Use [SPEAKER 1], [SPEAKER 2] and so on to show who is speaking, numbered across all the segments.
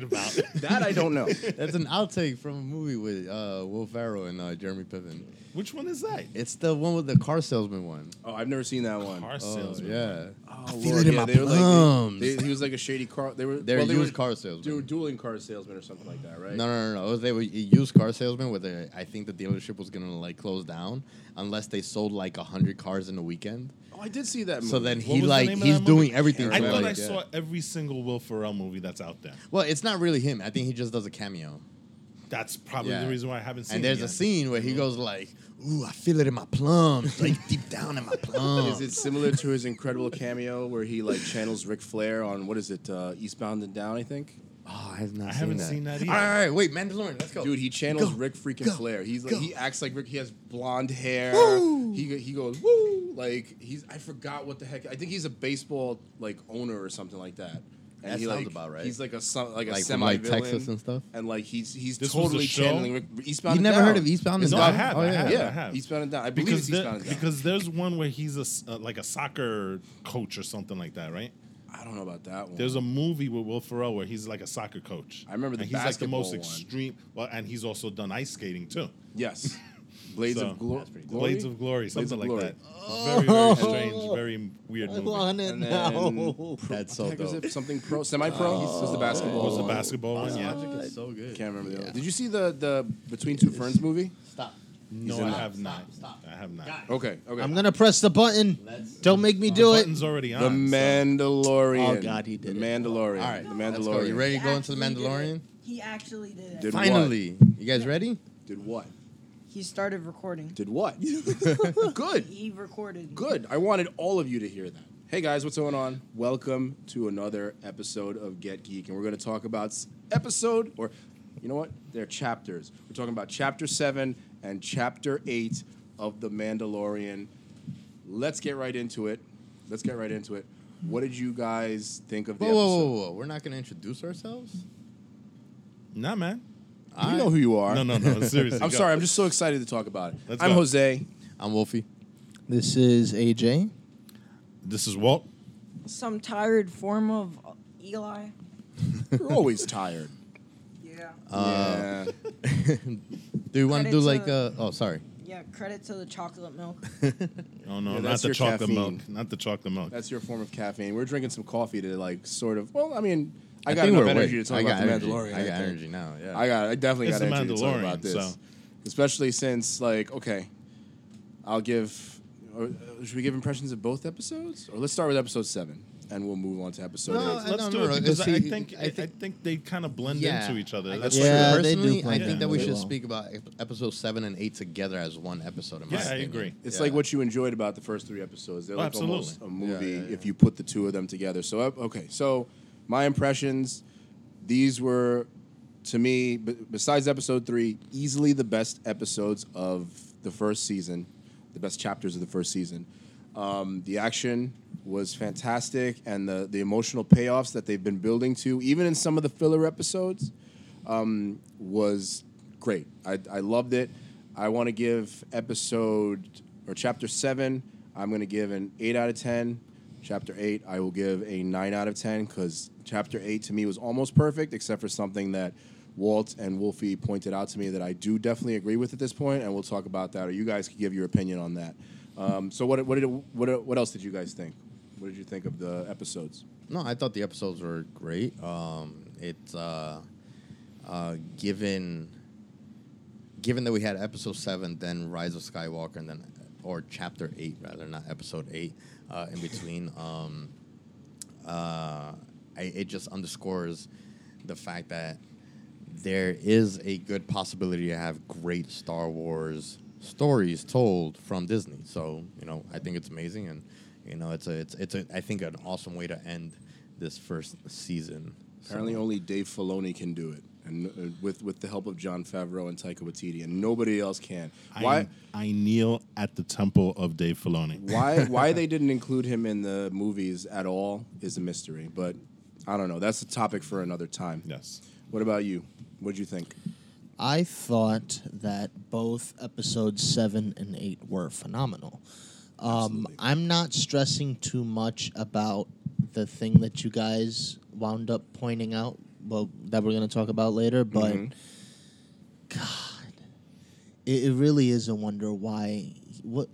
[SPEAKER 1] talking about?
[SPEAKER 2] That I don't know.
[SPEAKER 3] That's an outtake from a movie with uh, Will Ferrell and uh, Jeremy Piven.
[SPEAKER 1] Which one is that?
[SPEAKER 3] It's the one with the car salesman one.
[SPEAKER 2] Oh, I've never seen that one.
[SPEAKER 1] Car
[SPEAKER 3] Oh,
[SPEAKER 1] salesman.
[SPEAKER 3] yeah.
[SPEAKER 2] Oh,
[SPEAKER 3] I feel
[SPEAKER 2] Lord,
[SPEAKER 3] it in
[SPEAKER 2] yeah,
[SPEAKER 3] my
[SPEAKER 2] they were like-
[SPEAKER 3] plums.
[SPEAKER 2] they- he was like a shady car. They were.
[SPEAKER 3] They're
[SPEAKER 2] well, they
[SPEAKER 3] used
[SPEAKER 2] were,
[SPEAKER 3] car
[SPEAKER 2] They were
[SPEAKER 3] salesman.
[SPEAKER 2] dueling car salesmen or something like that, right?
[SPEAKER 3] No, no, no, no. They were used car salesman where they, I think the dealership was gonna like close down unless they sold like hundred cars in a weekend.
[SPEAKER 2] Oh, I did see that. Movie.
[SPEAKER 3] So then
[SPEAKER 1] What
[SPEAKER 3] he
[SPEAKER 1] was the
[SPEAKER 3] like
[SPEAKER 1] name of
[SPEAKER 3] he's
[SPEAKER 1] that movie?
[SPEAKER 3] doing everything.
[SPEAKER 1] I
[SPEAKER 3] for,
[SPEAKER 1] thought
[SPEAKER 3] like,
[SPEAKER 1] I
[SPEAKER 3] yeah.
[SPEAKER 1] saw every single Will Ferrell movie that's out there.
[SPEAKER 3] Well, it's not really him. I think he just does a cameo.
[SPEAKER 1] That's probably
[SPEAKER 3] Yeah.
[SPEAKER 1] the reason why I haven't seen
[SPEAKER 3] And
[SPEAKER 1] it
[SPEAKER 3] there's
[SPEAKER 1] yet.
[SPEAKER 3] a scene where he goes like, "Ooh, I feel it in my plums, like deep down in my plums."
[SPEAKER 2] Is it similar to his incredible cameo where he like channels Ric Flair on what is it, uh, Eastbound and Down? I think.
[SPEAKER 3] Oh, I have not.
[SPEAKER 1] I
[SPEAKER 3] seen
[SPEAKER 1] haven't
[SPEAKER 3] that.
[SPEAKER 1] seen that either.
[SPEAKER 3] right, all right, wait, Mandalorian, let's go.
[SPEAKER 2] Dude, he channels
[SPEAKER 3] Go,
[SPEAKER 2] Ric freaking
[SPEAKER 3] go,
[SPEAKER 2] Flair. He's like
[SPEAKER 3] go.
[SPEAKER 2] he acts like Ric. He has blonde hair.
[SPEAKER 3] Woo.
[SPEAKER 2] He he goes woo like he's. I forgot what the heck. I think he's a baseball like owner or something like that. And
[SPEAKER 3] That
[SPEAKER 2] he,
[SPEAKER 3] sounds
[SPEAKER 2] like,
[SPEAKER 3] about right.
[SPEAKER 2] He's like a some- like a
[SPEAKER 3] Like from,
[SPEAKER 2] semi
[SPEAKER 3] like, Texas and stuff?
[SPEAKER 2] And like he's he's
[SPEAKER 1] This
[SPEAKER 2] totally
[SPEAKER 1] a show?
[SPEAKER 2] channeling Eastbound.
[SPEAKER 3] You
[SPEAKER 2] and
[SPEAKER 3] never heard of Eastbound
[SPEAKER 2] It's
[SPEAKER 3] and
[SPEAKER 1] No, I
[SPEAKER 2] not-
[SPEAKER 3] Down?
[SPEAKER 1] have.
[SPEAKER 3] Oh,
[SPEAKER 1] I
[SPEAKER 3] yeah.
[SPEAKER 1] I
[SPEAKER 2] Yeah,
[SPEAKER 1] have.
[SPEAKER 2] Eastbound and Down. I believe
[SPEAKER 1] because
[SPEAKER 2] it's
[SPEAKER 1] there-
[SPEAKER 2] Eastbound and Down.
[SPEAKER 1] because there's one where he's a s- uh, like a soccer coach or something like that, right?
[SPEAKER 2] I don't know about that one.
[SPEAKER 1] There's a movie with Will Ferrell where he's like a soccer coach.
[SPEAKER 2] I remember the
[SPEAKER 1] and he's like the most
[SPEAKER 2] basketball one.
[SPEAKER 1] extreme. Well, and he's also done ice skating too.
[SPEAKER 2] yes, Blades
[SPEAKER 1] So,
[SPEAKER 2] of Glo- Glory.
[SPEAKER 1] Blades of Glory, something
[SPEAKER 2] of
[SPEAKER 1] like
[SPEAKER 2] Glory.
[SPEAKER 1] that. Very very oh. strange, very weird movie.
[SPEAKER 3] it
[SPEAKER 2] And then
[SPEAKER 3] That's
[SPEAKER 2] What
[SPEAKER 3] so dope.
[SPEAKER 2] it? Something pro, semi-pro. Oh. He's was the basketball.
[SPEAKER 1] Was the
[SPEAKER 2] one.
[SPEAKER 1] basketball one? Yeah.
[SPEAKER 3] Logic is so good.
[SPEAKER 2] Can't remember the other. Did you see the the Between Two Ferns movie?
[SPEAKER 3] Stop.
[SPEAKER 1] No, I have not. Stop. I have not.
[SPEAKER 2] Okay, okay.
[SPEAKER 4] I'm gonna press the button. Don't make me do
[SPEAKER 1] The
[SPEAKER 4] it.
[SPEAKER 1] button's already on.
[SPEAKER 2] the
[SPEAKER 1] so-
[SPEAKER 2] Mandalorian.
[SPEAKER 4] Oh, God, he did
[SPEAKER 2] The
[SPEAKER 4] it.
[SPEAKER 2] Mandalorian.
[SPEAKER 3] All right,
[SPEAKER 2] the. Mandalorian.
[SPEAKER 3] You ready to go into the Mandalorian?
[SPEAKER 5] He actually did it.
[SPEAKER 2] Did
[SPEAKER 3] Finally, you guys ready?
[SPEAKER 2] Did what?
[SPEAKER 5] He started recording.
[SPEAKER 2] Did what? Good.
[SPEAKER 5] He recorded.
[SPEAKER 2] Good. I wanted all of you to hear that. Hey guys, what's going on? Welcome to another episode of Get Geek, and we're going to talk about s- episode, or you know what? They're chapters. We're talking about chapter seven and chapter eight of The Mandalorian. Let's get right into it. Let's get right into it. What did you guys think of the
[SPEAKER 3] Whoa, whoa,
[SPEAKER 2] episode?
[SPEAKER 3] whoa, whoa! We're not gonna introduce ourselves.
[SPEAKER 1] Nah, man.
[SPEAKER 2] You know who you are.
[SPEAKER 1] No, no, no. Seriously.
[SPEAKER 2] I'm
[SPEAKER 1] go.
[SPEAKER 2] sorry. I'm just so excited to talk about it.
[SPEAKER 1] Let's
[SPEAKER 2] I'm
[SPEAKER 1] go.
[SPEAKER 2] Jose.
[SPEAKER 3] I'm Wolfie.
[SPEAKER 4] This is AJ.
[SPEAKER 1] This is Walt.
[SPEAKER 5] Some tired form of Eli.
[SPEAKER 2] You're always tired.
[SPEAKER 5] Yeah.
[SPEAKER 3] Uh,
[SPEAKER 2] yeah.
[SPEAKER 3] Do you want to do like
[SPEAKER 5] to-
[SPEAKER 3] uh? Oh, sorry.
[SPEAKER 5] Yeah. Credit to the chocolate milk.
[SPEAKER 1] Oh no,
[SPEAKER 2] Yeah,
[SPEAKER 1] not the chocolate
[SPEAKER 2] caffeine.
[SPEAKER 1] milk. Not the chocolate milk.
[SPEAKER 2] That's your form of caffeine. We're drinking some coffee to like sort of. Well, I mean, I,
[SPEAKER 3] I
[SPEAKER 2] got
[SPEAKER 3] think
[SPEAKER 2] enough
[SPEAKER 3] we're
[SPEAKER 2] energy
[SPEAKER 3] awake.
[SPEAKER 2] to talk
[SPEAKER 3] I
[SPEAKER 2] about
[SPEAKER 3] got
[SPEAKER 2] the
[SPEAKER 3] energy.
[SPEAKER 2] Mandalorian.
[SPEAKER 3] I got
[SPEAKER 2] think.
[SPEAKER 3] energy now. Yeah.
[SPEAKER 2] I got. I definitely
[SPEAKER 1] It's
[SPEAKER 2] got energy to talk about this,
[SPEAKER 1] so-
[SPEAKER 2] especially since like okay, I'll give. Or, uh, should we give impressions of both episodes, or let's start with episode seven, and we'll move on to episode
[SPEAKER 3] No,
[SPEAKER 2] eight.
[SPEAKER 3] I-
[SPEAKER 1] Let's
[SPEAKER 3] no,
[SPEAKER 1] do
[SPEAKER 3] no,
[SPEAKER 1] it
[SPEAKER 3] no,
[SPEAKER 1] because I, think,
[SPEAKER 3] I
[SPEAKER 1] I
[SPEAKER 3] think-
[SPEAKER 1] think they kind of blend
[SPEAKER 3] Yeah.
[SPEAKER 1] into each other.
[SPEAKER 2] That's
[SPEAKER 4] Yeah,
[SPEAKER 2] true.
[SPEAKER 4] they do
[SPEAKER 3] Personally, I think that we should
[SPEAKER 4] well.
[SPEAKER 3] speak about episode seven and eight together as one episode. In my
[SPEAKER 1] Yeah, I
[SPEAKER 3] opinion.
[SPEAKER 1] agree.
[SPEAKER 2] It's
[SPEAKER 3] Yeah.
[SPEAKER 2] like what you enjoyed about the first three episodes. They're
[SPEAKER 1] Oh,
[SPEAKER 2] like
[SPEAKER 1] absolutely.
[SPEAKER 2] almost a movie
[SPEAKER 3] Yeah, yeah, yeah.
[SPEAKER 2] if you put the two of them together. So uh, okay, so my impressions, these were to me, b- besides episode three, easily the best episodes of the first season, the best chapters of the first season. Um, the action was fantastic, and the the emotional payoffs that they've been building to, even in some of the filler episodes, um, was great. I, I loved it. I want to give episode or chapter seven. I'm going to give an eight out of ten. Chapter eight, I will give a nine out of ten because chapter eight to me was almost perfect, except for something that Walt and Wolfie pointed out to me that I do definitely agree with at this point, and we'll talk about that, or you guys can give your opinion on that. Um, so, what what did what what else did you guys think? What did you think of the episodes?
[SPEAKER 3] No, I thought the episodes were great. Um, it's uh, uh, given given that we had episode seven, then Rise of Skywalker, and then or chapter eight rather, not episode eight, uh, in between. Um, uh, I, it just underscores the fact that there is a good possibility to have great Star Wars stories told from Disney. So you know, I think it's amazing, and you know, it's a it's it's a I think an awesome way to end this first season.
[SPEAKER 2] Apparently,
[SPEAKER 3] So-
[SPEAKER 2] only Dave Filoni can do it, and uh, with with the help of Jon Favreau and Taika Waititi, and nobody else can. Why?
[SPEAKER 1] I, I kneel at the temple of Dave Filoni.
[SPEAKER 2] why why they didn't include him in the movies at all is a mystery. But I don't know. That's a topic for another time.
[SPEAKER 1] Yes.
[SPEAKER 2] What about you? What'd you think?
[SPEAKER 4] I thought that both episodes seven and eight were phenomenal. Um, I'm not stressing too much about the thing that you guys wound up pointing out, well, that we're going to talk about later, but
[SPEAKER 2] Mhm.
[SPEAKER 4] God, it, it really is a wonder why. What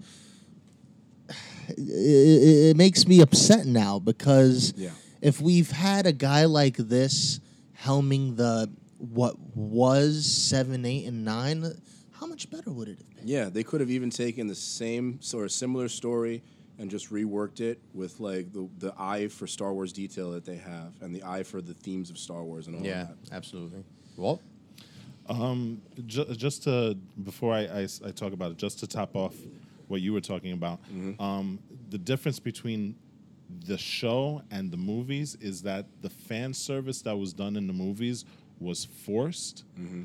[SPEAKER 4] it, it, it makes me upset now because
[SPEAKER 2] Yeah.
[SPEAKER 4] if we've had a guy like this helming the what was seven, eight, and nine, how much better would it have been?
[SPEAKER 2] Yeah, they could have even taken the same sort of similar story and just reworked it with like the the eye for Star Wars detail that they have, and the eye for the themes of Star Wars and all that.
[SPEAKER 3] Yeah,
[SPEAKER 2] of that.
[SPEAKER 3] absolutely. Well, um,
[SPEAKER 1] Ju- just to before I, I, I talk about it, just to top off what you were talking about, mm-hmm. um, the difference between the show and the movies is that the fan service that was done in the movies was forced. Mm-hmm.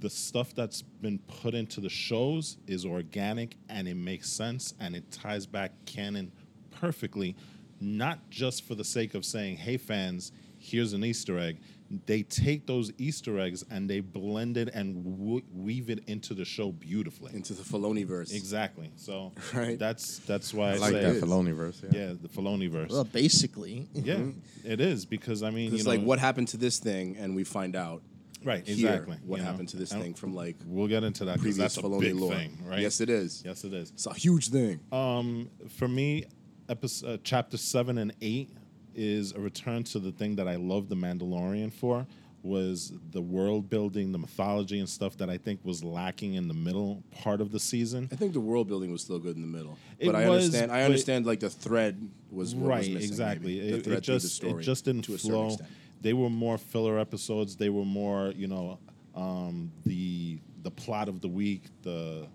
[SPEAKER 1] The stuff that's been put into the shows is organic and it makes sense and it ties back canon perfectly, not just for the sake of saying, "Hey fans, here's an Easter egg." They take those Easter eggs and they blend it and w- weave it into the show beautifully.
[SPEAKER 2] Into the Filoni verse.
[SPEAKER 1] Exactly. So
[SPEAKER 2] Right.
[SPEAKER 1] that's that's why I,
[SPEAKER 3] I like
[SPEAKER 1] say
[SPEAKER 3] that
[SPEAKER 2] is.
[SPEAKER 3] Filoni verse. Yeah.
[SPEAKER 1] yeah, the Filoni verse.
[SPEAKER 4] Well, basically,
[SPEAKER 1] yeah, it is because I mean,
[SPEAKER 2] It's
[SPEAKER 1] you know,
[SPEAKER 2] like what happened to this thing, and we find out
[SPEAKER 1] right?
[SPEAKER 2] here
[SPEAKER 1] Exactly.
[SPEAKER 2] what
[SPEAKER 1] you know.
[SPEAKER 2] happened to this thing from like
[SPEAKER 1] We'll get into that because that's a big
[SPEAKER 2] lore.
[SPEAKER 1] thing, right?
[SPEAKER 2] Yes, it is.
[SPEAKER 1] Yes, it is.
[SPEAKER 2] It's a huge thing.
[SPEAKER 1] Um, for me, episode, uh, chapter seven and eight is a return to the thing that I love the Mandalorian for was the world building, the mythology and stuff that I think was lacking in the middle part of the season.
[SPEAKER 2] I think the world building was still good in the middle,
[SPEAKER 1] It
[SPEAKER 2] but I
[SPEAKER 1] was,
[SPEAKER 2] understand. I understand like the thread was
[SPEAKER 1] right
[SPEAKER 2] was missing,
[SPEAKER 1] exactly it,
[SPEAKER 2] thread
[SPEAKER 1] it just it just didn't
[SPEAKER 2] to a certain
[SPEAKER 1] flow
[SPEAKER 2] extent.
[SPEAKER 1] They were more filler episodes. They were more you know um, the the plot of the week the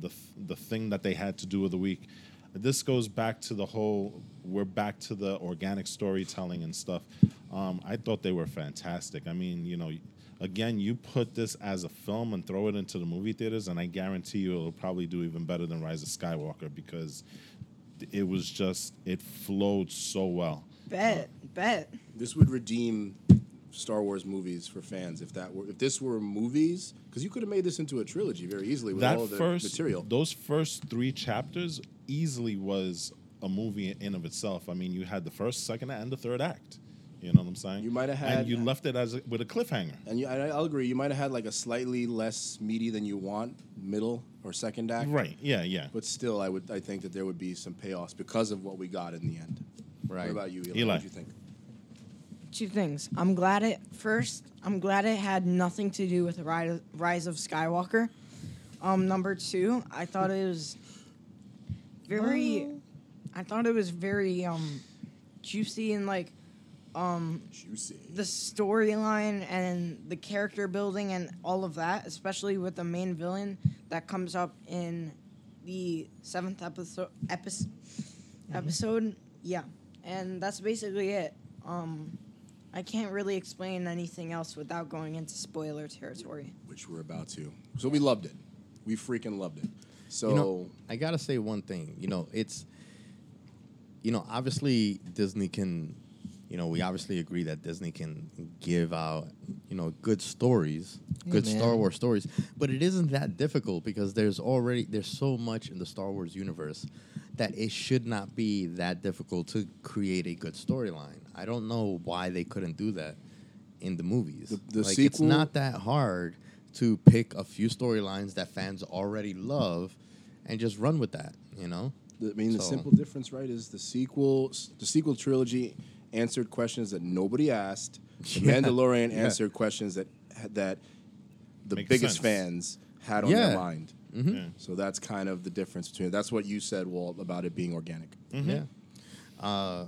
[SPEAKER 1] the the thing that they had to do of the week. This goes back to the whole we're back to the organic storytelling and stuff. Um, i thought they were fantastic. I mean you know again you put this as a film and throw it into the movie theaters and i guarantee you it'll probably do even better than rise of skywalker because it was just it flowed so well.
[SPEAKER 5] Bet, bet.
[SPEAKER 2] This would redeem Star Wars movies for fans if that were if this were movies because you could have made this into a trilogy very easily with
[SPEAKER 1] that
[SPEAKER 2] all the
[SPEAKER 1] first
[SPEAKER 2] material.
[SPEAKER 1] those first three chapters easily was a movie in of itself i mean you had the first second and the third act you know what i'm saying
[SPEAKER 2] You might have
[SPEAKER 1] and
[SPEAKER 2] had-
[SPEAKER 1] you left it as a, with a cliffhanger
[SPEAKER 2] And you, I, I'll agree. You might have had like a slightly less meaty than you want middle or second act,
[SPEAKER 1] right yeah yeah
[SPEAKER 2] But still, I would I think that there would be some payoffs because of what we got in the end.
[SPEAKER 3] Right.
[SPEAKER 2] What about you, Eli?
[SPEAKER 1] Eli.
[SPEAKER 2] What do you think?
[SPEAKER 5] Two things. I'm glad it first. I'm glad it had nothing to do with the Rise Rise of Skywalker. Um, number two, I thought it was very. I thought it was very um, juicy and like um,
[SPEAKER 2] Juicy.
[SPEAKER 5] the storyline and the character building and all of that, especially with the main villain that comes up in the seventh episode. Epi- Episode, yeah, and that's basically it. Um, I can't really explain anything else without going into spoiler territory.
[SPEAKER 2] Which we're about to. So we loved it. We freaking loved it. So
[SPEAKER 3] You know, I gotta say one thing. You know, it's you know, obviously Disney can you know, we obviously agree that Disney can give out, you know, good stories,
[SPEAKER 4] Yeah,
[SPEAKER 3] good
[SPEAKER 4] man.
[SPEAKER 3] Star Wars stories, but it isn't that difficult because there's already there's so much in the Star Wars universe that it should not be that difficult to create a good storyline. I don't know why they couldn't do that in the movies.
[SPEAKER 2] The- the
[SPEAKER 3] like it's not that hard to pick a few storylines that fans already love and just run with that, you know?
[SPEAKER 2] I mean, the simple difference, right, is the sequel. The sequel trilogy answered questions that nobody asked. The
[SPEAKER 3] Yeah.
[SPEAKER 2] Mandalorian
[SPEAKER 3] Yeah.
[SPEAKER 2] answered questions that that the
[SPEAKER 1] Makes
[SPEAKER 2] biggest
[SPEAKER 1] sense.
[SPEAKER 2] fans had on
[SPEAKER 3] Yeah.
[SPEAKER 2] their mind.
[SPEAKER 3] Mhm.
[SPEAKER 1] Yeah.
[SPEAKER 2] So that's kind of the difference between. That's what you said, Walt, about it being organic.
[SPEAKER 3] Yeah. Uh,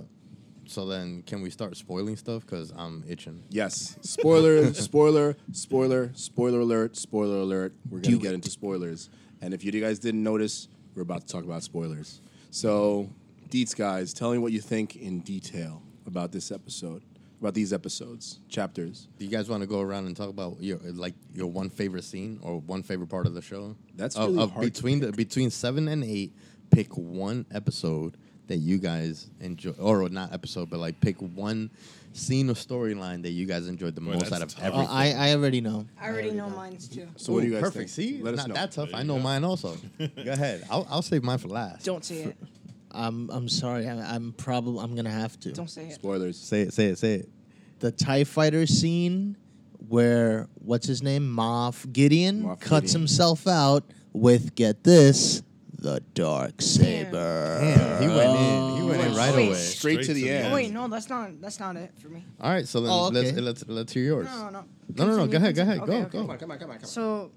[SPEAKER 3] so then, can we start spoiling stuff? Because I'm itching.
[SPEAKER 2] Yes. Spoiler, spoiler, spoiler, spoiler alert, spoiler alert. We're going
[SPEAKER 4] Do
[SPEAKER 2] to get
[SPEAKER 4] it.
[SPEAKER 2] into spoilers. And if you guys didn't notice, we're about to talk about spoilers. So, Deets, guys, tell me what you think in detail about this episode, about these episodes, chapters.
[SPEAKER 3] Do you guys want to go around and talk about your like your one favorite scene or one favorite part of the show?
[SPEAKER 2] That's
[SPEAKER 3] Of-
[SPEAKER 2] really
[SPEAKER 3] of
[SPEAKER 2] hard to
[SPEAKER 3] between the between seven and eight. Pick one episode that you guys enjoy, or not episode, but like pick one scene or storyline that you guys enjoyed the
[SPEAKER 1] Boy,
[SPEAKER 3] most out of
[SPEAKER 1] tough.
[SPEAKER 4] Uh,
[SPEAKER 3] everything.
[SPEAKER 4] I, I already know.
[SPEAKER 5] I already know mine's too.
[SPEAKER 2] So, what do you guys
[SPEAKER 3] perfect.
[SPEAKER 2] think?
[SPEAKER 3] See,
[SPEAKER 2] Let us
[SPEAKER 3] not
[SPEAKER 2] know.
[SPEAKER 3] that tough.
[SPEAKER 1] There
[SPEAKER 3] I know
[SPEAKER 1] go.
[SPEAKER 3] mine also. go ahead. I'll, I'll save mine for last.
[SPEAKER 5] Don't say it.
[SPEAKER 4] I'm I'm sorry. I, I'm probably I'm gonna have to.
[SPEAKER 5] Don't say it.
[SPEAKER 2] Spoilers.
[SPEAKER 3] Say it. Say it. Say it.
[SPEAKER 4] the Tie Fighter scene where what's his name, Moff Gideon,
[SPEAKER 2] Moff
[SPEAKER 4] cuts
[SPEAKER 2] Gideon.
[SPEAKER 4] himself out with get this, the dark saber.
[SPEAKER 3] Damn, he went in. He went in right
[SPEAKER 5] Wait,
[SPEAKER 3] away.
[SPEAKER 2] Straight, to the end.
[SPEAKER 5] Oh wait, no, that's not that's not it for me.
[SPEAKER 3] All right, so then
[SPEAKER 4] Oh,
[SPEAKER 3] let's,
[SPEAKER 4] okay.
[SPEAKER 3] let's let's hear yours.
[SPEAKER 5] No, no, no.
[SPEAKER 3] No, no, no. Go ahead. Go ahead.
[SPEAKER 5] Continue.
[SPEAKER 3] Go.
[SPEAKER 5] Okay,
[SPEAKER 3] Go.
[SPEAKER 5] okay.
[SPEAKER 2] come on, come on, come on.
[SPEAKER 5] So,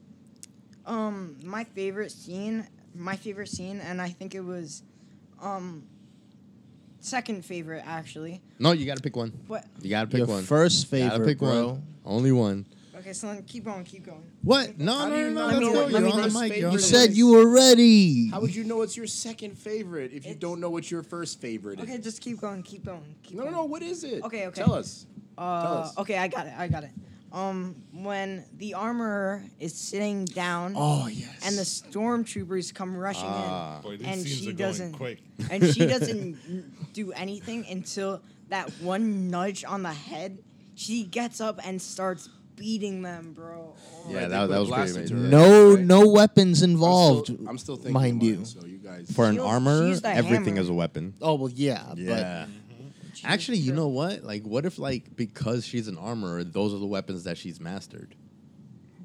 [SPEAKER 5] um, my favorite scene, my favorite scene, and I think it was, um, second favorite actually.
[SPEAKER 3] No, you got to pick one.
[SPEAKER 5] What?
[SPEAKER 3] You got to pick
[SPEAKER 4] Your
[SPEAKER 3] one.
[SPEAKER 4] first
[SPEAKER 3] Gotta
[SPEAKER 4] favorite,
[SPEAKER 3] pick
[SPEAKER 4] bro.
[SPEAKER 3] one. Only one.
[SPEAKER 5] Okay, so then keep going, keep going.
[SPEAKER 3] What? No,
[SPEAKER 2] How
[SPEAKER 3] no, no, no. Let's go.
[SPEAKER 2] your
[SPEAKER 3] You're on the mic. You're
[SPEAKER 2] favorite
[SPEAKER 3] on
[SPEAKER 4] You
[SPEAKER 3] the
[SPEAKER 2] is?
[SPEAKER 4] said you were ready.
[SPEAKER 2] How would you know it's your second favorite if you don't know what your first favorite is?
[SPEAKER 5] Okay, just keep going, keep going. Keep
[SPEAKER 2] no, no,
[SPEAKER 5] going.
[SPEAKER 2] no. What is it?
[SPEAKER 5] Okay, okay.
[SPEAKER 2] Tell us. Tell
[SPEAKER 5] Uh,
[SPEAKER 2] us.
[SPEAKER 5] okay, I got it. I got it. Um, when the armorer is sitting down,
[SPEAKER 4] Oh yes.
[SPEAKER 5] and the stormtroopers come rushing
[SPEAKER 3] Ah.
[SPEAKER 5] in,
[SPEAKER 1] Boy, these
[SPEAKER 5] and she
[SPEAKER 1] are
[SPEAKER 5] doesn't,
[SPEAKER 1] quick.
[SPEAKER 5] and she doesn't do anything until that one nudge on the head. She gets up and starts beating them, bro. Oh,
[SPEAKER 3] Yeah, that, that was pretty
[SPEAKER 2] into
[SPEAKER 3] amazing.
[SPEAKER 4] no
[SPEAKER 2] Right.
[SPEAKER 4] no weapons
[SPEAKER 2] I'm
[SPEAKER 4] involved.
[SPEAKER 2] still, I'm still thinking
[SPEAKER 4] mind
[SPEAKER 2] mine,
[SPEAKER 4] you.
[SPEAKER 2] So you guys.
[SPEAKER 3] For an
[SPEAKER 5] She
[SPEAKER 3] armor, everything
[SPEAKER 5] hammer.
[SPEAKER 3] is a weapon.
[SPEAKER 4] Oh well, yeah,
[SPEAKER 3] Yeah. Actually, you know what? Like, what if, like, because she's an armorer, those are the weapons that she's mastered?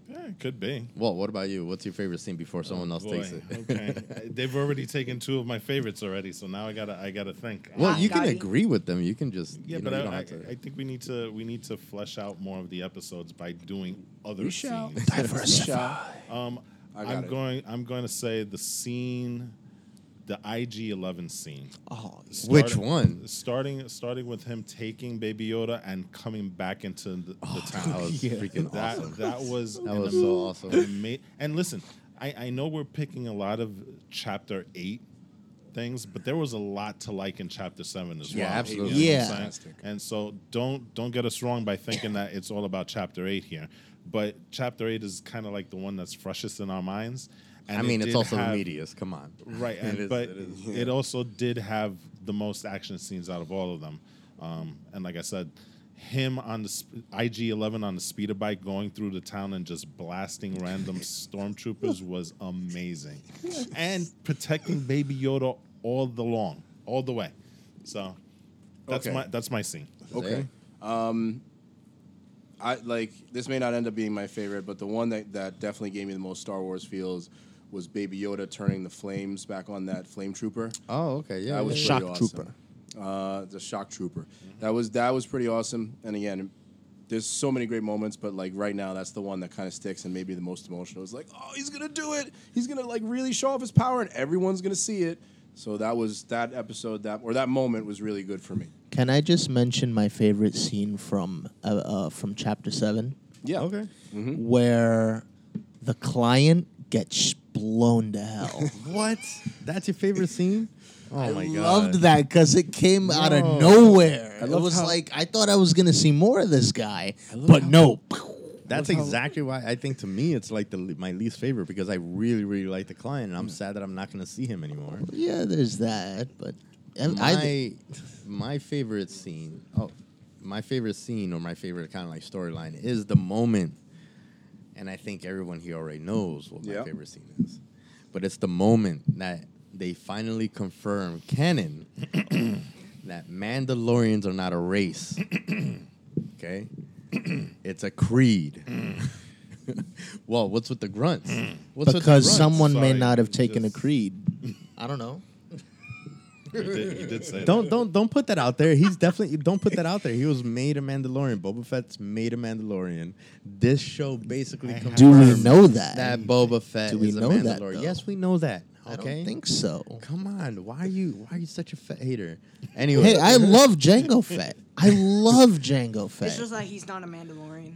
[SPEAKER 1] Yeah, it could be.
[SPEAKER 3] Well, what about you? What's your favorite scene before someone else
[SPEAKER 1] Oh, Boy,
[SPEAKER 3] takes it?
[SPEAKER 1] okay, they've already taken two of my favorites already, so now I gotta I gotta think.
[SPEAKER 3] well,
[SPEAKER 5] Ah,
[SPEAKER 3] you can
[SPEAKER 5] Gotti.
[SPEAKER 3] agree with them. You can just
[SPEAKER 1] Yeah,
[SPEAKER 3] you
[SPEAKER 1] but
[SPEAKER 3] know,
[SPEAKER 1] I,
[SPEAKER 3] don't
[SPEAKER 1] I,
[SPEAKER 3] have to.
[SPEAKER 1] I think we need to we need to flesh out more of the episodes by doing other
[SPEAKER 2] We shall.
[SPEAKER 1] scenes.
[SPEAKER 2] Diversify.
[SPEAKER 1] Um,
[SPEAKER 2] I got
[SPEAKER 1] I'm
[SPEAKER 2] it.
[SPEAKER 1] going. I'm going to say the scene, the IG Eleven scene.
[SPEAKER 4] Oh,
[SPEAKER 3] Which one?
[SPEAKER 1] Starting starting with him taking Baby Yoda and coming back into the, the oh, town.
[SPEAKER 3] That was freaking
[SPEAKER 1] that
[SPEAKER 3] awesome.
[SPEAKER 1] that was
[SPEAKER 3] That was so awesome.
[SPEAKER 1] ama- and listen, I, I know we're picking a lot of chapter eight things, but there was a lot to like in chapter seven as
[SPEAKER 3] Yeah,
[SPEAKER 1] well.
[SPEAKER 3] absolutely.
[SPEAKER 1] You know what I'm
[SPEAKER 4] Yeah.
[SPEAKER 1] And so don't don't get us wrong by thinking that it's all about chapter eight here. But chapter eight is kind of like the one that's freshest in our minds. And
[SPEAKER 3] I
[SPEAKER 1] it
[SPEAKER 3] mean, it's also
[SPEAKER 1] have-
[SPEAKER 3] the media's. Come on.
[SPEAKER 1] Right, and,
[SPEAKER 3] is-
[SPEAKER 1] but
[SPEAKER 3] it is.
[SPEAKER 1] it also did have the most action scenes out of all of them. Um, and like I said, him on the sp- IG Eleven on the speeder bike going through the town and just blasting random stormtroopers was amazing, and protecting Baby Yoda all the long, all the way. So that's
[SPEAKER 2] Okay.
[SPEAKER 1] my that's my scene.
[SPEAKER 2] Okay. Um, I like this may not end up being my favorite, but the one that, that definitely gave me the most Star Wars feels was Baby Yoda turning the flames back on that flame trooper.
[SPEAKER 3] Oh, okay. Yeah.
[SPEAKER 2] That was
[SPEAKER 3] yeah,
[SPEAKER 4] Shock
[SPEAKER 2] pretty
[SPEAKER 4] trooper.
[SPEAKER 2] Uh, the shock trooper. That was that was pretty awesome. And again, there's so many great moments, but like right now, that's the one that kind of sticks and maybe the most emotional. It's like, oh, he's gonna do it. He's gonna like really show off his power, and everyone's gonna see it. So that was that episode that or that moment was really good for me.
[SPEAKER 4] Can I just mention my favorite scene from uh, uh, from chapter seven,
[SPEAKER 2] Yeah.
[SPEAKER 3] Okay.
[SPEAKER 4] where the client gets blown to hell?
[SPEAKER 3] What? That's your favorite scene? Oh my god.
[SPEAKER 4] I loved that because it came out of nowhere.
[SPEAKER 2] I
[SPEAKER 4] it was
[SPEAKER 2] how-
[SPEAKER 4] like I thought I was gonna see more of this guy, but
[SPEAKER 2] how-
[SPEAKER 4] no.
[SPEAKER 3] That's exactly why I think to me it's like the my least favorite because I really really like the client and I'm mm. sad that I'm not going to see him anymore.
[SPEAKER 4] Yeah, there's that, but
[SPEAKER 3] my
[SPEAKER 4] I,
[SPEAKER 3] my favorite scene. Oh, my favorite scene or my favorite kind of like storyline is the moment, and I think everyone here already knows what my
[SPEAKER 2] Yeah.
[SPEAKER 3] favorite scene is, but it's the moment that they finally confirm canon that Mandalorians are not a race. okay, it's a creed. well, what's with the grunts? What's with the
[SPEAKER 4] because
[SPEAKER 3] grunts?
[SPEAKER 4] someone may not have taken a creed. I don't know.
[SPEAKER 1] You did, you did say
[SPEAKER 3] Don't
[SPEAKER 1] that.
[SPEAKER 3] don't don't put that out there. He's definitely don't put that out there. He was made a Mandalorian. Boba Fett's made a Mandalorian. This show basically
[SPEAKER 1] I
[SPEAKER 3] confirms
[SPEAKER 4] Do we know that?
[SPEAKER 3] that Boba Fett
[SPEAKER 4] Do we
[SPEAKER 3] is a
[SPEAKER 4] know that,
[SPEAKER 3] Mandalorian.
[SPEAKER 4] though?
[SPEAKER 3] yes, we know that.
[SPEAKER 4] I
[SPEAKER 3] Okay.
[SPEAKER 4] don't think so.
[SPEAKER 3] Come on, why are you why are you such a fat hater? Anyway,
[SPEAKER 4] Hey, I love Jango Fett. I love Jango Fett.
[SPEAKER 5] It's just that he's not a Mandalorian,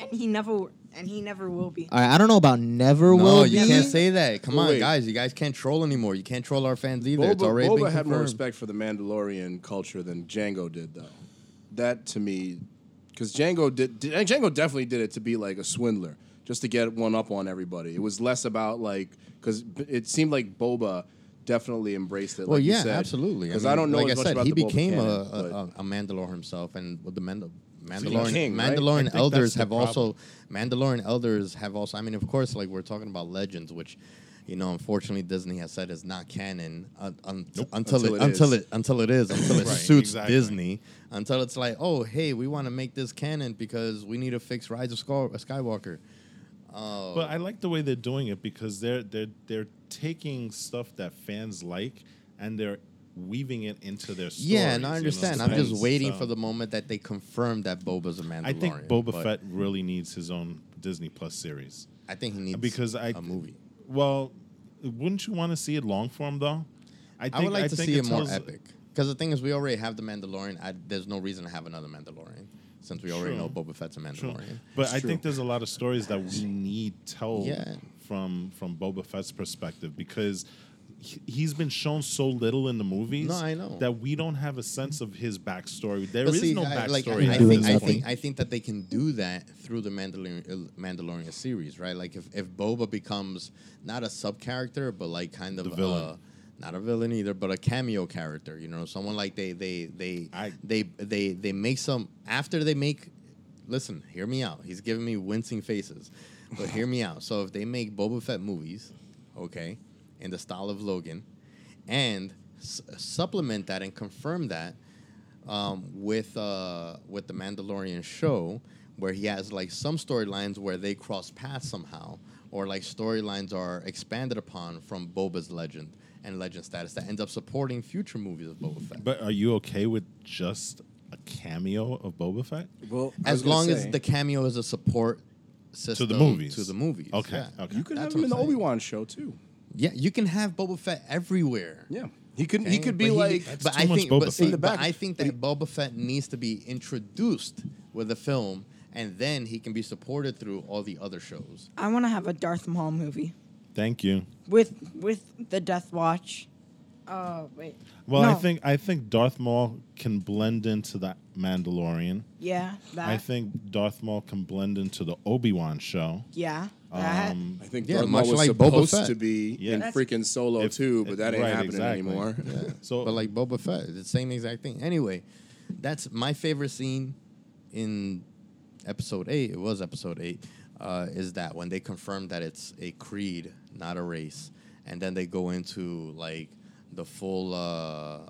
[SPEAKER 5] and he never and he never will be.
[SPEAKER 4] All right, I don't know about never will.
[SPEAKER 3] No,
[SPEAKER 4] will
[SPEAKER 3] you
[SPEAKER 4] be.
[SPEAKER 3] can't say that. Come
[SPEAKER 2] Well,
[SPEAKER 3] on,
[SPEAKER 2] wait.
[SPEAKER 3] guys. You guys can't troll anymore. You can't troll our fans either. it's
[SPEAKER 2] Boba,
[SPEAKER 3] already
[SPEAKER 2] Boba
[SPEAKER 3] been
[SPEAKER 2] had more respect for the Mandalorian culture than Jango did, though. That to me, because Jango did, did, Jango definitely did it to be like a swindler, just to get one up on everybody. It was less about like because it seemed like Boba definitely embraced it.
[SPEAKER 3] Well,
[SPEAKER 2] like you
[SPEAKER 3] yeah,
[SPEAKER 2] said.
[SPEAKER 3] absolutely.
[SPEAKER 2] Because I, don't know
[SPEAKER 3] Like
[SPEAKER 2] as
[SPEAKER 3] I
[SPEAKER 2] much
[SPEAKER 3] said,
[SPEAKER 2] about
[SPEAKER 3] he
[SPEAKER 2] the Boba
[SPEAKER 3] became
[SPEAKER 2] canon,
[SPEAKER 3] a,
[SPEAKER 2] but-
[SPEAKER 3] a, a Mandalore himself, and with the Mandal-
[SPEAKER 2] he's a
[SPEAKER 3] Mandalorian
[SPEAKER 2] king,
[SPEAKER 3] Mandalorian
[SPEAKER 1] think
[SPEAKER 3] elders have also. Mandalorian elders have also. I mean, of course, like we're talking about legends, which. You know, unfortunately, Disney has said is not canon uh, un- until,
[SPEAKER 2] Until
[SPEAKER 3] it,
[SPEAKER 2] it
[SPEAKER 3] until it until it is until it
[SPEAKER 1] Right,
[SPEAKER 3] suits
[SPEAKER 1] exactly.
[SPEAKER 3] Disney until it's like oh hey we want to make this canon because we need to fix Rise of Skywalker. Oh,
[SPEAKER 1] But I like the way they're doing it because they're they're they're taking stuff that fans like and they're weaving it into their stories.
[SPEAKER 3] yeah, and I
[SPEAKER 1] you know
[SPEAKER 3] understand. I'm just waiting
[SPEAKER 1] So,
[SPEAKER 3] for the moment that they confirm that Boba's a Mandalorian.
[SPEAKER 1] I think Boba Fett really needs his own Disney Plus series.
[SPEAKER 3] I think he needs
[SPEAKER 1] because I
[SPEAKER 3] a movie.
[SPEAKER 1] Well, wouldn't you want to see it long form though? I,
[SPEAKER 3] I would like to
[SPEAKER 1] think
[SPEAKER 3] see it more epic. Because the thing is, we already have the Mandalorian. I, there's no reason to have another Mandalorian since we already
[SPEAKER 1] True.
[SPEAKER 3] know Boba Fett's a
[SPEAKER 1] True.
[SPEAKER 3] Mandalorian.
[SPEAKER 1] But I
[SPEAKER 2] true.
[SPEAKER 1] think there's a lot of stories that we need told
[SPEAKER 3] Yeah.
[SPEAKER 1] from from Boba Fett's perspective because he's been shown so little in the movies
[SPEAKER 3] No, I know.
[SPEAKER 1] that we don't have a sense of his backstory. There
[SPEAKER 3] But
[SPEAKER 1] is
[SPEAKER 3] see,
[SPEAKER 1] no
[SPEAKER 3] I,
[SPEAKER 1] backstory.
[SPEAKER 3] like, I, I think, I think I think that they can do that through the Mandalorian uh, Mandalorian series, right? Like if, if Boba becomes not a sub character, but like kind of
[SPEAKER 1] The villain.
[SPEAKER 3] Uh, not a villain either, but a cameo character. You know, someone like they they they
[SPEAKER 1] I-
[SPEAKER 3] they they they make some after they make. Listen, hear me out. He's giving me wincing faces, but hear me out. So if they make Boba Fett movies, okay, in the style of Logan, and s- supplement that and confirm that um, with uh, with the Mandalorian show, where he has like some storylines where they cross paths somehow, or like storylines are expanded upon from Boba's legend and legend status that ends up supporting future movies of Boba Fett.
[SPEAKER 1] But are you okay with just a cameo of Boba Fett
[SPEAKER 2] well, I was
[SPEAKER 3] as
[SPEAKER 2] gonna
[SPEAKER 3] long
[SPEAKER 2] say,
[SPEAKER 3] as the cameo is a support
[SPEAKER 1] to
[SPEAKER 3] system
[SPEAKER 1] the movies?
[SPEAKER 3] to the movies.
[SPEAKER 1] Okay,
[SPEAKER 3] yeah.
[SPEAKER 1] okay.
[SPEAKER 2] you could
[SPEAKER 3] That's
[SPEAKER 2] have him in the
[SPEAKER 3] I'm saying.
[SPEAKER 2] Obi Wan show too.
[SPEAKER 3] Yeah, you can have Boba Fett everywhere.
[SPEAKER 2] Yeah, he could. He could be
[SPEAKER 3] But
[SPEAKER 2] like.
[SPEAKER 1] That's
[SPEAKER 3] but I think,
[SPEAKER 1] Boba
[SPEAKER 3] but, see,
[SPEAKER 1] Fett.
[SPEAKER 3] but
[SPEAKER 2] back.
[SPEAKER 3] I think that Boba Fett needs to be introduced with the film, and then he can be supported through all the other shows.
[SPEAKER 5] I want to have a Darth Maul movie
[SPEAKER 1] Thank you.
[SPEAKER 5] with with the Death Watch. Uh, wait.
[SPEAKER 1] Well, I think I think Darth Maul can blend into that Mandalorian.
[SPEAKER 5] Yeah, that.
[SPEAKER 1] I think Darth Maul can blend into the Obi Wan show.
[SPEAKER 5] Yeah, that.
[SPEAKER 1] Um,
[SPEAKER 2] I think
[SPEAKER 3] Yeah,
[SPEAKER 2] Darth Maul
[SPEAKER 3] much
[SPEAKER 2] was
[SPEAKER 3] like Boba
[SPEAKER 2] supposed
[SPEAKER 3] Fett.
[SPEAKER 2] to be
[SPEAKER 1] Yeah.
[SPEAKER 2] in
[SPEAKER 5] That's-
[SPEAKER 2] freaking Solo
[SPEAKER 1] If-
[SPEAKER 2] too, but
[SPEAKER 1] if-
[SPEAKER 2] that ain't
[SPEAKER 1] right,
[SPEAKER 2] happening
[SPEAKER 1] exactly.
[SPEAKER 2] anymore.
[SPEAKER 3] Yeah.
[SPEAKER 1] So-
[SPEAKER 3] but like Boba Fett, it's the same exact thing. Anyway, that's my favorite scene in episode eight. It was episode eight. Uh, is that when they confirm that it's a creed, not a race, and then they go into like the full uh,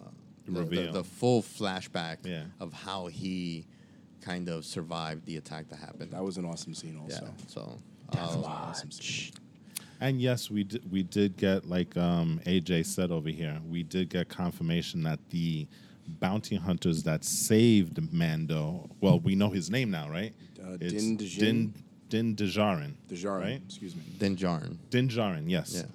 [SPEAKER 3] the- the,
[SPEAKER 1] Reveal.
[SPEAKER 3] the full flashback
[SPEAKER 1] Yeah.
[SPEAKER 3] of how he kind of survived the attack that happened.
[SPEAKER 2] That was an awesome scene,
[SPEAKER 3] yeah.
[SPEAKER 2] also.
[SPEAKER 3] So.
[SPEAKER 2] That was
[SPEAKER 3] uh,
[SPEAKER 2] an awesome scene.
[SPEAKER 1] And yes, we did, we did get like um, AJ said over here. We did get confirmation that the bounty hunters that saved Mando. Well, we know his name now, right?
[SPEAKER 2] Uh,
[SPEAKER 1] It's
[SPEAKER 2] Din Djarin?
[SPEAKER 1] Din Din Djarin.
[SPEAKER 2] Djarin,
[SPEAKER 1] right?
[SPEAKER 2] excuse me.
[SPEAKER 3] Din Djarin.
[SPEAKER 1] Din Djarin. Yes.
[SPEAKER 3] Yeah.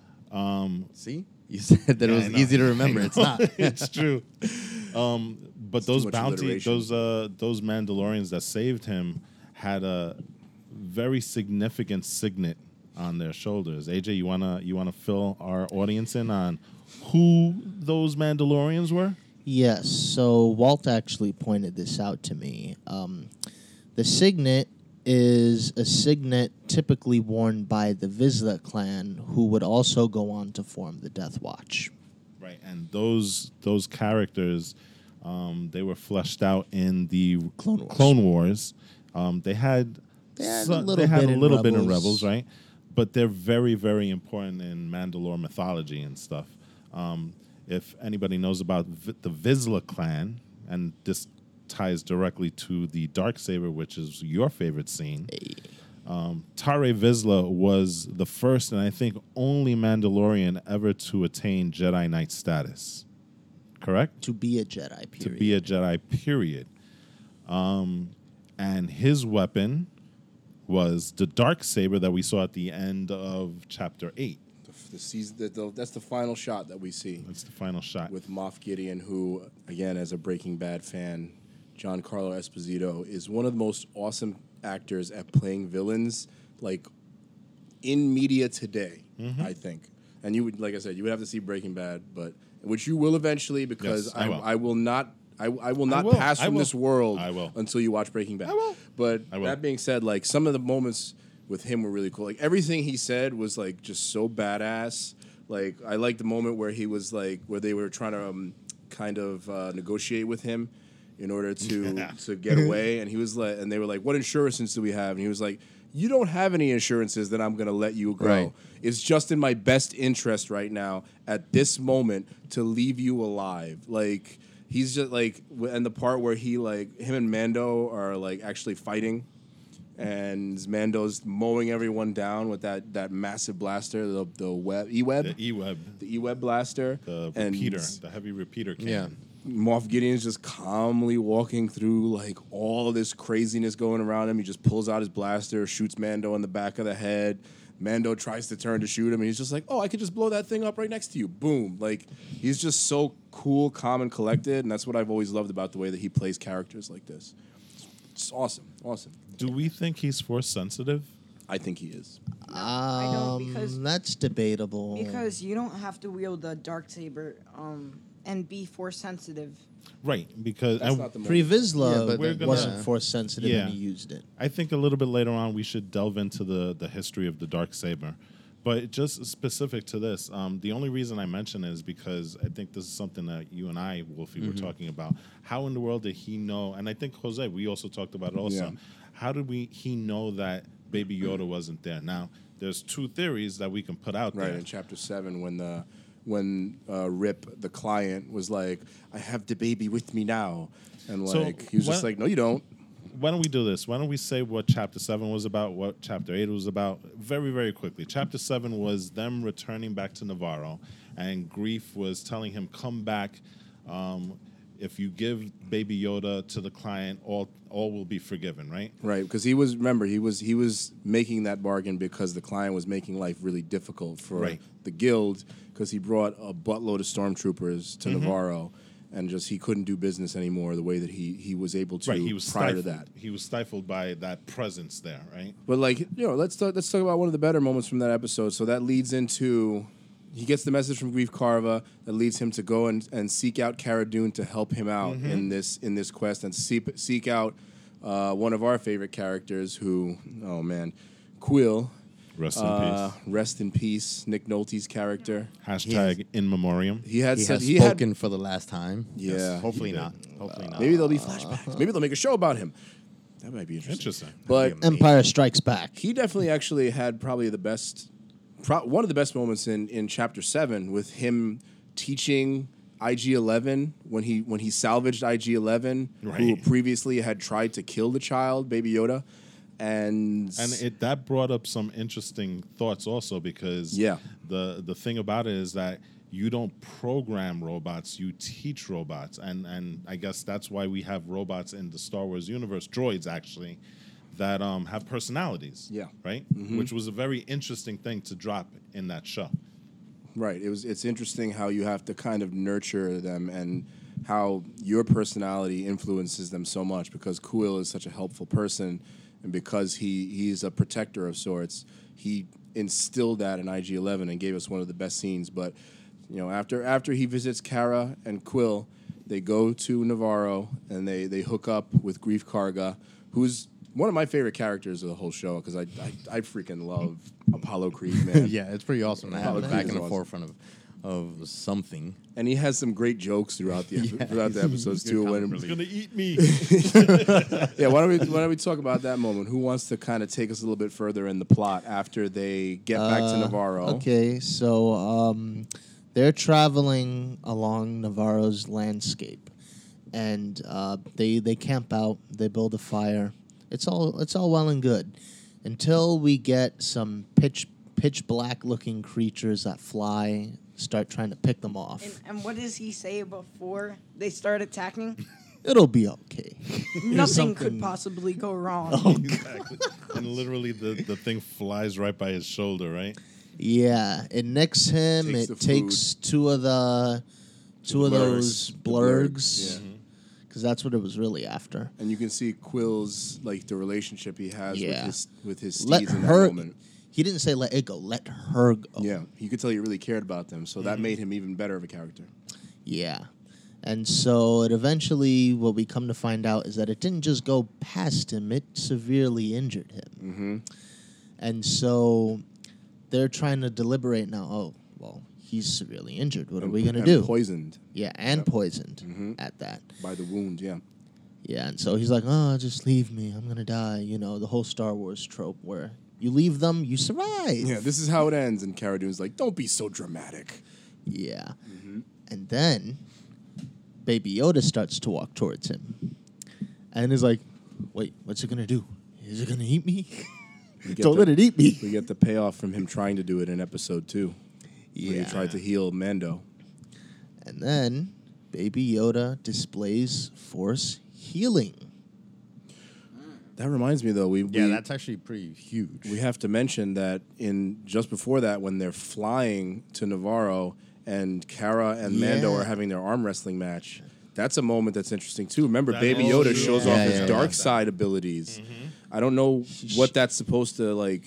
[SPEAKER 1] Um,
[SPEAKER 3] See, you said that
[SPEAKER 1] Yeah,
[SPEAKER 3] it was easy to remember. It's not.
[SPEAKER 1] it's true. Um, but
[SPEAKER 2] It's
[SPEAKER 1] those bounty, those uh, those Mandalorians that saved him had a very significant signet on their shoulders. AJ, you wanna you wanna fill our audience in on who those Mandalorians were?
[SPEAKER 4] Yes. So Walt actually pointed this out to me. Um, the signet is a signet typically worn by the Vizsla clan, who would also go on to form the Death Watch.
[SPEAKER 1] Right, and those those characters, um, they were fleshed out in the
[SPEAKER 4] Clone Wars.
[SPEAKER 1] Wars. Um, they had
[SPEAKER 4] They had a little bit
[SPEAKER 1] a
[SPEAKER 4] in
[SPEAKER 1] bit in
[SPEAKER 4] Rebels.
[SPEAKER 1] Rebels, right? But they're very very important in Mandalore mythology and stuff. Um, if anybody knows about v- the Vizsla clan, and this ties directly to the dark saber, which is your favorite scene. Um, Tarre Vizsla was the first and I think only Mandalorian ever to attain Jedi Knight status. Correct?
[SPEAKER 4] To be a Jedi, period.
[SPEAKER 1] To be a Jedi, period. Um, and his weapon was the dark saber that we saw at the end of chapter eight.
[SPEAKER 2] The The season. The, the, that's the final shot that we see
[SPEAKER 1] That's the final shot.
[SPEAKER 2] with Moff Gideon, who, again, as a Breaking Bad fan, Giancarlo Esposito is one of the most awesome actors at playing villains, like in media today.
[SPEAKER 1] Mm-hmm.
[SPEAKER 2] I think, and you would, like I said, you would have to see Breaking Bad, but which you will eventually because
[SPEAKER 1] Yes, I
[SPEAKER 2] I,
[SPEAKER 1] will.
[SPEAKER 2] I will not. I, I will not
[SPEAKER 1] will.
[SPEAKER 2] pass from
[SPEAKER 1] will.
[SPEAKER 2] this world
[SPEAKER 1] I will.
[SPEAKER 2] until you watch Breaking Bad.
[SPEAKER 1] I will.
[SPEAKER 2] But that being said, like some of the moments with him were really cool. Like everything he said was like just so badass. Like I like the moment where he was like where they were trying to um, kind of uh, negotiate with him in order to to get away, and he was like, and they were like, "What insurances do we have?" And he was like. You don't have any insurances that I'm going to let you go.
[SPEAKER 3] Right.
[SPEAKER 2] It's just in my best interest right now at this moment to leave you alive. Like he's just like, and the part where he like him and Mando are like actually fighting, and Mando's mowing everyone down with that that massive blaster, the the web e web,
[SPEAKER 1] the E-Web,
[SPEAKER 2] the e web blaster,
[SPEAKER 1] the
[SPEAKER 2] and
[SPEAKER 1] repeater, the heavy repeater
[SPEAKER 3] Yeah.
[SPEAKER 1] Cannon.
[SPEAKER 2] Moff Gideon's just calmly walking through like all this craziness going around him. He just pulls out his blaster, shoots Mando in the back of the head. Mando tries to turn to shoot him, and he's just like, "Oh, I could just blow that thing up right next to you." Boom! Like he's just so cool, calm, and collected, and that's what I've always loved about the way that he plays characters like this. It's awesome, awesome.
[SPEAKER 1] Do we think he's force sensitive?
[SPEAKER 2] I think he is.
[SPEAKER 5] I don't
[SPEAKER 4] Um,
[SPEAKER 5] because
[SPEAKER 4] that's debatable.
[SPEAKER 5] because you don't have to wield the dark saber um, and be force sensitive.
[SPEAKER 1] Right, because
[SPEAKER 2] That's
[SPEAKER 1] and
[SPEAKER 2] not the moment.
[SPEAKER 4] Pre
[SPEAKER 3] Yeah,
[SPEAKER 4] Vizsla
[SPEAKER 3] but
[SPEAKER 1] We're gonna-
[SPEAKER 4] wasn't force sensitive
[SPEAKER 1] Yeah.
[SPEAKER 4] and he used it.
[SPEAKER 1] I think a little bit later on we should delve into the the history of the dark saber. But just specific to this, um, the only reason I mention it is because I think this is something that you and I, Wolfie,
[SPEAKER 2] Mm-hmm.
[SPEAKER 1] were talking about. How in the world did he know? And I think Jose, we also talked about it also.
[SPEAKER 2] Yeah.
[SPEAKER 1] How did we he know that Baby Yoda wasn't there? Now, there's two theories that we can put out
[SPEAKER 2] Right
[SPEAKER 1] there.
[SPEAKER 2] in chapter seven, when the when uh, Rip the client was like, "I have the baby with me now," and
[SPEAKER 1] So,
[SPEAKER 2] like he was just
[SPEAKER 1] what-
[SPEAKER 2] like, "No, you don't."
[SPEAKER 1] why don't we do this? Why don't we say what chapter seven was about, what chapter eight was about, very, very quickly. Chapter seven was them returning back to Nevarro, and Greef was telling him, "Come back. Um, if you give Baby Yoda to the client, all all will be forgiven." Right?
[SPEAKER 2] Right, because he was remember he was he was making that bargain because the client was making life really difficult for
[SPEAKER 1] Right.
[SPEAKER 2] the guild because he brought a buttload of stormtroopers to
[SPEAKER 1] Mm-hmm.
[SPEAKER 2] Nevarro, and just he couldn't do business anymore the way that he he was able to
[SPEAKER 1] right. He was
[SPEAKER 2] prior
[SPEAKER 1] stifled.
[SPEAKER 2] to that.
[SPEAKER 1] He was stifled by that presence there. Right?
[SPEAKER 2] But like you know, let's talk, let's talk about one of the better moments from that episode. So that leads into he gets the message from Greef Karga that leads him to go and, and seek out Cara Dune to help him out
[SPEAKER 1] Mm-hmm.
[SPEAKER 2] in this in this quest and seek seek out uh, one of our favorite characters who oh man Kuiil.
[SPEAKER 1] Rest in
[SPEAKER 2] Uh,
[SPEAKER 1] peace.
[SPEAKER 2] rest in peace, Nick Nolte's character.
[SPEAKER 1] Hashtag in memoriam.
[SPEAKER 2] He had
[SPEAKER 3] He
[SPEAKER 2] said
[SPEAKER 3] has
[SPEAKER 2] he had
[SPEAKER 3] spoken for the last time.
[SPEAKER 2] Yeah,
[SPEAKER 3] Hopefully not. Hopefully not.
[SPEAKER 2] maybe there'll be flashbacks. Maybe they'll make a show about him. That might be interesting.
[SPEAKER 1] Interesting.
[SPEAKER 2] But
[SPEAKER 4] Empire Strikes Back.
[SPEAKER 2] he definitely actually had probably the best, pro- one of the best moments in in chapter seven with him teaching IG Eleven when he when he salvaged IG Eleven, who
[SPEAKER 1] Right.
[SPEAKER 2] previously had tried to kill the child, Baby Yoda, and
[SPEAKER 1] and it that brought up some interesting thoughts also because
[SPEAKER 2] Yeah.
[SPEAKER 1] the the thing about it is that you don't program robots you teach robots and and i guess that's why we have robots in the star wars universe droids actually that um, have personalities
[SPEAKER 2] Yeah.
[SPEAKER 1] right which was a very interesting thing to drop in that show
[SPEAKER 2] Right. It was. It's interesting how you have to kind of nurture them and how your personality influences them so much because Kuil is such a helpful person, and because he he's a protector of sorts, he instilled that in IG Eleven and gave us one of the best scenes. But you know, after after he visits Cara and Kuiil, they go to Nevarro and they they hook up with Greef Karga, who's one of my favorite characters of the whole show because I, I I freaking love Apollo Creed, man.
[SPEAKER 3] yeah, it's pretty awesome to have
[SPEAKER 2] Apollo
[SPEAKER 3] it back in the
[SPEAKER 2] awesome.
[SPEAKER 3] forefront of of something.
[SPEAKER 2] and he has some great jokes throughout the throughout the episodes too. When
[SPEAKER 1] it's gonna eat me
[SPEAKER 2] yeah, why don't we why don't we talk about that moment? Who wants to kind of take us a little bit further in the plot after they get back to
[SPEAKER 4] Uh,
[SPEAKER 2] Nevarro?
[SPEAKER 4] Okay, so um, they're traveling along Nevarro's landscape, and uh, they they camp out. They build a fire. It's all it's all well and good, until we get some pitch pitch black looking creatures that fly. Start trying to pick them off.
[SPEAKER 5] And, and what does he say before they start attacking?
[SPEAKER 4] It'll be okay.
[SPEAKER 5] Nothing
[SPEAKER 4] something-
[SPEAKER 5] could possibly go wrong.
[SPEAKER 1] Oh, exactly and literally the, the thing flies right by his shoulder right
[SPEAKER 4] Yeah, it nicks him.
[SPEAKER 2] Takes
[SPEAKER 4] it takes two of the two of
[SPEAKER 2] blurs.
[SPEAKER 4] those
[SPEAKER 2] The blurrgs,
[SPEAKER 4] blurrgs.
[SPEAKER 2] yeah. Mm-hmm.
[SPEAKER 4] Because that's what it was really after.
[SPEAKER 2] And you can see Kuiil's like the relationship he has
[SPEAKER 4] Yeah.
[SPEAKER 2] with his with his steeds
[SPEAKER 4] Let
[SPEAKER 2] in that
[SPEAKER 4] her.
[SPEAKER 2] moment.
[SPEAKER 4] He didn't say let it go. Let her go.
[SPEAKER 2] Yeah, you could tell he really cared about them, so
[SPEAKER 4] Mm-hmm.
[SPEAKER 2] that made him even better of a character.
[SPEAKER 4] Yeah. And so it eventually, what we come to find out is that it didn't just go past him, it severely injured him.
[SPEAKER 2] Mm-hmm.
[SPEAKER 4] And so they're trying to deliberate now. Oh, well, he's severely injured. What are we going to do?
[SPEAKER 2] Poisoned
[SPEAKER 4] yeah, and
[SPEAKER 2] Yep.
[SPEAKER 4] poisoned
[SPEAKER 2] Mhm.
[SPEAKER 4] at that.
[SPEAKER 2] by the wound. Yeah.
[SPEAKER 4] Yeah, and so he's like, oh, just leave me. I'm going to die. You know, the whole Star Wars trope where you leave them, you survive.
[SPEAKER 2] Yeah, this is how it ends, and Cara Dune's like, "Don't be so dramatic."
[SPEAKER 4] Yeah.
[SPEAKER 2] Mm-hmm.
[SPEAKER 4] And then Baby Yoda starts to walk towards him. And he's like, wait, what's it going to do? Is it going to eat me? Don't
[SPEAKER 2] the-
[SPEAKER 4] let it eat me.
[SPEAKER 2] We get the payoff from him trying to do it in episode two,
[SPEAKER 4] Yeah.
[SPEAKER 2] he tried to heal Mando.
[SPEAKER 4] And then Baby Yoda displays force healing.
[SPEAKER 2] That reminds me, though, we
[SPEAKER 3] Yeah,
[SPEAKER 2] we,
[SPEAKER 3] that's actually pretty huge.
[SPEAKER 2] we have to mention that in just before that, when they're flying to Nevarro and Cara and Mando are having their arm wrestling match. That's a moment that's interesting too. Remember,
[SPEAKER 1] That
[SPEAKER 2] Baby Yoda
[SPEAKER 1] true.
[SPEAKER 2] shows
[SPEAKER 4] Yeah,
[SPEAKER 2] off
[SPEAKER 4] yeah,
[SPEAKER 2] his
[SPEAKER 4] yeah.
[SPEAKER 2] dark side abilities. I don't know what that's supposed to like.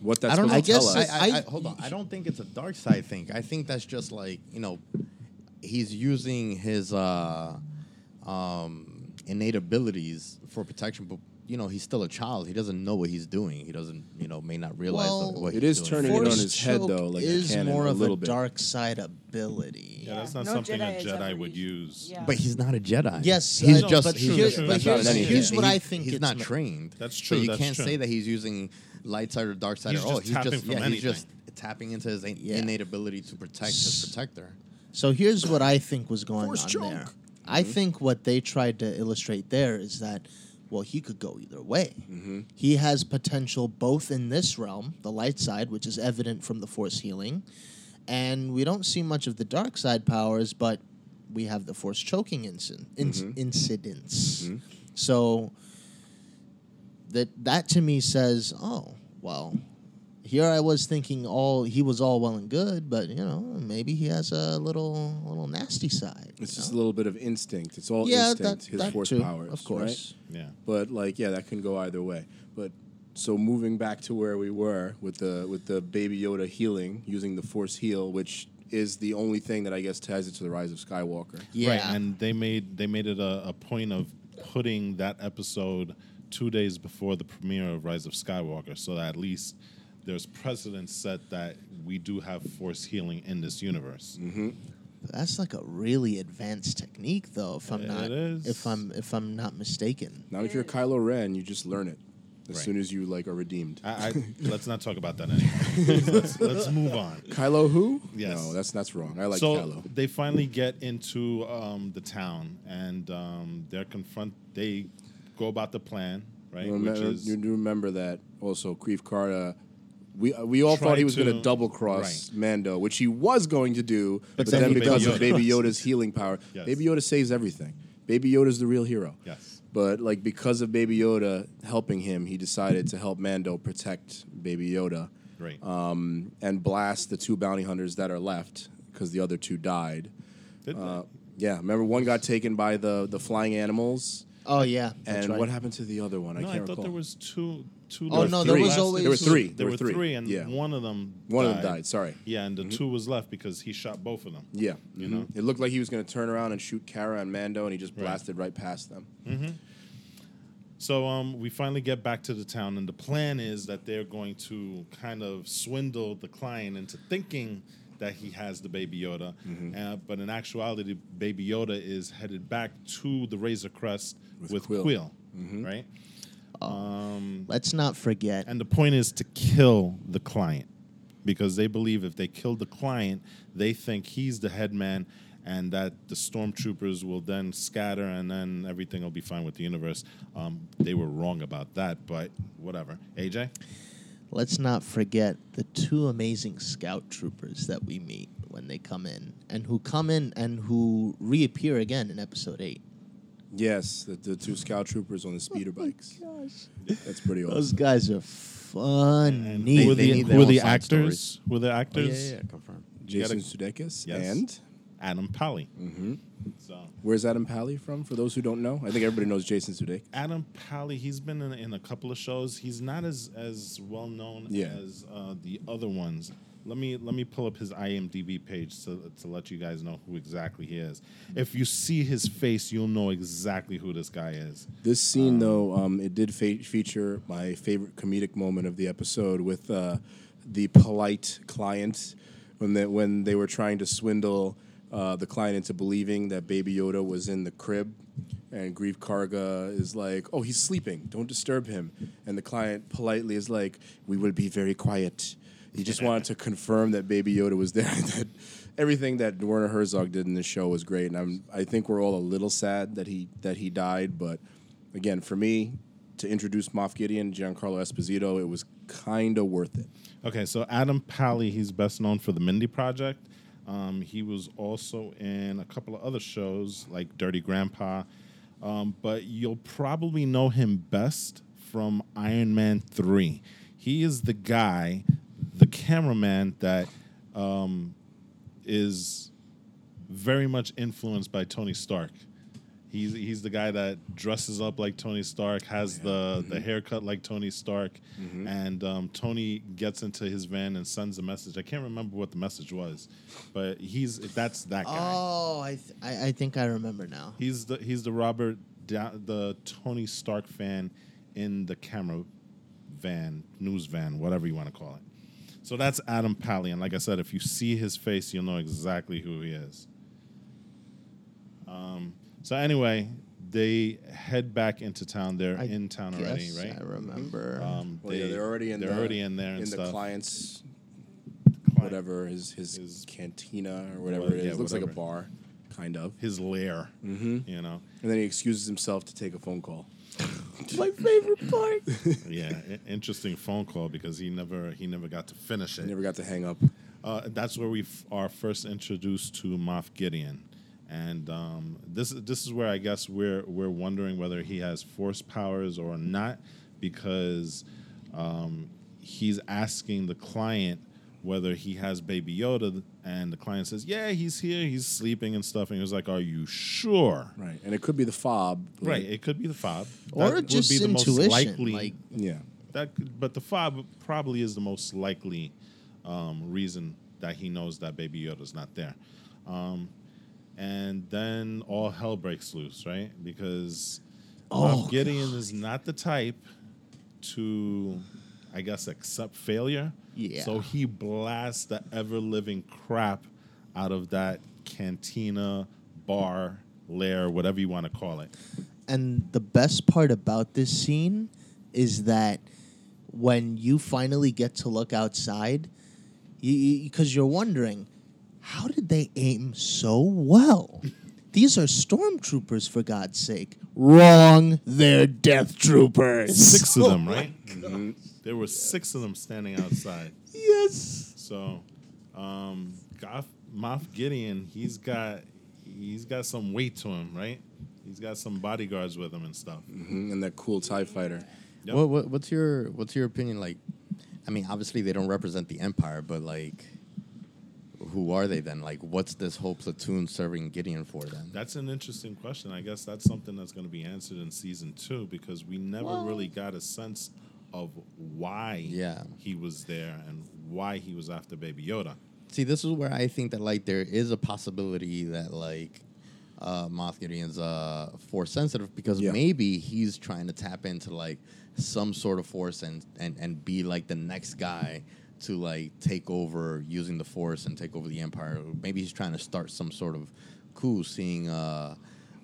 [SPEAKER 2] What that's
[SPEAKER 3] I don't know.
[SPEAKER 2] supposed to
[SPEAKER 4] I
[SPEAKER 2] tell
[SPEAKER 4] guess
[SPEAKER 2] us.
[SPEAKER 3] I, I, I,
[SPEAKER 4] I-
[SPEAKER 3] hold on. I don't think it's a dark side thing. I think that's just like you know, he's using his uh, um, innate abilities for protection, but you know he's still a child. He doesn't know what he's doing. He doesn't, you know, may not realize
[SPEAKER 4] Well,
[SPEAKER 3] what
[SPEAKER 2] It
[SPEAKER 3] he's
[SPEAKER 2] is
[SPEAKER 3] doing.
[SPEAKER 2] turning it on his head, though, like a
[SPEAKER 4] is
[SPEAKER 2] cannon,
[SPEAKER 4] more
[SPEAKER 2] a
[SPEAKER 4] of
[SPEAKER 2] little
[SPEAKER 4] a
[SPEAKER 2] bit.
[SPEAKER 4] dark side ability.
[SPEAKER 1] Yeah, that's not
[SPEAKER 5] no
[SPEAKER 1] something
[SPEAKER 5] Jedi
[SPEAKER 1] a Jedi would use.
[SPEAKER 5] yeah.
[SPEAKER 3] But he's not a Jedi.
[SPEAKER 4] Yes,
[SPEAKER 3] he's
[SPEAKER 4] I know,
[SPEAKER 3] just
[SPEAKER 4] but
[SPEAKER 3] he's
[SPEAKER 4] here's-
[SPEAKER 3] just
[SPEAKER 4] but
[SPEAKER 2] That's not
[SPEAKER 4] here's- here's what
[SPEAKER 3] he-
[SPEAKER 4] I think
[SPEAKER 3] He's
[SPEAKER 4] it's
[SPEAKER 3] not
[SPEAKER 4] ma-
[SPEAKER 3] trained.
[SPEAKER 1] That's true.
[SPEAKER 3] So
[SPEAKER 1] true,
[SPEAKER 3] you can't say that he's using light side or dark side at all.
[SPEAKER 1] just
[SPEAKER 3] he's
[SPEAKER 1] tapping
[SPEAKER 3] just
[SPEAKER 1] from
[SPEAKER 3] yeah, he's just tapping into his innate ability to protect his protector.
[SPEAKER 4] So here's what I think was going
[SPEAKER 2] Force
[SPEAKER 4] on
[SPEAKER 2] choke.
[SPEAKER 4] there. I mm-hmm. think what they tried to illustrate there is that, well, he could go either way. Mm-hmm. He has potential both in this realm, the light side, which is evident from the force healing, and we don't see much of the dark side powers, but we have the force choking inci- in- mm-hmm. incidents. Mm-hmm. So that that to me says, oh, well, here I was thinking all he was all well and good, but you know maybe he has a little little nasty side.
[SPEAKER 2] It's
[SPEAKER 4] you
[SPEAKER 2] just a little bit of instinct. It's all
[SPEAKER 4] yeah,
[SPEAKER 2] instinct.
[SPEAKER 4] that,
[SPEAKER 2] his
[SPEAKER 4] that
[SPEAKER 2] force
[SPEAKER 4] too,
[SPEAKER 2] powers,
[SPEAKER 4] of course.
[SPEAKER 1] Yeah.
[SPEAKER 2] But like, yeah, that can go either way. But so moving back to where we were with the with the Baby Yoda healing using the Force heal, which is the only thing that I guess ties it to the rise of Skywalker.
[SPEAKER 4] Yeah,
[SPEAKER 1] Right, and they made they made it a, a point of putting that episode two days before the premiere of Rise of Skywalker, so that at least there's precedent set that we do have force healing in this universe.
[SPEAKER 4] that's like a really advanced technique, though. If I'm
[SPEAKER 1] It
[SPEAKER 4] not,
[SPEAKER 1] is.
[SPEAKER 4] if I'm if I'm not mistaken.
[SPEAKER 2] Not if you're Kylo Ren, you just learn it as
[SPEAKER 1] Right.
[SPEAKER 2] soon as you like are redeemed.
[SPEAKER 1] I, I let's not talk about that anymore. let's, let's move on.
[SPEAKER 2] Kylo who?
[SPEAKER 1] Yes.
[SPEAKER 2] No, that's that's wrong. I like
[SPEAKER 1] so
[SPEAKER 2] Kylo.
[SPEAKER 1] they finally get into um, the town, and um, they're confront. They go about the plan, right?
[SPEAKER 2] You
[SPEAKER 1] Which is
[SPEAKER 2] you do remember that also Greef Karga. We, uh, we all
[SPEAKER 1] Tried
[SPEAKER 2] thought he was going
[SPEAKER 1] to-
[SPEAKER 2] to double cross
[SPEAKER 1] right.
[SPEAKER 2] Mando, which he was going to do, but,
[SPEAKER 1] then
[SPEAKER 2] then
[SPEAKER 1] he
[SPEAKER 2] because
[SPEAKER 1] Baby
[SPEAKER 2] of
[SPEAKER 1] Yoda.
[SPEAKER 2] Baby Yoda's healing power,
[SPEAKER 1] Yes.
[SPEAKER 2] Baby Yoda saves everything. Baby Yoda's the real hero.
[SPEAKER 1] yes,
[SPEAKER 2] But like because of Baby Yoda helping him, he decided to help Mando protect Baby Yoda
[SPEAKER 1] great.
[SPEAKER 2] um, and blast the two bounty hunters that are left because the other two died.
[SPEAKER 1] Did they?
[SPEAKER 2] Uh, yeah, remember one got taken by the the flying animals,
[SPEAKER 4] Oh yeah, that's
[SPEAKER 2] and
[SPEAKER 4] right.
[SPEAKER 2] what happened to the other one? I
[SPEAKER 1] no, I,
[SPEAKER 2] can't
[SPEAKER 1] ththere
[SPEAKER 2] recall.
[SPEAKER 1] There was two. Two.
[SPEAKER 4] Oh, no, there was
[SPEAKER 1] Last-
[SPEAKER 4] always-
[SPEAKER 2] There were three.
[SPEAKER 1] There
[SPEAKER 2] There
[SPEAKER 1] were
[SPEAKER 2] were three.
[SPEAKER 1] three, and
[SPEAKER 2] Yeah.
[SPEAKER 1] one of them.
[SPEAKER 2] One of
[SPEAKER 1] died.
[SPEAKER 2] them died. Sorry.
[SPEAKER 1] Yeah, and the two was left because he shot both of them.
[SPEAKER 2] Yeah,
[SPEAKER 1] You
[SPEAKER 2] mhm.
[SPEAKER 1] know?
[SPEAKER 2] it looked like he was going to turn around and shoot Cara and Mando, and he just blasted right past them.
[SPEAKER 1] So um, we finally get back to the town, and the plan is that they're going to kind of swindle the client into thinking that he has the Baby Yoda,
[SPEAKER 2] Mm-hmm.
[SPEAKER 1] uh, but in actuality, Baby Yoda is headed back to the Razor Crest
[SPEAKER 2] With
[SPEAKER 1] with,
[SPEAKER 2] Kuiil.
[SPEAKER 1] Kuiil,
[SPEAKER 2] Mm-hmm.
[SPEAKER 1] right?
[SPEAKER 4] Let's not forget.
[SPEAKER 1] And the point is to kill the client because they believe if they kill the client, they think he's the head man and that the stormtroopers will then scatter and then everything will be fine with the universe. Um, they were wrong about that, but whatever. AJ?
[SPEAKER 4] let's not forget the two amazing scout troopers that we meet when they come in, and who come in and who reappear again in episode eight.
[SPEAKER 2] Yes, the, the two scout troopers on the speeder bikes. That's pretty awesome.
[SPEAKER 4] Those guys are funny.
[SPEAKER 1] who are
[SPEAKER 3] They
[SPEAKER 1] the,
[SPEAKER 3] need
[SPEAKER 1] who are the actors?
[SPEAKER 3] stories.
[SPEAKER 1] Who are the
[SPEAKER 3] Oh,
[SPEAKER 1] actors?
[SPEAKER 3] yeah, yeah, yeah, confirmed.
[SPEAKER 1] You gotta-
[SPEAKER 2] Jason Sudeikis
[SPEAKER 1] Yes.
[SPEAKER 2] and
[SPEAKER 1] Adam Pally. Mm-hmm. So
[SPEAKER 2] where's Adam Pally from? For those who don't know, I think everybody knows Jason Sudeikis.
[SPEAKER 1] Adam Pally, he's been in, in a couple of shows. He's not as as well known
[SPEAKER 2] Yeah.
[SPEAKER 1] as uh, the other ones. Let me let me pull up his IMDb page to to let you guys know who exactly he is. If you see his face, you'll know exactly who this guy is.
[SPEAKER 2] This scene, though, um, it did fe- feature my favorite comedic moment of the episode with uh, the polite client when they, when they were trying to swindle uh, the client into believing that Baby Yoda was in the crib. And Greef Karga is like, "Oh, he's sleeping. Don't disturb him." And the client politely is like, "We will be very quiet." He just wanted to confirm that Baby Yoda was there. that everything that Werner Herzog did in this show was great, and I'm I think we're all a little sad that he that he died. But again, for me, to introduce Moff Gideon, Giancarlo Esposito, it was kind of worth it.
[SPEAKER 1] Okay, so Adam Pally, he's best known for the Mindy Project. Um, he was also in a couple of other shows like Dirty Grandpa, um, but you'll probably know him best from Iron Man 3. He is the guy, the cameraman that um, is very much influenced by Tony Stark. He's, he's the guy that dresses up like Tony Stark, has the, the haircut like Tony Stark, and um, Tony gets into his van and sends a message. I can't remember what the message was, but he's that's that guy.
[SPEAKER 4] Oh, I, th- I I think I remember now.
[SPEAKER 1] He's the he's the Robert Da- the Tony Stark fan in the camera van, news van, whatever you want to call it. So that's Adam Pally, and like I said, if you see his face, you'll know exactly who he is. Um, so anyway, they head back into town. They're
[SPEAKER 4] I
[SPEAKER 1] in town already, right?
[SPEAKER 4] I remember.
[SPEAKER 1] Um,
[SPEAKER 2] Well, yeah, they're already in. There.
[SPEAKER 1] They're
[SPEAKER 2] the,
[SPEAKER 1] already in there and
[SPEAKER 2] in
[SPEAKER 1] stuff.
[SPEAKER 2] the client's
[SPEAKER 1] Client-
[SPEAKER 2] whatever his his,
[SPEAKER 1] His-
[SPEAKER 2] cantina or whatever
[SPEAKER 1] Well,
[SPEAKER 2] it is.
[SPEAKER 1] yeah,
[SPEAKER 2] Looks like a bar, kind of.
[SPEAKER 1] His lair,
[SPEAKER 2] Mm-hmm.
[SPEAKER 1] you know.
[SPEAKER 2] And then he excuses himself to take a phone call.
[SPEAKER 4] My favorite part.
[SPEAKER 1] Yeah, interesting phone call because he never he never got to finish
[SPEAKER 2] I
[SPEAKER 1] it.
[SPEAKER 2] never got to hang up.
[SPEAKER 1] Uh, that's where we f- are first introduced to Moff Gideon, and um, this this is where I guess we're we're wondering whether he has force powers or not, because um, he's asking the client whether he has Baby Yoda, and the client says, "Yeah, he's here. He's sleeping and stuff." And he was like, "Are you sure?"
[SPEAKER 2] Right, and it could be the fob.
[SPEAKER 1] Right. It could be the fob,
[SPEAKER 4] Or
[SPEAKER 1] That would
[SPEAKER 4] just
[SPEAKER 1] be the most
[SPEAKER 4] intuition,
[SPEAKER 1] likely-
[SPEAKER 4] like-
[SPEAKER 2] Yeah.
[SPEAKER 1] that, could- but the fob probably is the most likely um, reason that he knows that Baby Yoda's not there. Um, and then all hell breaks loose, right? Because
[SPEAKER 4] Oh,
[SPEAKER 1] Moff Gideon is not the type to, I guess, accept failure.
[SPEAKER 4] Yeah.
[SPEAKER 1] So he blasts the ever living crap out of that cantina, bar, lair, whatever you want to call it.
[SPEAKER 4] And the best part about this scene is that when you finally get to look outside, because you, are wondering, how did they aim so well? These are stormtroopers, for God's sake. Wrong, they're death troopers.
[SPEAKER 1] Six of them,
[SPEAKER 4] Oh
[SPEAKER 1] right? Mm-hmm. There were six of them standing outside.
[SPEAKER 4] Yes.
[SPEAKER 1] So, um, Goff, Moff Gideon, he's got he's got some weight to him, right? He's got some bodyguards with him and stuff.
[SPEAKER 2] hmm And that cool Tie Fighter.
[SPEAKER 1] Yep.
[SPEAKER 3] What, what what's your what's your opinion? Like, I mean, obviously they don't represent the Empire, but like, who are they then? Like, what's this whole platoon serving Gideon for then?
[SPEAKER 1] That's an interesting question. I guess that's something that's going to be answered in season two because we never really got a sense of why
[SPEAKER 3] Yeah.
[SPEAKER 1] he was there and why he was after Baby Yoda.
[SPEAKER 3] See, this is where I think that like there is a possibility that like uh, Moff Gideon's uh, force sensitive because
[SPEAKER 2] Yeah.
[SPEAKER 3] maybe he's trying to tap into like some sort of force and and and be like the next guy to like take over using the force and take over the empire. Maybe he's trying to start some sort of coup, seeing uh,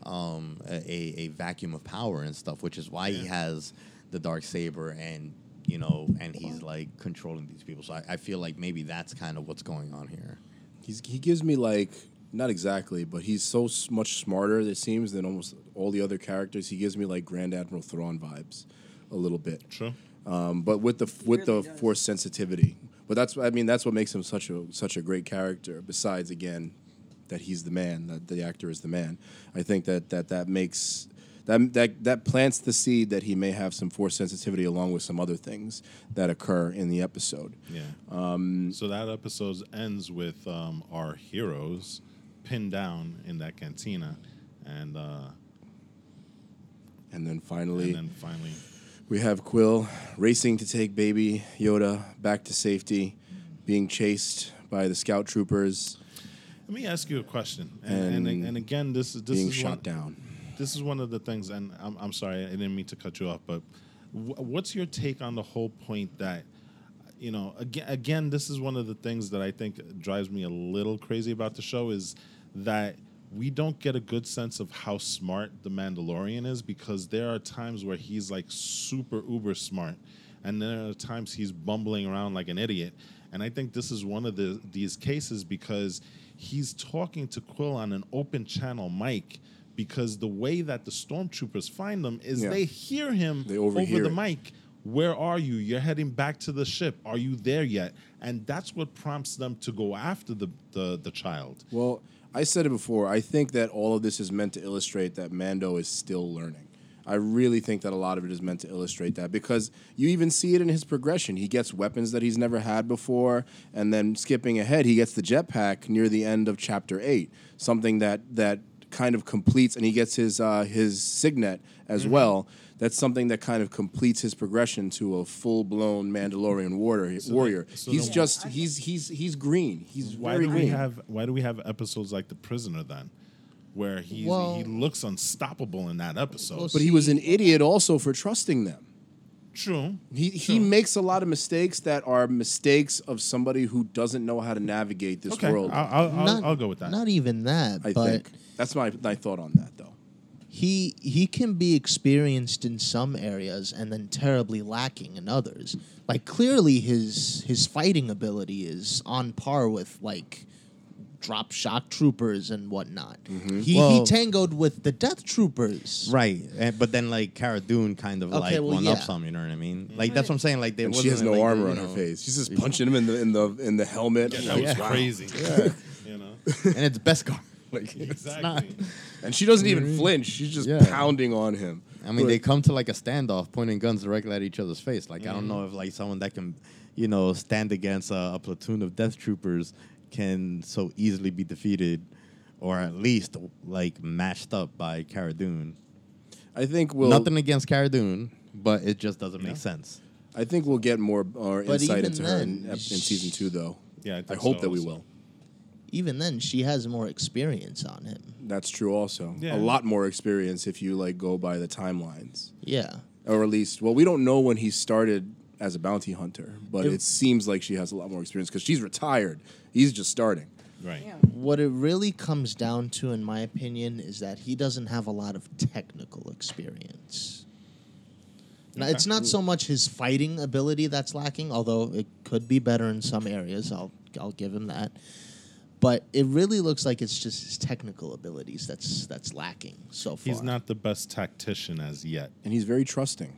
[SPEAKER 3] um, a, a vacuum of power and stuff, which is why he has the dark saber and you know, and he's like controlling these people. So I, I feel like maybe that's kind of what's going on here.
[SPEAKER 2] He's, he gives me like not exactly, but he's so much smarter it seems than almost all the other characters. He gives me like Grand Admiral Thrawn vibes, a little bit.
[SPEAKER 1] True.
[SPEAKER 2] um, but with the with the
[SPEAKER 5] does.
[SPEAKER 2] force sensitivity. But that's I mean that's what makes him such a such a great character. Besides, again, that he's the man, that the actor is the man. I think that that that makes that that that plants the seed that he may have some force sensitivity along with some other things that occur in the episode.
[SPEAKER 1] Yeah. Um, so that episode ends with um, our heroes pinned down in that cantina, and uh,
[SPEAKER 2] And then finally,
[SPEAKER 1] and then finally,
[SPEAKER 2] we have Kuiil racing to take Baby Yoda back to safety, being chased by the scout troopers,
[SPEAKER 1] let me ask you a question. And and,
[SPEAKER 2] And
[SPEAKER 1] and again, this is this
[SPEAKER 2] being
[SPEAKER 1] is
[SPEAKER 2] shot
[SPEAKER 1] one,
[SPEAKER 2] down.
[SPEAKER 1] This is one of the things, and I'm, I'm sorry, I didn't mean to cut you off, but wh- what's your take on the whole point that, you know, again, again, this is one of the things that I think drives me a little crazy about the show is that we don't get a good sense of how smart the Mandalorian is because there are times where he's like super uber smart, and there are times he's bumbling around like an idiot. And I think this is one of the these cases because he's talking to Kuiil on an open channel mic because the way that the stormtroopers find them is
[SPEAKER 2] Yeah.
[SPEAKER 1] they hear him
[SPEAKER 2] They
[SPEAKER 1] over the
[SPEAKER 2] it.
[SPEAKER 1] mic. Where are you? You're heading back to the ship. Are you there yet? And that's what prompts them to go after the the, the child.
[SPEAKER 2] Well, I said it before. I think that all of this is meant to illustrate that Mando is still learning. I really think that a lot of it is meant to illustrate that because you even see it in his progression. He gets weapons that he's never had before, and then skipping ahead, he gets the jetpack near the end of chapter eight, something that that kind of completes, and he gets his uh, his signet as
[SPEAKER 1] Mm-hmm.
[SPEAKER 2] well. That's something that kind of completes his progression to a full blown Mandalorian warrior. warrior.
[SPEAKER 1] so
[SPEAKER 2] he's
[SPEAKER 1] then-
[SPEAKER 2] just he's he's he's green. He's
[SPEAKER 1] Why
[SPEAKER 2] very
[SPEAKER 1] do we
[SPEAKER 2] green.
[SPEAKER 1] have Why do we have episodes like The Prisoner then, where he
[SPEAKER 4] Well-
[SPEAKER 1] he looks unstoppable in that episode?
[SPEAKER 4] Well,
[SPEAKER 2] But he was an idiot also for trusting them.
[SPEAKER 1] True.
[SPEAKER 2] He he makes a lot of mistakes that are mistakes of somebody who doesn't know how to navigate this
[SPEAKER 1] Okay,
[SPEAKER 2] world.
[SPEAKER 1] I'll, I'll, I'll,
[SPEAKER 4] not,
[SPEAKER 1] I'll go with that.
[SPEAKER 4] Not even that,
[SPEAKER 2] I
[SPEAKER 4] but
[SPEAKER 2] think that's my my thought on that though.
[SPEAKER 4] he he can be experienced in some areas and then terribly lacking in others. Like clearly his his fighting ability is on par with like drop shock troopers and whatnot.
[SPEAKER 2] Mm-hmm.
[SPEAKER 4] He he tangoed with the death troopers.
[SPEAKER 3] Right, and, but then like Cara Dune kind of
[SPEAKER 4] Okay,
[SPEAKER 3] like
[SPEAKER 4] well,
[SPEAKER 3] one
[SPEAKER 4] yeah.
[SPEAKER 3] up some. You know what I mean? Like that's what I'm saying. Like they
[SPEAKER 2] she has no
[SPEAKER 3] like,
[SPEAKER 2] armor
[SPEAKER 3] you
[SPEAKER 2] on her face. She's just punching him in the in the in the helmet.
[SPEAKER 1] that
[SPEAKER 2] Like,
[SPEAKER 1] was
[SPEAKER 2] wow.
[SPEAKER 1] crazy. you know.
[SPEAKER 3] and it's Beskar. Like it's not.
[SPEAKER 1] Exactly.
[SPEAKER 2] And she doesn't even flinch. She's just
[SPEAKER 3] Yeah.
[SPEAKER 2] pounding on him.
[SPEAKER 3] I mean,
[SPEAKER 2] But-
[SPEAKER 3] they come to like a standoff, pointing guns directly at each other's face. Like I don't
[SPEAKER 2] Mm-hmm.
[SPEAKER 3] know if like someone that can, you know, stand against a, a platoon of death troopers can so easily be defeated, or at least like matched up by Cara Dune.
[SPEAKER 2] I think we'll
[SPEAKER 3] Nothing against Cara Dune, but it just doesn't
[SPEAKER 1] Yeah.
[SPEAKER 3] make sense.
[SPEAKER 2] I think we'll get more more insight
[SPEAKER 4] even
[SPEAKER 2] into her in, in season two, though.
[SPEAKER 1] Yeah, I,
[SPEAKER 2] I hope
[SPEAKER 1] so
[SPEAKER 2] that we will.
[SPEAKER 4] Even then, she has more experience on him.
[SPEAKER 2] That's true. Also,
[SPEAKER 1] Yeah.
[SPEAKER 2] a lot more experience if you like go by the timelines.
[SPEAKER 4] Yeah.
[SPEAKER 2] or at least well we don't know when he started as a bounty hunter but
[SPEAKER 4] If-
[SPEAKER 2] it seems like she has a lot more experience because she's retired he's just starting
[SPEAKER 1] Right.
[SPEAKER 5] Yeah.
[SPEAKER 4] What it really comes down to, in my opinion, is that he doesn't have a lot of technical experience. Now, it's not so much his fighting ability that's lacking, although it could be better in some areas. I'll I'll give him that. But it really looks like it's just his technical abilities that's that's lacking so far.
[SPEAKER 1] He's not the best tactician as yet.
[SPEAKER 2] and he's very trusting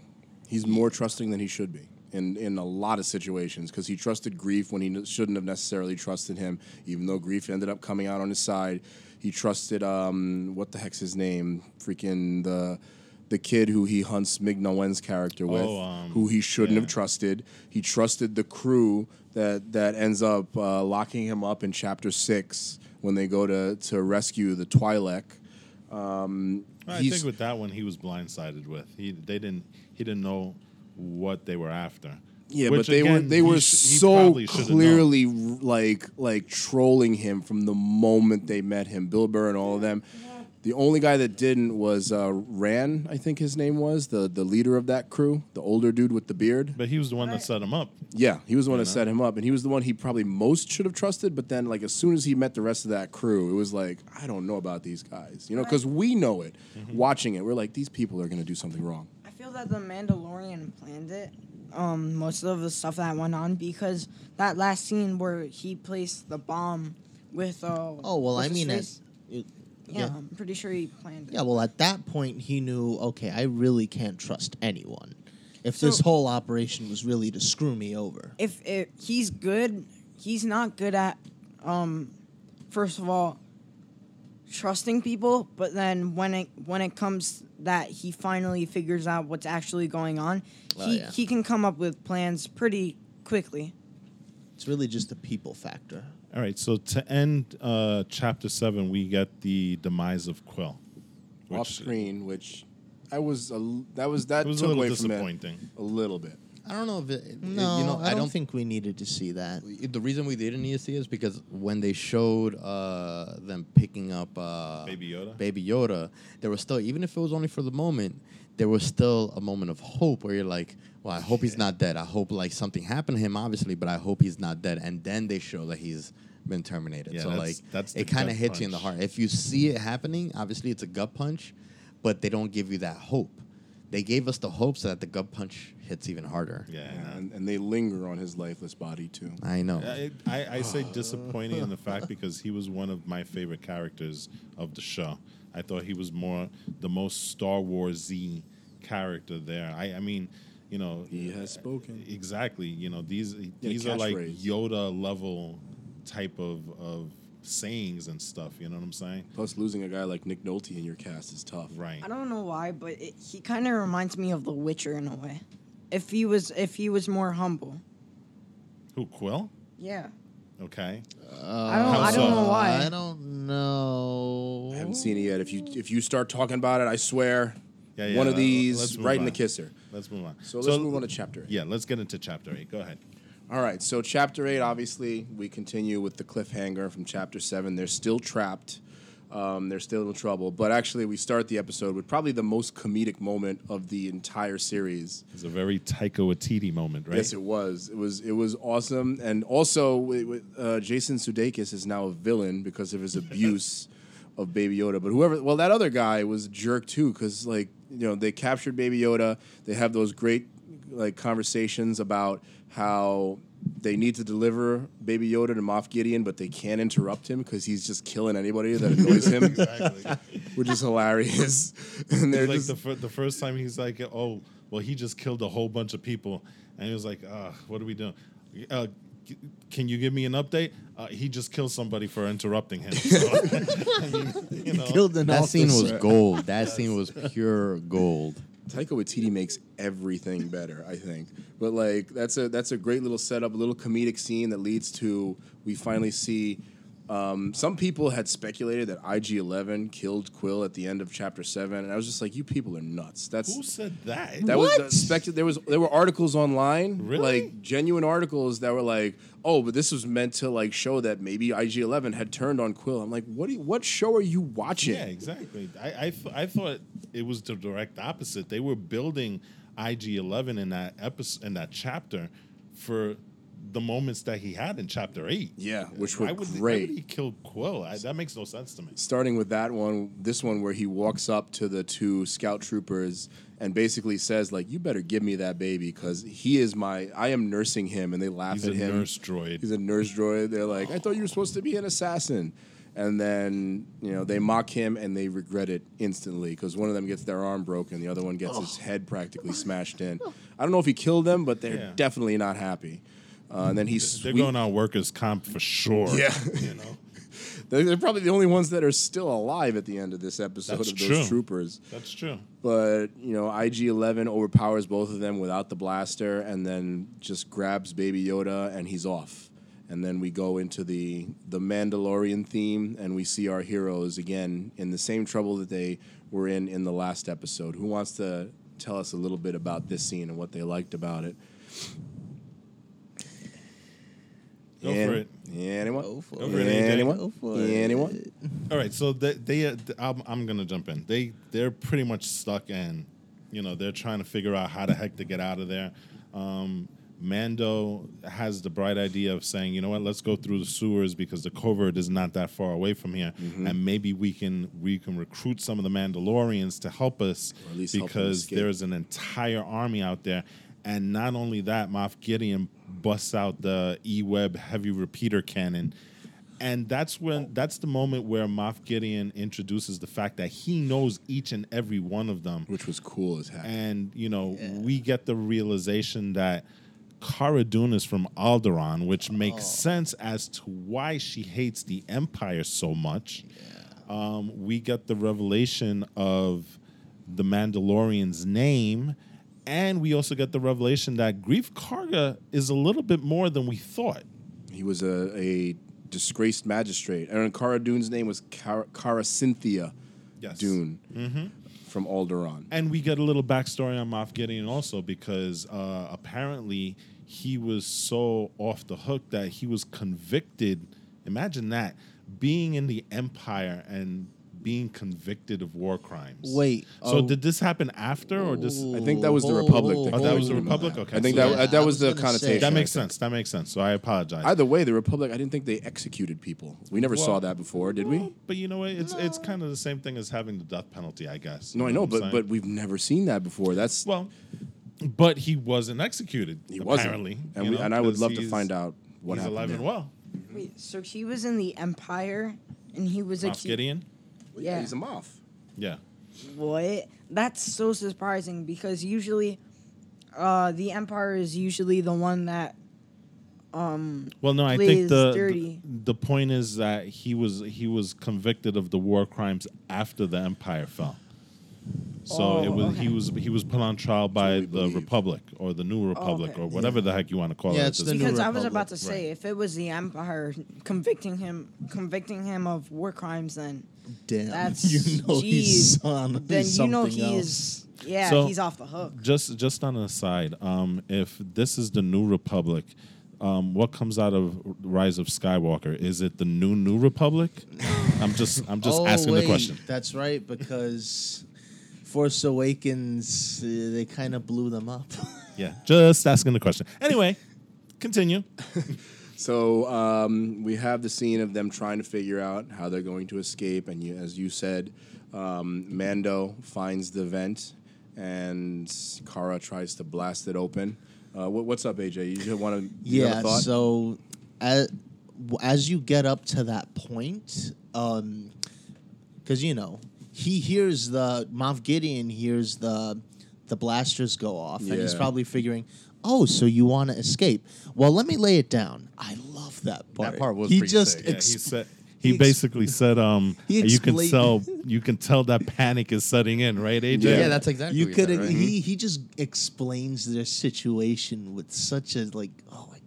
[SPEAKER 2] he's more trusting than he should be in, in a lot of situations because he trusted Greef when he n- shouldn't have necessarily trusted him even though Greef ended up coming out on his side he trusted um, what the heck's his name freaking the the kid who he hunts Mig character with,
[SPEAKER 1] Oh, um,
[SPEAKER 2] who he shouldn't
[SPEAKER 1] yeah.
[SPEAKER 2] have trusted. He trusted the crew that that ends up uh, locking him up in chapter six when they go to to rescue the Twi'lek. Um,
[SPEAKER 1] I think with that one he was blindsided with. He they didn't he didn't know what they were after.
[SPEAKER 2] Yeah,
[SPEAKER 1] Which,
[SPEAKER 2] but they were they were
[SPEAKER 1] sh-
[SPEAKER 2] so
[SPEAKER 1] probably should've known.
[SPEAKER 2] clearly like like trolling him from the moment they met him. Bill Burr and all of them. The only guy that didn't was uh, Ran, I think his name was the the leader of that crew, the older dude with the beard.
[SPEAKER 1] But he was the one that set him up.
[SPEAKER 2] Yeah, he was the one
[SPEAKER 1] You
[SPEAKER 2] that
[SPEAKER 1] know?
[SPEAKER 2] set him up, and he was the one he probably most should have trusted. But then, like as soon as he met the rest of that crew, it was like I don't know about these guys, you know, because we know it.
[SPEAKER 1] Mm-hmm.
[SPEAKER 2] Watching it, we're like these people are going to do something wrong.
[SPEAKER 5] Feel that the Mandalorian planned it. Um, most of the stuff that went on because that last scene where he placed the bomb with uh.
[SPEAKER 4] oh well, I mean, at, it-
[SPEAKER 5] yeah,
[SPEAKER 4] yeah.
[SPEAKER 5] I'm pretty sure he planned it.
[SPEAKER 4] Yeah, well, at that point, he knew, okay, I really can't trust anyone. If this whole operation was really to screw me over.
[SPEAKER 5] if if he's good, he's not good at um first of all trusting people, but then when it when it comes that he finally figures out what's actually going on,
[SPEAKER 4] Oh,
[SPEAKER 5] he
[SPEAKER 4] yeah.
[SPEAKER 5] he can come up with plans pretty quickly.
[SPEAKER 4] It's really just a people factor.
[SPEAKER 1] All right, so to end uh, chapter seven, we get the demise of Kuiil.
[SPEAKER 2] off screen, which I was a, that was that
[SPEAKER 1] It was a
[SPEAKER 2] took
[SPEAKER 1] little
[SPEAKER 2] away from it
[SPEAKER 1] disappointing.
[SPEAKER 2] a little bit.
[SPEAKER 3] I don't know if it. it-
[SPEAKER 4] No,
[SPEAKER 3] you know,
[SPEAKER 4] I, don't think we needed to see that.
[SPEAKER 3] The reason we didn't need to see it is because when they showed uh, them picking up uh,
[SPEAKER 1] Baby Yoda?
[SPEAKER 3] Baby Yoda, there was still, even if it was only for the moment, there was still a moment of hope where you're like, well, I hope he's not dead. I hope like something happened to him, obviously, but I hope he's not dead. And then they show that he's been terminated.
[SPEAKER 1] Yeah,
[SPEAKER 3] so
[SPEAKER 1] that's-
[SPEAKER 3] like,
[SPEAKER 1] that's
[SPEAKER 3] it kind of
[SPEAKER 1] gut
[SPEAKER 3] hits you in the heart. If you see it happening, obviously it's a gut punch, but they don't give you that hope. They gave us the hope so that the gut punch hits even harder.
[SPEAKER 1] Yeah,
[SPEAKER 2] Yeah, and, and they linger on his lifeless body too.
[SPEAKER 3] I know.
[SPEAKER 1] I, I, I say disappointing in the fact because he was one of my favorite characters of the show. I thought he was more the most Star Wars y character there. I, I mean, you know,
[SPEAKER 2] He has spoken.
[SPEAKER 1] exactly. You know, these
[SPEAKER 2] a
[SPEAKER 1] these are like
[SPEAKER 2] catchphrase.
[SPEAKER 1] Yoda level type of of sayings and stuff. You know what I'm saying?
[SPEAKER 2] Plus, losing a guy like Nick Nolte in your cast is tough.
[SPEAKER 1] Right.
[SPEAKER 5] I don't know why, but it, he kind of reminds me of The Witcher in a way. If he was if he was more humble,
[SPEAKER 1] Who Kuiil?
[SPEAKER 5] yeah.
[SPEAKER 1] Okay.
[SPEAKER 5] I don't
[SPEAKER 1] How
[SPEAKER 5] I don't know
[SPEAKER 1] so?
[SPEAKER 5] why.
[SPEAKER 4] I don't know.
[SPEAKER 2] I haven't seen it yet. If you if you start talking about it, I swear,
[SPEAKER 1] Yeah, yeah.
[SPEAKER 2] one of
[SPEAKER 1] let-
[SPEAKER 2] these
[SPEAKER 1] move
[SPEAKER 2] right in the kisser.
[SPEAKER 1] Let's move on.
[SPEAKER 2] So let's move on to chapter eight.
[SPEAKER 1] Yeah, let's get into chapter eight. Go ahead.
[SPEAKER 2] All right, so chapter eight, obviously, we continue with the cliffhanger from chapter seven. They're still trapped. Um, they're still in trouble. But actually, we start the episode with probably the most comedic moment of the entire series.
[SPEAKER 1] It's a very Taika Waititi moment, right?
[SPEAKER 2] Yes, it was. It was. It was awesome. And also, wi- uh, Jason Sudeikis is now a villain because of his abuse of Baby Yoda. But whoever, well, that other guy was a jerk too, because like you know they captured Baby Yoda. They have those great like conversations about how they need to deliver Baby Yoda to Moff Gideon, but they can't interrupt him because he's just killing anybody that annoys him,
[SPEAKER 1] exactly.
[SPEAKER 2] which is hilarious. and they're
[SPEAKER 1] like
[SPEAKER 2] just,
[SPEAKER 1] the, fir- the first time he's like, oh, well, he just killed a whole bunch of people, and he was like, uh, what are we doing? Uh, can you give me an update? Uh, he just killed somebody for interrupting him. So, I mean, you know,
[SPEAKER 4] Killed an
[SPEAKER 3] That scene was gold. That scene was pure gold.
[SPEAKER 2] Taika Waititi makes everything better, I think. But like that's a that's a great little setup, a little comedic scene that leads to we finally see. Um, some people had speculated that IG Eleven killed Kuiil at the end of chapter seven, and I was just like, "You people are nuts." That's
[SPEAKER 1] who said that?
[SPEAKER 2] that was
[SPEAKER 4] What?
[SPEAKER 2] uh, specul- There was there were articles online,
[SPEAKER 1] Really?
[SPEAKER 2] like genuine articles that were like, "Oh, but this was meant to like show that maybe IG Eleven had turned on Kuiil." I'm like, "What? Do you, what show are you watching?"
[SPEAKER 1] yeah, exactly. I I, th- I thought it was the direct opposite. They were building IG Eleven in that episode in that chapter for the moments that he had in chapter eight.
[SPEAKER 2] Yeah, which
[SPEAKER 1] Why
[SPEAKER 2] were
[SPEAKER 1] would, why
[SPEAKER 2] great.
[SPEAKER 1] would he kill Kuiil? I, that makes no sense to me.
[SPEAKER 2] starting with that one, this one where he walks up to the two scout troopers and basically says like, "You better give me that baby because he is my. I am nursing him." And they laugh
[SPEAKER 1] He's
[SPEAKER 2] at
[SPEAKER 1] a
[SPEAKER 2] him.
[SPEAKER 1] nurse droid.
[SPEAKER 2] He's a nurse droid. They're like, "I thought you were supposed to be an assassin." And then you know they mock him and they regret it instantly because one of them gets their arm broken, the other one gets his oh. head practically smashed in. I don't know if he killed them, but they're
[SPEAKER 1] Yeah.
[SPEAKER 2] definitely not happy. Uh, and then he's
[SPEAKER 1] They're going on workers' comp for sure.
[SPEAKER 2] Yeah.
[SPEAKER 1] you know.
[SPEAKER 2] They're, they're probably the only ones that are still alive at the end of this episode
[SPEAKER 1] That's
[SPEAKER 2] of those
[SPEAKER 1] true.
[SPEAKER 2] troopers.
[SPEAKER 1] That's true.
[SPEAKER 2] But you know, IG Eleven overpowers both of them without the blaster, and then just grabs Baby Yoda, and he's off. And then we go into the the Mandalorian theme, and we see our heroes again in the same trouble that they were in in the last episode. Who wants to tell us a little bit about this scene and what they liked about it?
[SPEAKER 1] Go
[SPEAKER 2] Any-
[SPEAKER 1] for it.
[SPEAKER 2] Anyone?
[SPEAKER 4] Go for
[SPEAKER 1] Go it, AJ.
[SPEAKER 2] Anyone?
[SPEAKER 4] Go for
[SPEAKER 2] Anyone?
[SPEAKER 4] it.
[SPEAKER 1] All right, so they, they uh, I'm, I'm gonna jump in. They they're pretty much stuck in, you know, they're trying to figure out how the heck to get out of there. Um, Mando has the bright idea of saying, you know what, let's go through the sewers because the covert is not that far away from here, and maybe we can we can recruit some of the Mandalorians to help us
[SPEAKER 2] at least
[SPEAKER 1] because
[SPEAKER 2] escape.
[SPEAKER 1] there's an entire army out there. And not only that, Moff Gideon busts out the E-Web heavy repeater cannon and that's when that's the moment where Moff Gideon introduces the fact that he knows each and every one of them.
[SPEAKER 2] Which was cool as heck.
[SPEAKER 1] And you know, we get the realization that Cara Dune is from Alderaan, which makes sense as to why she hates the Empire so much. um, we get the revelation of the Mandalorian's name, and we also get the revelation that Greef Karga is a little bit more than we thought.
[SPEAKER 2] He was a, a disgraced magistrate. Aaron Cara Dune's name was Cara, Cara Cynthia
[SPEAKER 1] Yes.
[SPEAKER 2] Dune from Alderaan.
[SPEAKER 1] And we get a little backstory on Moff Gideon also because uh, apparently he was so off the hook that he was convicted. Imagine that being in the Empire and being convicted of war crimes.
[SPEAKER 4] Wait,
[SPEAKER 1] So
[SPEAKER 4] oh.
[SPEAKER 1] did this happen after or this?
[SPEAKER 2] I think that was the Republic.
[SPEAKER 4] oh,
[SPEAKER 2] that
[SPEAKER 1] Oh, that was the
[SPEAKER 2] convicted him of
[SPEAKER 1] Republic? Okay,
[SPEAKER 2] I think
[SPEAKER 1] so-
[SPEAKER 2] that
[SPEAKER 4] Yeah,
[SPEAKER 2] that was
[SPEAKER 4] was
[SPEAKER 2] the
[SPEAKER 4] gonna say-
[SPEAKER 2] connotation.
[SPEAKER 1] That makes sense. That makes sense. So I apologize.
[SPEAKER 2] Either way, the Republic. I didn't think they executed people. We never saw that before, did we?
[SPEAKER 1] But you know what? It's it's kind of the same thing as having the death penalty, I guess.
[SPEAKER 2] No, I
[SPEAKER 1] You
[SPEAKER 2] know,
[SPEAKER 1] I'm
[SPEAKER 2] but
[SPEAKER 1] saying?
[SPEAKER 2] but we've never seen that before. That's
[SPEAKER 1] well, but he wasn't executed.
[SPEAKER 2] he wasn't.
[SPEAKER 1] apparently,
[SPEAKER 2] and we,
[SPEAKER 1] know,
[SPEAKER 2] and I would love to find out what
[SPEAKER 1] he's
[SPEAKER 2] happened.
[SPEAKER 1] alive
[SPEAKER 2] there.
[SPEAKER 1] and well.
[SPEAKER 5] Wait, so he was in the Empire, and he was
[SPEAKER 1] Moff
[SPEAKER 5] accused.
[SPEAKER 1] Gideon.
[SPEAKER 2] Well, yeah,
[SPEAKER 5] Yeah.
[SPEAKER 2] he's a Moff.
[SPEAKER 1] Yeah.
[SPEAKER 5] What? That's so surprising because usually, uh, the Empire is usually the one that, um,
[SPEAKER 1] Well, no, I think the, the the point is that he was he was convicted of the war crimes after the empire fell. So it
[SPEAKER 5] Oh,
[SPEAKER 1] was he was he was put on trial by the
[SPEAKER 2] believe.
[SPEAKER 1] Republic or the New Republic
[SPEAKER 5] okay.
[SPEAKER 1] or whatever the heck you want to call
[SPEAKER 4] Yeah,
[SPEAKER 1] it.
[SPEAKER 4] it's
[SPEAKER 1] at
[SPEAKER 4] the
[SPEAKER 1] this
[SPEAKER 4] New
[SPEAKER 5] because. I was
[SPEAKER 4] Republic,
[SPEAKER 5] about to say
[SPEAKER 1] right.
[SPEAKER 5] if it was the Empire convicting him, convicting him of war crimes, then
[SPEAKER 4] Damn,
[SPEAKER 5] that's
[SPEAKER 4] you know he's
[SPEAKER 5] geez,
[SPEAKER 4] on
[SPEAKER 5] then you know
[SPEAKER 4] something else.
[SPEAKER 5] he's yeah
[SPEAKER 1] So-
[SPEAKER 5] he's off the hook.
[SPEAKER 1] Just just on an aside, um, if this is the New Republic, um, what comes out of Rise of Skywalker? Is it the new New Republic? I'm just I'm just
[SPEAKER 4] oh,
[SPEAKER 1] asking
[SPEAKER 4] wait,
[SPEAKER 1] the question.
[SPEAKER 4] That's right, because Force Awakens, uh, they kind of blew them up.
[SPEAKER 1] Yeah, just asking the question. Anyway, continue.
[SPEAKER 2] So um, we have the scene of them trying to figure out how they're going to escape, and you, as you said, um, Mando finds the vent, and Cara tries to blast it open. Uh, what, what's up, AJ? You just want to?
[SPEAKER 4] yeah, so as, as you get up to that point, because you know he hears the Moff Gideon hears the the blasters go off, and he's probably figuring, "Oh, so you want to escape? Well, let me lay it down." I love that part.
[SPEAKER 3] That part was
[SPEAKER 4] he just
[SPEAKER 3] sick.
[SPEAKER 1] Yeah, he said
[SPEAKER 4] he
[SPEAKER 1] he
[SPEAKER 4] ex-
[SPEAKER 1] basically said um
[SPEAKER 4] he
[SPEAKER 1] you can tell you can tell that panic is setting in, right, AJ?
[SPEAKER 2] Yeah.
[SPEAKER 3] Yeah, that's exactly.
[SPEAKER 4] you could
[SPEAKER 3] said, right?
[SPEAKER 4] he he just explains their situation with such a like oh my god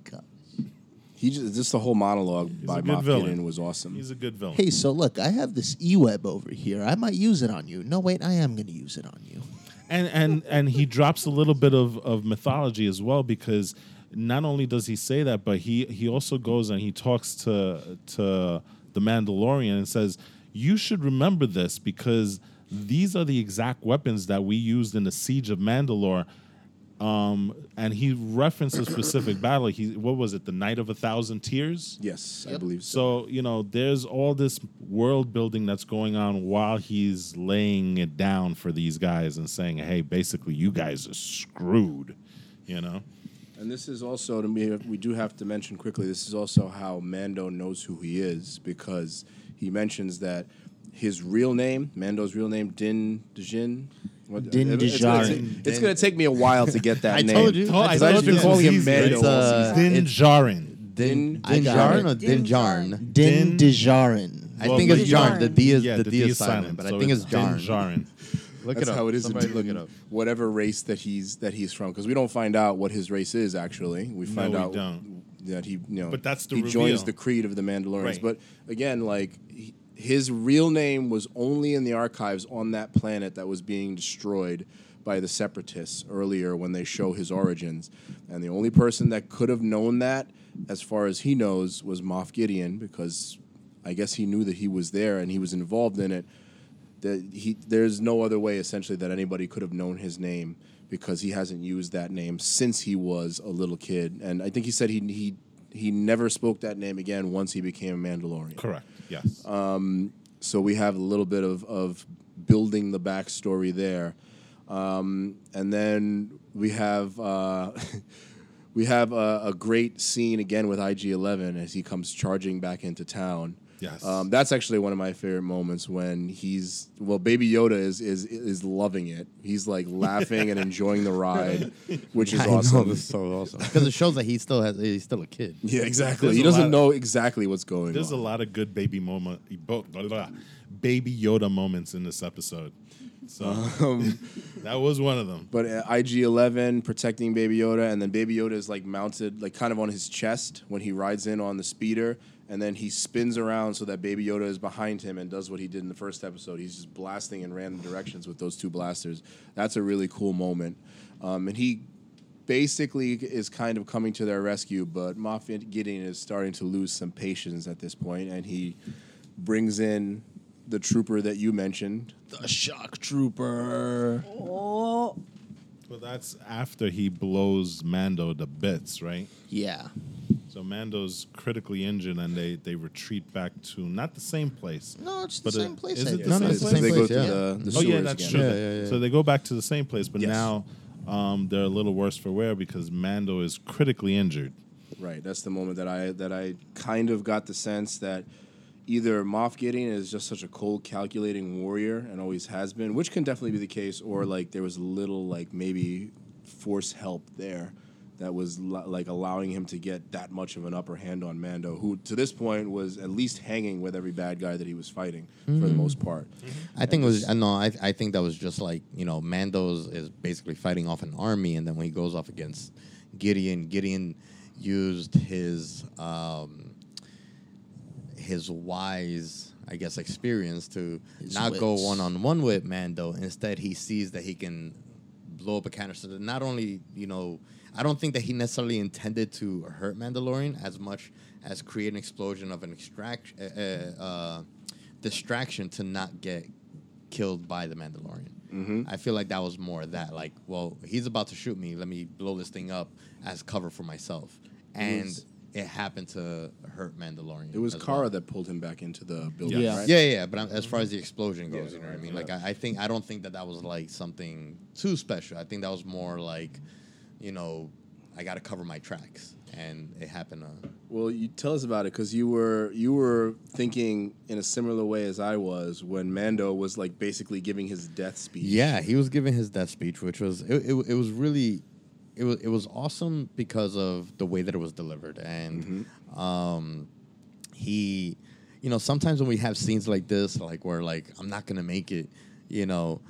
[SPEAKER 2] he just just the whole monologue by
[SPEAKER 1] a good
[SPEAKER 2] Moff
[SPEAKER 1] villain.
[SPEAKER 2] Gideon was awesome.
[SPEAKER 1] He's a good villain.
[SPEAKER 4] hey so look i have this e-web over here i might use it on you no wait i am going to use it on you
[SPEAKER 1] and and and he drops a little bit of, of mythology as well because not only does he say that, but he he also goes and he talks to to the Mandalorian and says, "You should remember this because these are the exact weapons that we used in the siege of Mandalore." Um, and he references a specific battle. He what was it? The Night of a Thousand Tears.
[SPEAKER 2] yes, I believe so.
[SPEAKER 1] So, you know, there's all this world building that's going on while he's laying it down for these guys and saying, hey, basically, you guys are screwed, you know?
[SPEAKER 2] And this is also to me. We do have to mention quickly. This is also how Mando knows who he is because he mentions that his real name, Mando's real name, Din Djarin. What-
[SPEAKER 4] Din
[SPEAKER 2] it's gonna
[SPEAKER 4] Djarin.
[SPEAKER 2] It's going to take me a while to get that
[SPEAKER 4] I
[SPEAKER 2] name.
[SPEAKER 4] told you.
[SPEAKER 1] Oh, I
[SPEAKER 2] Because I've
[SPEAKER 1] thought
[SPEAKER 2] been
[SPEAKER 1] this
[SPEAKER 2] calling him
[SPEAKER 1] easy.
[SPEAKER 2] Mando.
[SPEAKER 3] It's,
[SPEAKER 2] all
[SPEAKER 3] uh,
[SPEAKER 2] season.
[SPEAKER 1] Din Djarin.
[SPEAKER 2] Din,
[SPEAKER 4] I
[SPEAKER 2] Din
[SPEAKER 4] got
[SPEAKER 3] Djarin
[SPEAKER 2] Djarin.
[SPEAKER 3] or
[SPEAKER 5] Din
[SPEAKER 3] Din Djarin?
[SPEAKER 4] din
[SPEAKER 1] Din-
[SPEAKER 4] Djarin
[SPEAKER 3] I
[SPEAKER 1] Well,
[SPEAKER 3] think it's
[SPEAKER 5] Din
[SPEAKER 3] Djarin. The D is
[SPEAKER 1] yeah,
[SPEAKER 3] the, D is silent, but
[SPEAKER 1] so
[SPEAKER 3] I think it's
[SPEAKER 1] Din
[SPEAKER 3] Djarin.
[SPEAKER 1] Djarin.
[SPEAKER 3] Look
[SPEAKER 2] That's
[SPEAKER 3] it up.
[SPEAKER 2] how it is. in
[SPEAKER 3] Somebody look it up.
[SPEAKER 2] Whatever race that he's that he's from, because we don't find out what his race is. Actually, we
[SPEAKER 1] No,
[SPEAKER 2] find
[SPEAKER 1] we
[SPEAKER 2] out
[SPEAKER 1] don't.
[SPEAKER 2] that he, you know,
[SPEAKER 1] But that's the
[SPEAKER 2] he joins the creed of the Mandalorians.
[SPEAKER 1] Right.
[SPEAKER 2] But again, like he, his real name was only in the archives on that planet that was being destroyed by the Separatists earlier when they show his origins, and the only person that could have known that, as far as he knows, was Moff Gideon because I guess he knew that he was there and he was involved in it. That he there's no other way essentially that anybody could have known his name because he hasn't used that name since he was a little kid. And I think he said he he he never spoke that name again once he became a Mandalorian.
[SPEAKER 1] Correct, yes.
[SPEAKER 2] So we have a little bit of of building the backstory there, um, and then we have. Uh, We have a, a great scene again with IG Eleven as he comes charging back into town.
[SPEAKER 1] Yes.
[SPEAKER 2] Um, that's actually one of my favorite moments when he's well, Baby Yoda is is is loving it. He's like laughing and enjoying the ride, which is
[SPEAKER 3] I know,
[SPEAKER 2] awesome.
[SPEAKER 3] this is so awesome because it shows that he still has he's still a kid.
[SPEAKER 2] Yeah, exactly.
[SPEAKER 1] There's
[SPEAKER 2] he
[SPEAKER 1] a
[SPEAKER 2] doesn't
[SPEAKER 1] lot-
[SPEAKER 2] know exactly what's going on.
[SPEAKER 1] There's a lot of good baby moment, bo- blah, blah, blah, baby Yoda moments in this episode. So
[SPEAKER 2] Um,
[SPEAKER 1] that was one of them.
[SPEAKER 2] But uh, IG Eleven protecting Baby Yoda, and then Baby Yoda is like mounted, like kind of on his chest when he rides in on the speeder, and then he spins around so that Baby Yoda is behind him and does what he did in the first episode. He's just blasting in random directions with those two blasters. That's a really cool moment, um, and he basically is kind of coming to their rescue. But Moff Gideon is starting to lose some patience at this point, and he brings in the trooper that you mentioned,
[SPEAKER 3] The shock trooper.
[SPEAKER 5] Oh,
[SPEAKER 1] Well, that's after he blows Mando to bits, right?
[SPEAKER 4] Yeah.
[SPEAKER 1] So Mando's critically injured, and they they retreat back to not the same place.
[SPEAKER 4] No, it's the
[SPEAKER 1] But, uh,
[SPEAKER 4] same place.
[SPEAKER 1] is
[SPEAKER 4] I
[SPEAKER 1] it
[SPEAKER 4] think.
[SPEAKER 1] the
[SPEAKER 3] No, no,
[SPEAKER 1] same
[SPEAKER 3] it's the
[SPEAKER 1] place?
[SPEAKER 3] same
[SPEAKER 2] they
[SPEAKER 3] place,
[SPEAKER 2] go
[SPEAKER 3] yeah.
[SPEAKER 2] through the, the
[SPEAKER 1] oh yeah, that's
[SPEAKER 2] again.
[SPEAKER 1] true.
[SPEAKER 3] Yeah, yeah, yeah.
[SPEAKER 1] So they go back to the same place, but
[SPEAKER 2] Yes.
[SPEAKER 1] now um, they're a little worse for wear because Mando is critically injured.
[SPEAKER 2] Right. That's the moment that I that I kind of got the sense that either Moff Gideon is just such a cold, calculating warrior and always has been, which can definitely be the case, or like there was a little like maybe force help there that was lo- like allowing him to get that much of an upper hand on Mando, who to this point was at least hanging with every bad guy that he was fighting for the mm-hmm. most part. Mm-hmm.
[SPEAKER 3] I think it was I no, I I think that was just like you know Mando's is basically fighting off an army, and then when he goes off against Gideon, Gideon used his um, his wise, I guess, experience to
[SPEAKER 4] His
[SPEAKER 3] not go one on one with Mando. Instead, he sees that he can blow up a canister. That not only you know, I don't think that he necessarily intended to hurt Mandalorian as much as create an explosion of an extract uh, uh, distraction to not get killed by the Mandalorian.
[SPEAKER 2] Mm-hmm.
[SPEAKER 3] I feel like that was more that like, well, he's about to shoot me. Let me blow this thing up as cover for myself, and
[SPEAKER 2] was-
[SPEAKER 3] it happened to hurt Mandalorian.
[SPEAKER 2] It was
[SPEAKER 3] as
[SPEAKER 2] Cara
[SPEAKER 3] well.
[SPEAKER 2] that pulled him back into the building,
[SPEAKER 4] Yeah.
[SPEAKER 2] right?
[SPEAKER 3] Yeah, yeah, yeah, but I'm, as far as the explosion goes,
[SPEAKER 2] Yeah,
[SPEAKER 3] you know what I
[SPEAKER 2] right,
[SPEAKER 3] mean. Like. I, I think I don't think that that was like something too special. I think that was more like, you know, I got to cover my tracks, and it happened. To,
[SPEAKER 2] Well, you tell us about it because you were you were thinking in a similar way as I was when Mando was like basically giving his death speech.
[SPEAKER 3] Yeah, he was giving his death speech, which was it, it, it was really it was it was awesome because of the way that it was delivered and um he you know sometimes when we have scenes like this like where like I'm not going to make it, you know,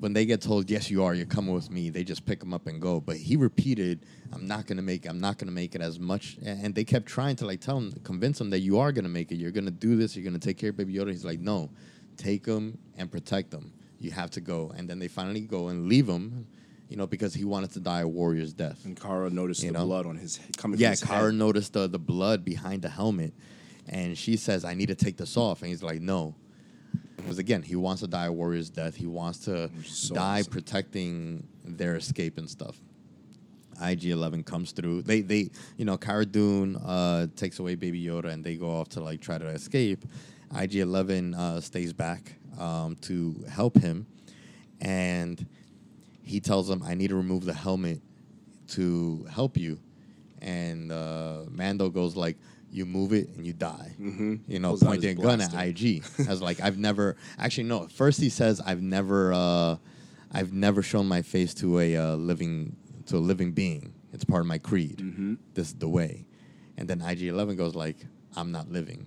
[SPEAKER 3] when they get told yes you are you're coming with me they just pick him up and go but he repeated i'm not going to make it i'm not going to make it as much and they kept trying to like tell him convince him that you are going to make it you're going to do this you're going to take care of baby yoda he's like no take him and protect him you have to go and then they finally go and leave him you know because he wanted to die a warrior's death
[SPEAKER 2] And Cara noticed
[SPEAKER 3] You
[SPEAKER 2] the
[SPEAKER 3] know?
[SPEAKER 2] blood on his coming.
[SPEAKER 3] yeah,
[SPEAKER 2] his
[SPEAKER 3] Cara
[SPEAKER 2] head.
[SPEAKER 3] noticed the, the blood behind the helmet, and she says, "I need to take this off." And he's like, "No," because again, he wants to die a warrior's death. He wants to
[SPEAKER 2] so
[SPEAKER 3] die
[SPEAKER 2] awesome.
[SPEAKER 3] protecting their escape and stuff. IG Eleven comes through. They they you know Cara Dune uh, takes away Baby Yoda, and they go off to like try to escape. IG Eleven uh, stays back um, to help him, and he tells him, "I need to remove the helmet to help you." And uh, Mando goes like, "You move it and you die."
[SPEAKER 2] Mhm.
[SPEAKER 3] You know, pointing a gun at. IG. As like, I've never actually no. First he says, "I've never, uh, I've never shown my face to a uh, living to a living being. It's part of my creed.
[SPEAKER 2] Mhm.
[SPEAKER 3] This is the way." And then IG Eleven goes like, "I'm not living,"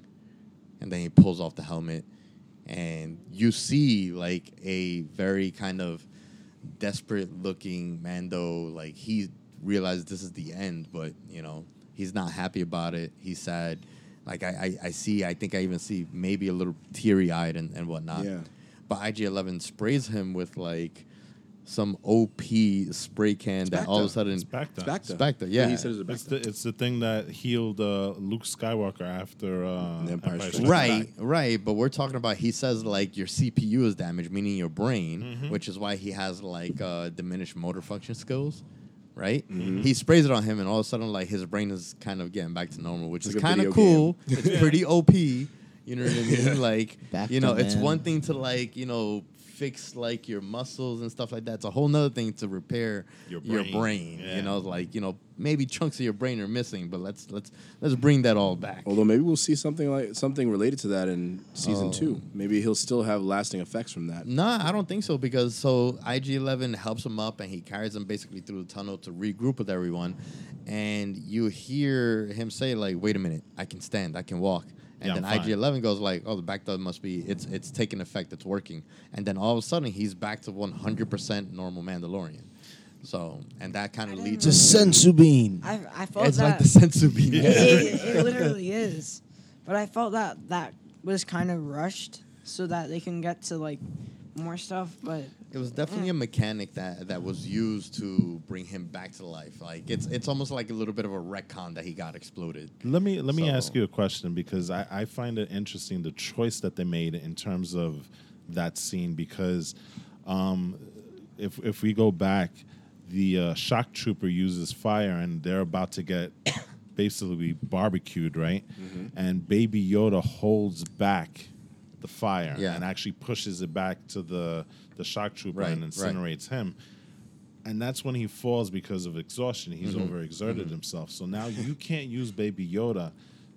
[SPEAKER 3] and then he pulls off the helmet, and you see like a very kind of desperate looking Mando. Like he realizes this is the end, but you know he's not happy about it. He's sad. Like I, I, I see. I think I even see maybe a little teary eyed and, and whatnot.
[SPEAKER 2] Yeah.
[SPEAKER 3] But IG Eleven sprays him with like some OP spray can that all of a
[SPEAKER 2] Spectre.
[SPEAKER 3] sudden
[SPEAKER 1] Spectre.
[SPEAKER 2] Spectre.
[SPEAKER 3] Spectre,
[SPEAKER 2] Yeah,
[SPEAKER 3] yeah.
[SPEAKER 2] he said it's a
[SPEAKER 1] It's the it's the thing that healed uh, Luke Skywalker after uh,
[SPEAKER 2] The Empire
[SPEAKER 1] Empire
[SPEAKER 2] Strikes
[SPEAKER 1] Strikes
[SPEAKER 3] right,
[SPEAKER 1] Back.
[SPEAKER 3] right. But we're talking about he says like your CPU is damaged, meaning your brain,
[SPEAKER 1] Mm-hmm.
[SPEAKER 3] which is why he has like uh, diminished motor function skills. Right,
[SPEAKER 2] Mm-hmm.
[SPEAKER 3] he sprays it on him, and all of a sudden, like his brain is kind of getting back to normal, which
[SPEAKER 2] It's
[SPEAKER 3] is kind of
[SPEAKER 2] video
[SPEAKER 3] cool. It's pretty OP. You know what I mean? Like,
[SPEAKER 4] Back
[SPEAKER 3] you know, it's
[SPEAKER 4] man.
[SPEAKER 3] one thing to like, you know, fix like your muscles and stuff like that. It's a whole nother thing to repair
[SPEAKER 1] Your
[SPEAKER 3] your
[SPEAKER 1] brain.
[SPEAKER 3] brain.
[SPEAKER 1] Yeah.
[SPEAKER 3] You know, like you know, maybe chunks of your brain are missing, but let's let's let's bring that all back.
[SPEAKER 2] Although maybe we'll see something like something related to that in season
[SPEAKER 3] Oh.
[SPEAKER 2] two. Maybe he'll still have lasting effects from that.
[SPEAKER 3] Nah, I don't think so because so IG Eleven helps him up and he carries him basically through the tunnel to regroup with everyone, and you hear him say like, "Wait a minute, I can stand, I can walk." And
[SPEAKER 1] Yeah,
[SPEAKER 3] then IG eleven goes like, "Oh, the bacta must be it's it's taking effect, it's working." And then all of a sudden he's back to one hundred percent normal Mandalorian. So and that kind of leads
[SPEAKER 5] didn't
[SPEAKER 4] senzu bean.
[SPEAKER 5] I I felt
[SPEAKER 3] It's
[SPEAKER 5] that
[SPEAKER 3] like the senzu bean.
[SPEAKER 5] it, it, it literally is, but I felt that that was kind of rushed so that they can get to like more stuff. But
[SPEAKER 3] It was definitely a mechanic that that was used to bring him back to life. Like it's it's almost like a little bit of a retcon that he got exploded.
[SPEAKER 1] Let me let me
[SPEAKER 3] So-
[SPEAKER 1] ask you a question because I, I find it interesting the choice that they made in terms of that scene because um, if if we go back, the uh, shock trooper uses fire and they're about to get basically barbecued, right?
[SPEAKER 3] Mm-hmm.
[SPEAKER 1] And Baby Yoda holds back the fire
[SPEAKER 3] Yeah.
[SPEAKER 1] and actually pushes it back to the the shock trooper
[SPEAKER 3] Right,
[SPEAKER 1] and
[SPEAKER 3] right.
[SPEAKER 1] incinerates him and that's when he falls because of exhaustion. He's
[SPEAKER 3] Mm-hmm.
[SPEAKER 1] overexerted himself. So now you can't use Baby Yoda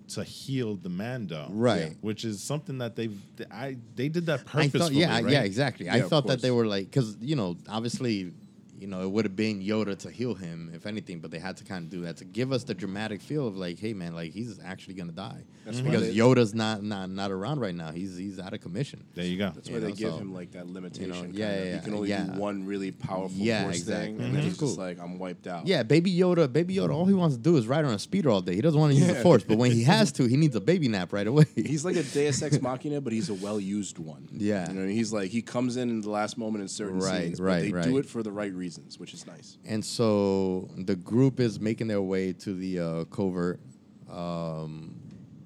[SPEAKER 1] to heal the Mando,
[SPEAKER 3] Right.
[SPEAKER 1] Which is something that they've I they did that
[SPEAKER 3] I
[SPEAKER 1] purposefully.
[SPEAKER 3] thought, yeah,
[SPEAKER 1] right?
[SPEAKER 3] yeah, exactly. I
[SPEAKER 2] Yeah, of
[SPEAKER 3] thought that they were like, because you know, obviously, you know, it would have been Yoda to heal him, if anything, but they had to kind of do that to give us the dramatic feel of like, hey, man, like he's actually gonna die
[SPEAKER 2] That's why
[SPEAKER 3] because Yoda's not not not around right now. He's he's out of commission.
[SPEAKER 1] There you go.
[SPEAKER 2] That's
[SPEAKER 3] You
[SPEAKER 2] why they
[SPEAKER 3] know,
[SPEAKER 2] give
[SPEAKER 3] so-
[SPEAKER 2] him like that limitation.
[SPEAKER 3] yeah,
[SPEAKER 2] kinda.
[SPEAKER 3] yeah, yeah,
[SPEAKER 2] He can only
[SPEAKER 3] yeah.
[SPEAKER 2] do one really powerful
[SPEAKER 3] Yeah,
[SPEAKER 2] force
[SPEAKER 3] exactly.
[SPEAKER 2] thing,
[SPEAKER 3] Mhm.
[SPEAKER 2] and then he's
[SPEAKER 3] Cool.
[SPEAKER 2] just like, I'm wiped out.
[SPEAKER 3] Yeah, Baby Yoda, Baby Yoda, all he wants to do is ride on a speeder all day. He doesn't want to use the Force, but when he has to, he needs a baby nap right away.
[SPEAKER 2] He's like a Deus Ex Machina, but he's a well-used one.
[SPEAKER 3] Yeah.
[SPEAKER 2] you know, he's like he comes in in the last moment in certain
[SPEAKER 3] Right,
[SPEAKER 2] scenes,
[SPEAKER 3] right,
[SPEAKER 2] but they
[SPEAKER 3] right.
[SPEAKER 2] do it for the right reasons, which is nice.
[SPEAKER 3] And so the group is making their way to the uh, covert, um,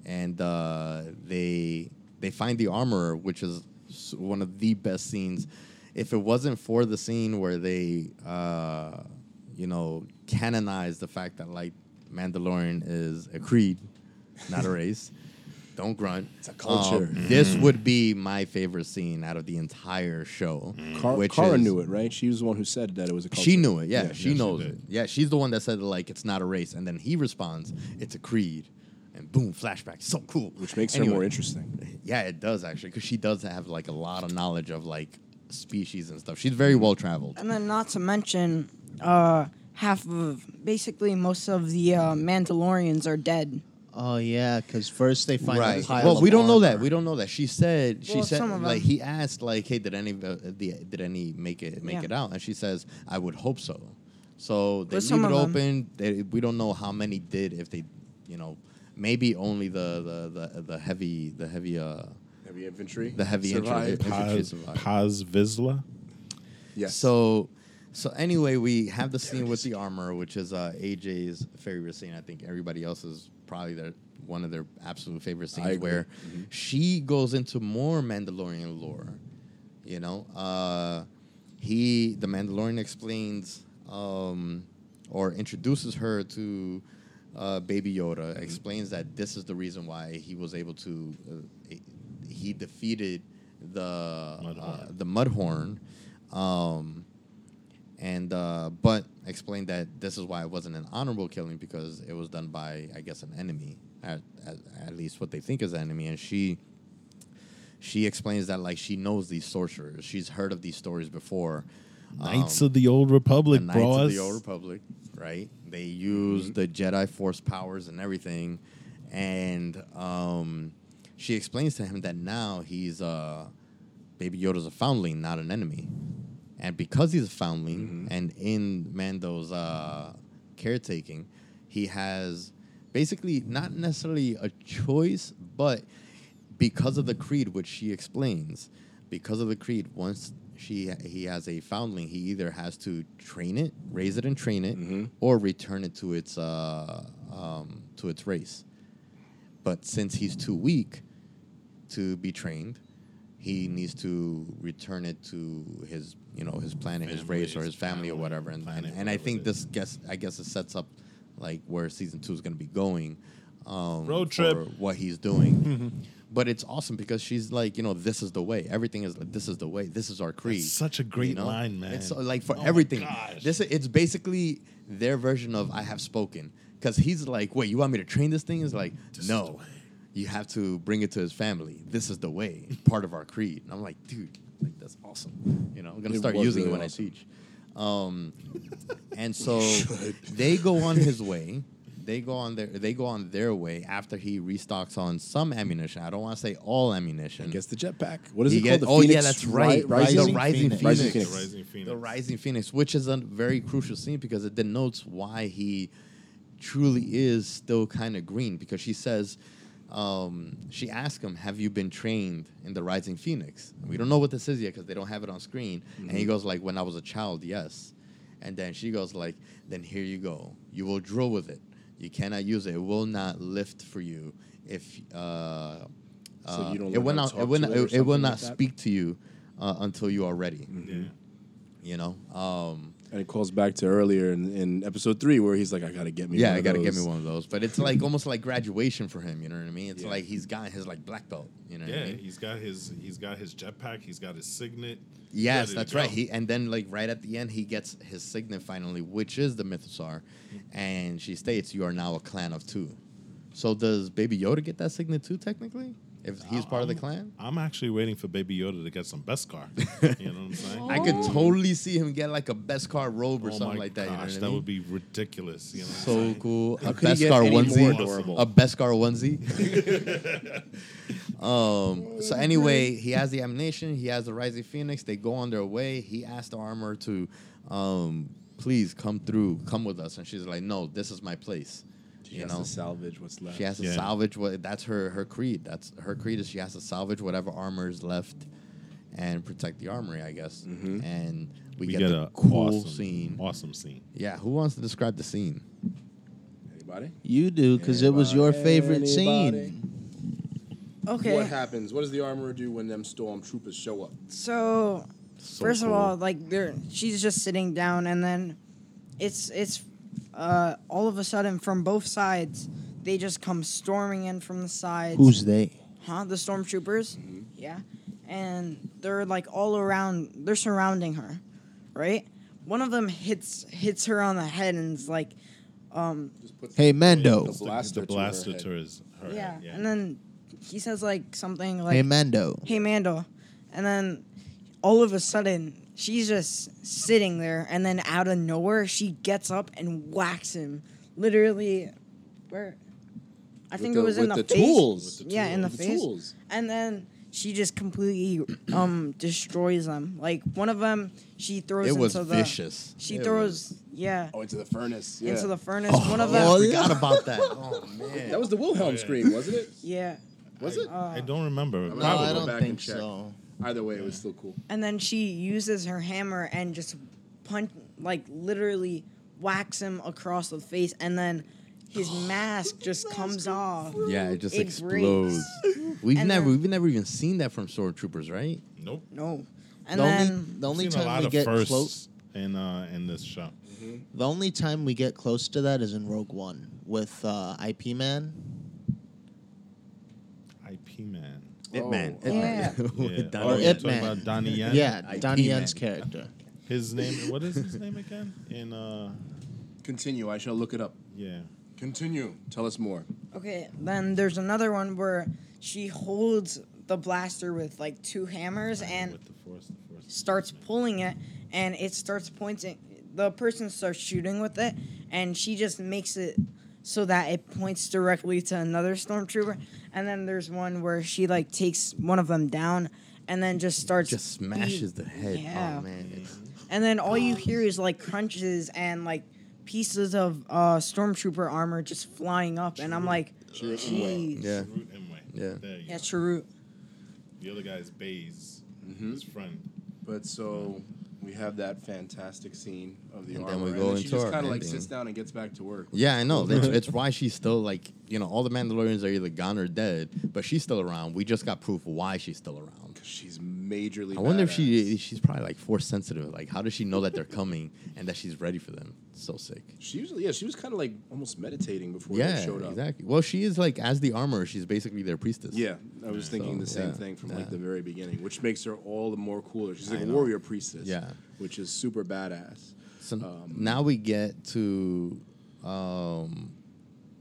[SPEAKER 3] and uh, they they find the armorer, which is one of the best scenes. If it wasn't for the scene where they, uh, you know, canonize the fact that like Mandalorian is a creed, not a race. Don't grunt. It's
[SPEAKER 2] a culture.
[SPEAKER 3] this would be my favorite scene out of the entire show.
[SPEAKER 2] Car-
[SPEAKER 3] which
[SPEAKER 2] Cara
[SPEAKER 3] is-
[SPEAKER 2] knew it, right? She was the one who said that it was a culture.
[SPEAKER 3] she knew it. Yeah,
[SPEAKER 2] Yeah,
[SPEAKER 3] she
[SPEAKER 1] yeah,
[SPEAKER 3] knows
[SPEAKER 1] did.
[SPEAKER 3] it. Yeah, she's the one that said like it's not a race, and then he responds, "It's a creed," and boom, flashback. So cool.
[SPEAKER 2] which makes
[SPEAKER 3] Anyway,
[SPEAKER 2] her more interesting.
[SPEAKER 3] Yeah, it does actually, because she does have like a lot of knowledge of like species and stuff. She's very well traveled.
[SPEAKER 5] and then not to mention, uh, half of basically most of the uh, Mandalorians are dead.
[SPEAKER 4] Oh yeah, because first they find a
[SPEAKER 3] Right.
[SPEAKER 4] pile
[SPEAKER 3] Well,
[SPEAKER 4] of
[SPEAKER 3] we don't know that. We don't know that. She said. She
[SPEAKER 5] Well,
[SPEAKER 3] said
[SPEAKER 5] some of
[SPEAKER 3] like he asked like, "Hey, did any uh, the, did any make it make
[SPEAKER 5] Yeah.
[SPEAKER 3] it out?" And she says, "I would hope so." So they
[SPEAKER 5] But
[SPEAKER 3] leave it open. They, we don't know how many did. If they, you know, maybe only the the the, the heavy the heavy uh
[SPEAKER 2] Heavy infantry.
[SPEAKER 3] the heavy infantry-
[SPEAKER 2] survived.
[SPEAKER 3] infantry
[SPEAKER 1] Paz,
[SPEAKER 3] survived.
[SPEAKER 1] Paz Vizsla.
[SPEAKER 2] Yes.
[SPEAKER 3] So, so anyway, we have the scene with the armor, which is uh, AJ's favorite scene. I think everybody else's probably their one of their absolute favorite scenes, where she goes into more Mandalorian lore. You know, uh, he the Mandalorian explains um, or introduces her to uh, Baby Yoda. Explains that this is the reason why he was able to uh, he defeated the uh,
[SPEAKER 1] Mudhorn.
[SPEAKER 3] the Mudhorn. Um, and uh, but explained that this is why it wasn't an honorable killing because it was done by I guess an enemy at, at, at least what they think is an enemy. And she she explains that like she knows these sorcerers. She's heard of these stories before.
[SPEAKER 1] Knights
[SPEAKER 3] Um,
[SPEAKER 1] of the Old Republic,
[SPEAKER 3] the Knights
[SPEAKER 1] bros.
[SPEAKER 3] of the Old Republic, right? They use the Jedi Force powers and everything, and um, she explains to him that now he's uh, Baby Yoda's a foundling, not an enemy, and because he's a foundling, and in Mando's uh, caretaking, he has basically not necessarily a choice, but because of the creed, which she explains, because of the creed, once she he has a foundling, he either has to train it, raise it, and train it, or return it to its uh, um, to its race. But since he's too weak to be trained, he needs to return it to his you know his planet, his race, or
[SPEAKER 1] his
[SPEAKER 3] family, or whatever. And and, and I think this guess I guess it sets up like where season two is going to be going. Um,
[SPEAKER 1] Road trip.
[SPEAKER 3] for what he's doing. but it's awesome because she's like, you know, this is the way. Everything is like, this is the way. This is our creed.
[SPEAKER 1] such a great line, man.
[SPEAKER 3] It's like for
[SPEAKER 1] Oh
[SPEAKER 3] everything. This it's basically their version of I have spoken. Because he's like, wait, you want me to train this thing? Is like,
[SPEAKER 1] This
[SPEAKER 3] no,
[SPEAKER 1] way.
[SPEAKER 3] you have to bring it to his family. This is the way, part of our creed. And I'm like, dude, like that's awesome. You know, I'm gonna
[SPEAKER 2] It
[SPEAKER 3] start
[SPEAKER 2] was
[SPEAKER 3] using
[SPEAKER 2] really
[SPEAKER 3] it when
[SPEAKER 2] awesome.
[SPEAKER 3] I teach. Um, and so they go on his way. They go on their they go on their way after he restocks on some ammunition. I don't want to say all ammunition.
[SPEAKER 2] Gets the jetpack. What is
[SPEAKER 3] He
[SPEAKER 2] it
[SPEAKER 3] get-
[SPEAKER 2] called? The
[SPEAKER 3] oh, yeah,
[SPEAKER 2] Phoenix
[SPEAKER 3] that's
[SPEAKER 2] Ri-
[SPEAKER 3] right.
[SPEAKER 2] Rising,
[SPEAKER 3] The Rising Phoenix.
[SPEAKER 2] Rising
[SPEAKER 1] The
[SPEAKER 2] Phoenix.
[SPEAKER 1] Rising Phoenix.
[SPEAKER 3] the Rising Phoenix, which is a very crucial scene because it denotes why he truly is still kind of green. Because she says, um, she asks him, "Have you been trained in the Rising Phoenix?" We don't know what this is yet because they don't have it on screen. And he goes like, "When I was a child, yes." And then she goes like, "Then here you go. You will drill with it. You cannot use it. It will not lift for you if." Uh,
[SPEAKER 2] So
[SPEAKER 3] uh,
[SPEAKER 2] you don't
[SPEAKER 3] it will not. It will not.
[SPEAKER 2] it
[SPEAKER 3] It, it will not
[SPEAKER 2] like
[SPEAKER 3] speak to you uh, until you are ready.
[SPEAKER 1] Yeah.
[SPEAKER 3] You know. Um,
[SPEAKER 2] And it calls back to earlier in, in episode three where he's like, I gotta get me
[SPEAKER 3] yeah,
[SPEAKER 2] one
[SPEAKER 3] I
[SPEAKER 2] of
[SPEAKER 3] gotta get
[SPEAKER 2] those.
[SPEAKER 3] me one of those. But it's like almost like graduation for him. You know what I mean? It's
[SPEAKER 2] Yeah.
[SPEAKER 3] like he's got his like black belt. You know what I
[SPEAKER 1] Yeah,
[SPEAKER 3] mean?
[SPEAKER 1] he's got his he's got his jetpack. He's got his signet.
[SPEAKER 3] Yes, that's right. He and then like right at the end, he gets his signet finally, which is the Mythosaur, mm-hmm. and she states, "You are now a clan of two. So does Baby Yoda get that signet too? Technically, if he's part of the clan,
[SPEAKER 1] I'm actually waiting for Baby Yoda to get some Beskar. you know what I'm saying?
[SPEAKER 3] I could totally see him get like a Beskar robe or
[SPEAKER 1] oh
[SPEAKER 3] something
[SPEAKER 1] my
[SPEAKER 3] like that. you know
[SPEAKER 1] gosh,
[SPEAKER 3] what I
[SPEAKER 1] that
[SPEAKER 3] mean?
[SPEAKER 1] would be ridiculous. You know what I'm
[SPEAKER 3] so
[SPEAKER 1] saying?
[SPEAKER 3] cool. A
[SPEAKER 2] could he get
[SPEAKER 3] Beskar
[SPEAKER 2] any more
[SPEAKER 3] onesie.
[SPEAKER 2] adorable?
[SPEAKER 3] A Beskar onesie. um. So anyway, he has the ammunition. He has the Rising Phoenix. They go on their way. He asks the Armorer to, um, please come through, come with us, and she's like, no, this is my place.
[SPEAKER 2] She
[SPEAKER 3] you
[SPEAKER 2] has
[SPEAKER 3] know,
[SPEAKER 2] to salvage what's left.
[SPEAKER 3] she has to
[SPEAKER 1] Yeah.
[SPEAKER 3] salvage what. That's her her creed. That's her creed is she has to salvage whatever armor is left, and protect the armory. I guess.
[SPEAKER 2] Mhm.
[SPEAKER 3] And we,
[SPEAKER 1] we
[SPEAKER 3] get,
[SPEAKER 1] get
[SPEAKER 3] the
[SPEAKER 1] a
[SPEAKER 3] cool
[SPEAKER 1] awesome
[SPEAKER 3] scene.
[SPEAKER 1] Awesome scene.
[SPEAKER 3] Yeah. Who wants to describe the scene?
[SPEAKER 2] Anybody?
[SPEAKER 4] You do because it was your favorite
[SPEAKER 2] Anybody?
[SPEAKER 4] scene.
[SPEAKER 5] Okay.
[SPEAKER 2] What happens? What does the armorer do when them stormtroopers show up?
[SPEAKER 5] So,
[SPEAKER 3] So
[SPEAKER 5] first
[SPEAKER 3] cool.
[SPEAKER 5] of all, like they're she's just sitting down, and then it's it's uh, all of a sudden from both sides they just come storming in from the sides.
[SPEAKER 4] Who's they?
[SPEAKER 5] huh? The stormtroopers.
[SPEAKER 2] Mm-hmm.
[SPEAKER 5] Yeah, and they're like all around. They're surrounding her, right? One of them hits hits her on the head and is like, um,
[SPEAKER 4] Hey Mando.
[SPEAKER 2] The blaster
[SPEAKER 1] the
[SPEAKER 2] to her
[SPEAKER 1] blaster
[SPEAKER 2] head.
[SPEAKER 1] to his her
[SPEAKER 5] yeah.
[SPEAKER 1] head, yeah.
[SPEAKER 5] and then he says like something like,
[SPEAKER 4] Hey Mando.
[SPEAKER 5] hey Mando, and then all of a sudden she's just sitting there, and then out of nowhere she gets up and whacks him, literally, where I
[SPEAKER 2] With
[SPEAKER 5] think
[SPEAKER 2] the-
[SPEAKER 5] it was in the,
[SPEAKER 2] the
[SPEAKER 5] face.
[SPEAKER 2] tools.
[SPEAKER 1] With the
[SPEAKER 5] yeah, in the
[SPEAKER 2] The
[SPEAKER 5] face,
[SPEAKER 2] tools.
[SPEAKER 5] and then she just completely um destroys them. Like one of them, she throws
[SPEAKER 3] It was
[SPEAKER 5] into the
[SPEAKER 3] vicious.
[SPEAKER 5] she
[SPEAKER 3] It
[SPEAKER 5] throws yeah
[SPEAKER 2] Oh, into the furnace. Yeah.
[SPEAKER 5] into the furnace.
[SPEAKER 3] Oh,
[SPEAKER 5] one of
[SPEAKER 3] yeah,
[SPEAKER 5] them,
[SPEAKER 3] I forgot about that. Oh man,
[SPEAKER 2] that was the Wilhelm
[SPEAKER 1] Oh, yeah.
[SPEAKER 2] scream, wasn't it?
[SPEAKER 5] yeah.
[SPEAKER 2] Was it?
[SPEAKER 5] Uh,
[SPEAKER 1] I don't remember.
[SPEAKER 2] No,
[SPEAKER 4] No,
[SPEAKER 2] Probably
[SPEAKER 4] I don't
[SPEAKER 2] back
[SPEAKER 4] think
[SPEAKER 2] and check.
[SPEAKER 4] so.
[SPEAKER 2] Either way, it was still cool.
[SPEAKER 5] and then she uses her hammer and just punch like literally whacks him across the face and then his mask just comes off
[SPEAKER 3] yeah, it just
[SPEAKER 5] It
[SPEAKER 3] explodes.
[SPEAKER 5] breaks.
[SPEAKER 3] We've
[SPEAKER 5] And
[SPEAKER 3] never,
[SPEAKER 5] then-
[SPEAKER 3] we've never even seen that from stormtroopers, right?
[SPEAKER 1] Nope.
[SPEAKER 5] no and
[SPEAKER 4] the
[SPEAKER 5] then
[SPEAKER 4] only, the only
[SPEAKER 1] I've a
[SPEAKER 4] time
[SPEAKER 1] lot
[SPEAKER 4] we
[SPEAKER 1] of
[SPEAKER 4] get close,
[SPEAKER 1] in uh, in this show.
[SPEAKER 4] the only time we get close to that is in Rogue One with uh, Ip Man.
[SPEAKER 1] IP man.
[SPEAKER 3] It man, it
[SPEAKER 5] Yeah.
[SPEAKER 3] man.
[SPEAKER 1] Yeah.
[SPEAKER 3] Donnie
[SPEAKER 4] Or
[SPEAKER 1] you're
[SPEAKER 4] Ip
[SPEAKER 1] talking
[SPEAKER 4] Man.
[SPEAKER 1] about Donnie Yen?
[SPEAKER 4] Yeah,
[SPEAKER 3] IP
[SPEAKER 4] Donnie
[SPEAKER 3] Man.
[SPEAKER 4] Yen's character.
[SPEAKER 1] His name. What is his name again? In uh,
[SPEAKER 2] Continue. I shall look it up.
[SPEAKER 1] yeah.
[SPEAKER 2] Continue. Tell us more.
[SPEAKER 5] okay then there's another one where she holds the blaster with like two hammers and
[SPEAKER 1] with the force, the force.
[SPEAKER 5] starts pulling it and it starts pointing the person starts shooting with it and she just makes it so that it points directly to another stormtrooper and then there's one where she like takes one of them down and then just starts
[SPEAKER 3] just smashes
[SPEAKER 5] beat-
[SPEAKER 3] the head.
[SPEAKER 5] Yeah.
[SPEAKER 3] Oh man, it's,
[SPEAKER 5] and then all you hear is like crunches and like pieces of uh stormtrooper armor just flying up and i'm like
[SPEAKER 2] Chirrut Imwe.
[SPEAKER 5] jeez
[SPEAKER 3] Yeah.
[SPEAKER 1] Root Imwe.
[SPEAKER 3] Yeah.
[SPEAKER 1] There you
[SPEAKER 5] yeah
[SPEAKER 1] go.
[SPEAKER 5] Chirrut.
[SPEAKER 1] The other guy's is Baze,
[SPEAKER 2] Mhm.
[SPEAKER 1] his friend.
[SPEAKER 2] But so we have that fantastic scene of the
[SPEAKER 3] And
[SPEAKER 2] armor,
[SPEAKER 3] then we
[SPEAKER 2] and
[SPEAKER 3] go
[SPEAKER 2] then she
[SPEAKER 3] into
[SPEAKER 2] just kind of like
[SPEAKER 3] ending.
[SPEAKER 2] sits down and gets back to work.
[SPEAKER 3] yeah, I know. It's, it's why she's still like, you know, all the Mandalorians are either gone or dead, but she's still around. We just got proof why she's still around.
[SPEAKER 2] 'Cause she's majorly.
[SPEAKER 3] I wonder if she she's probably like force sensitive. Like, how does she know that they're coming and that she's ready for them? So sick.
[SPEAKER 2] She usually, yeah, she was kind of like almost meditating before
[SPEAKER 3] yeah,
[SPEAKER 2] they showed up.
[SPEAKER 3] exactly. Well, she is like as the Armorer. She's basically their priestess.
[SPEAKER 2] Yeah, I was thinking
[SPEAKER 3] So,
[SPEAKER 2] the same
[SPEAKER 3] yeah,
[SPEAKER 2] thing from
[SPEAKER 3] yeah.
[SPEAKER 2] like the very beginning, which makes her all the more cooler. She's like a warrior priestess.
[SPEAKER 3] Yeah.
[SPEAKER 2] which is super badass.
[SPEAKER 3] So
[SPEAKER 2] Um,
[SPEAKER 3] now we get to, um,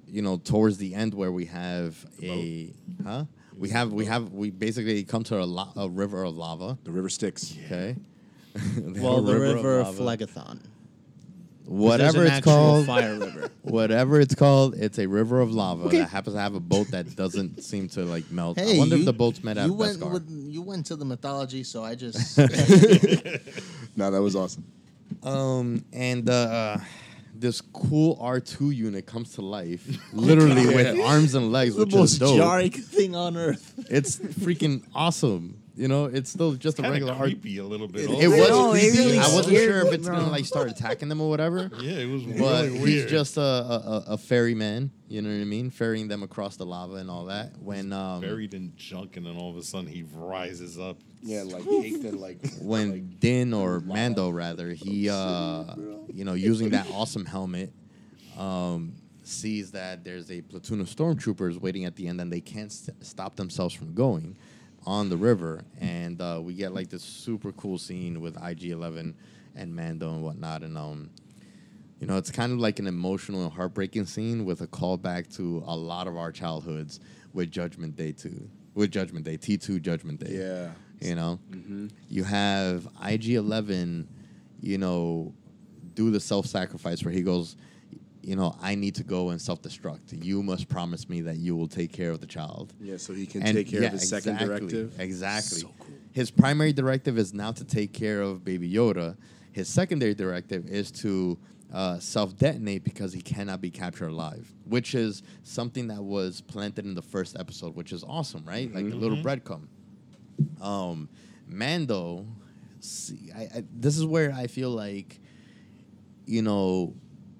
[SPEAKER 3] you know, towards the end where we have a, huh? We have we have we basically come to a, la- a river of lava.
[SPEAKER 2] The river Styx.
[SPEAKER 3] Okay. They
[SPEAKER 4] Well,
[SPEAKER 3] a
[SPEAKER 4] the river of
[SPEAKER 3] lava.
[SPEAKER 4] Phlegethon.
[SPEAKER 3] whatever
[SPEAKER 4] an
[SPEAKER 3] it's
[SPEAKER 4] actual
[SPEAKER 3] called,
[SPEAKER 4] fire river.
[SPEAKER 3] whatever it's called, it's a river of lava that happens to have a boat that doesn't seem to like melt. I wonder if the boat's met at
[SPEAKER 4] you went
[SPEAKER 3] Beskar.
[SPEAKER 4] with, you went to the mythology, so I just
[SPEAKER 2] No, that was awesome.
[SPEAKER 3] Um, and uh, this cool R two unit comes to life, literally
[SPEAKER 2] Yeah.
[SPEAKER 3] with arms and legs,
[SPEAKER 4] the
[SPEAKER 3] which
[SPEAKER 4] most
[SPEAKER 3] is dope.
[SPEAKER 4] jarring thing on earth.
[SPEAKER 3] It's freaking awesome. You know, it's still just a
[SPEAKER 1] Kind
[SPEAKER 3] regular
[SPEAKER 1] of
[SPEAKER 3] R.
[SPEAKER 1] creepy a little bit.
[SPEAKER 3] It
[SPEAKER 1] also.
[SPEAKER 3] was
[SPEAKER 5] know, it
[SPEAKER 3] creepy.
[SPEAKER 5] really
[SPEAKER 3] I wasn't
[SPEAKER 5] scared
[SPEAKER 3] sure if
[SPEAKER 5] me,
[SPEAKER 3] it's gonna
[SPEAKER 5] bro.
[SPEAKER 3] like start attacking them or whatever.
[SPEAKER 1] Yeah, it was
[SPEAKER 3] But
[SPEAKER 1] really
[SPEAKER 3] he's
[SPEAKER 1] weird.
[SPEAKER 3] just a, a, a- a ferryman, you know what I mean? Ferrying them across the lava and all that. When um,
[SPEAKER 1] buried in junk, and then all of a sudden he rises up.
[SPEAKER 2] Yeah, like caked in like
[SPEAKER 3] when
[SPEAKER 2] like,
[SPEAKER 3] Din or Mando rather, he uh you know, using that awesome helmet, um, sees that there's a platoon of stormtroopers waiting at the end and they can't st- stop themselves from going on the river. And uh, we get like this super cool scene with IG Eleven and Mando and whatnot. And um you know, it's kind of like an emotional and heartbreaking scene with a callback to a lot of our childhoods with Judgment Day 2. With Judgment Day, T2 Judgment Day.
[SPEAKER 2] yeah.
[SPEAKER 3] You know, you have IG Eleven, you know, do the self sacrifice where he goes, you know, I need to go and self destruct. You must promise me that you will take care of the child.
[SPEAKER 2] Yeah, so he can
[SPEAKER 3] And-
[SPEAKER 2] take care
[SPEAKER 3] yeah,
[SPEAKER 2] of his second directive.
[SPEAKER 3] Exactly.
[SPEAKER 2] So cool.
[SPEAKER 3] His primary directive is now to take care of Baby Yoda. His secondary directive is to uh, self detonate because he cannot be captured alive, which is something that was planted in the first episode, which is awesome, right? Like a little breadcrumb. Um, Mando, see, I, I, this is where I feel like, you know,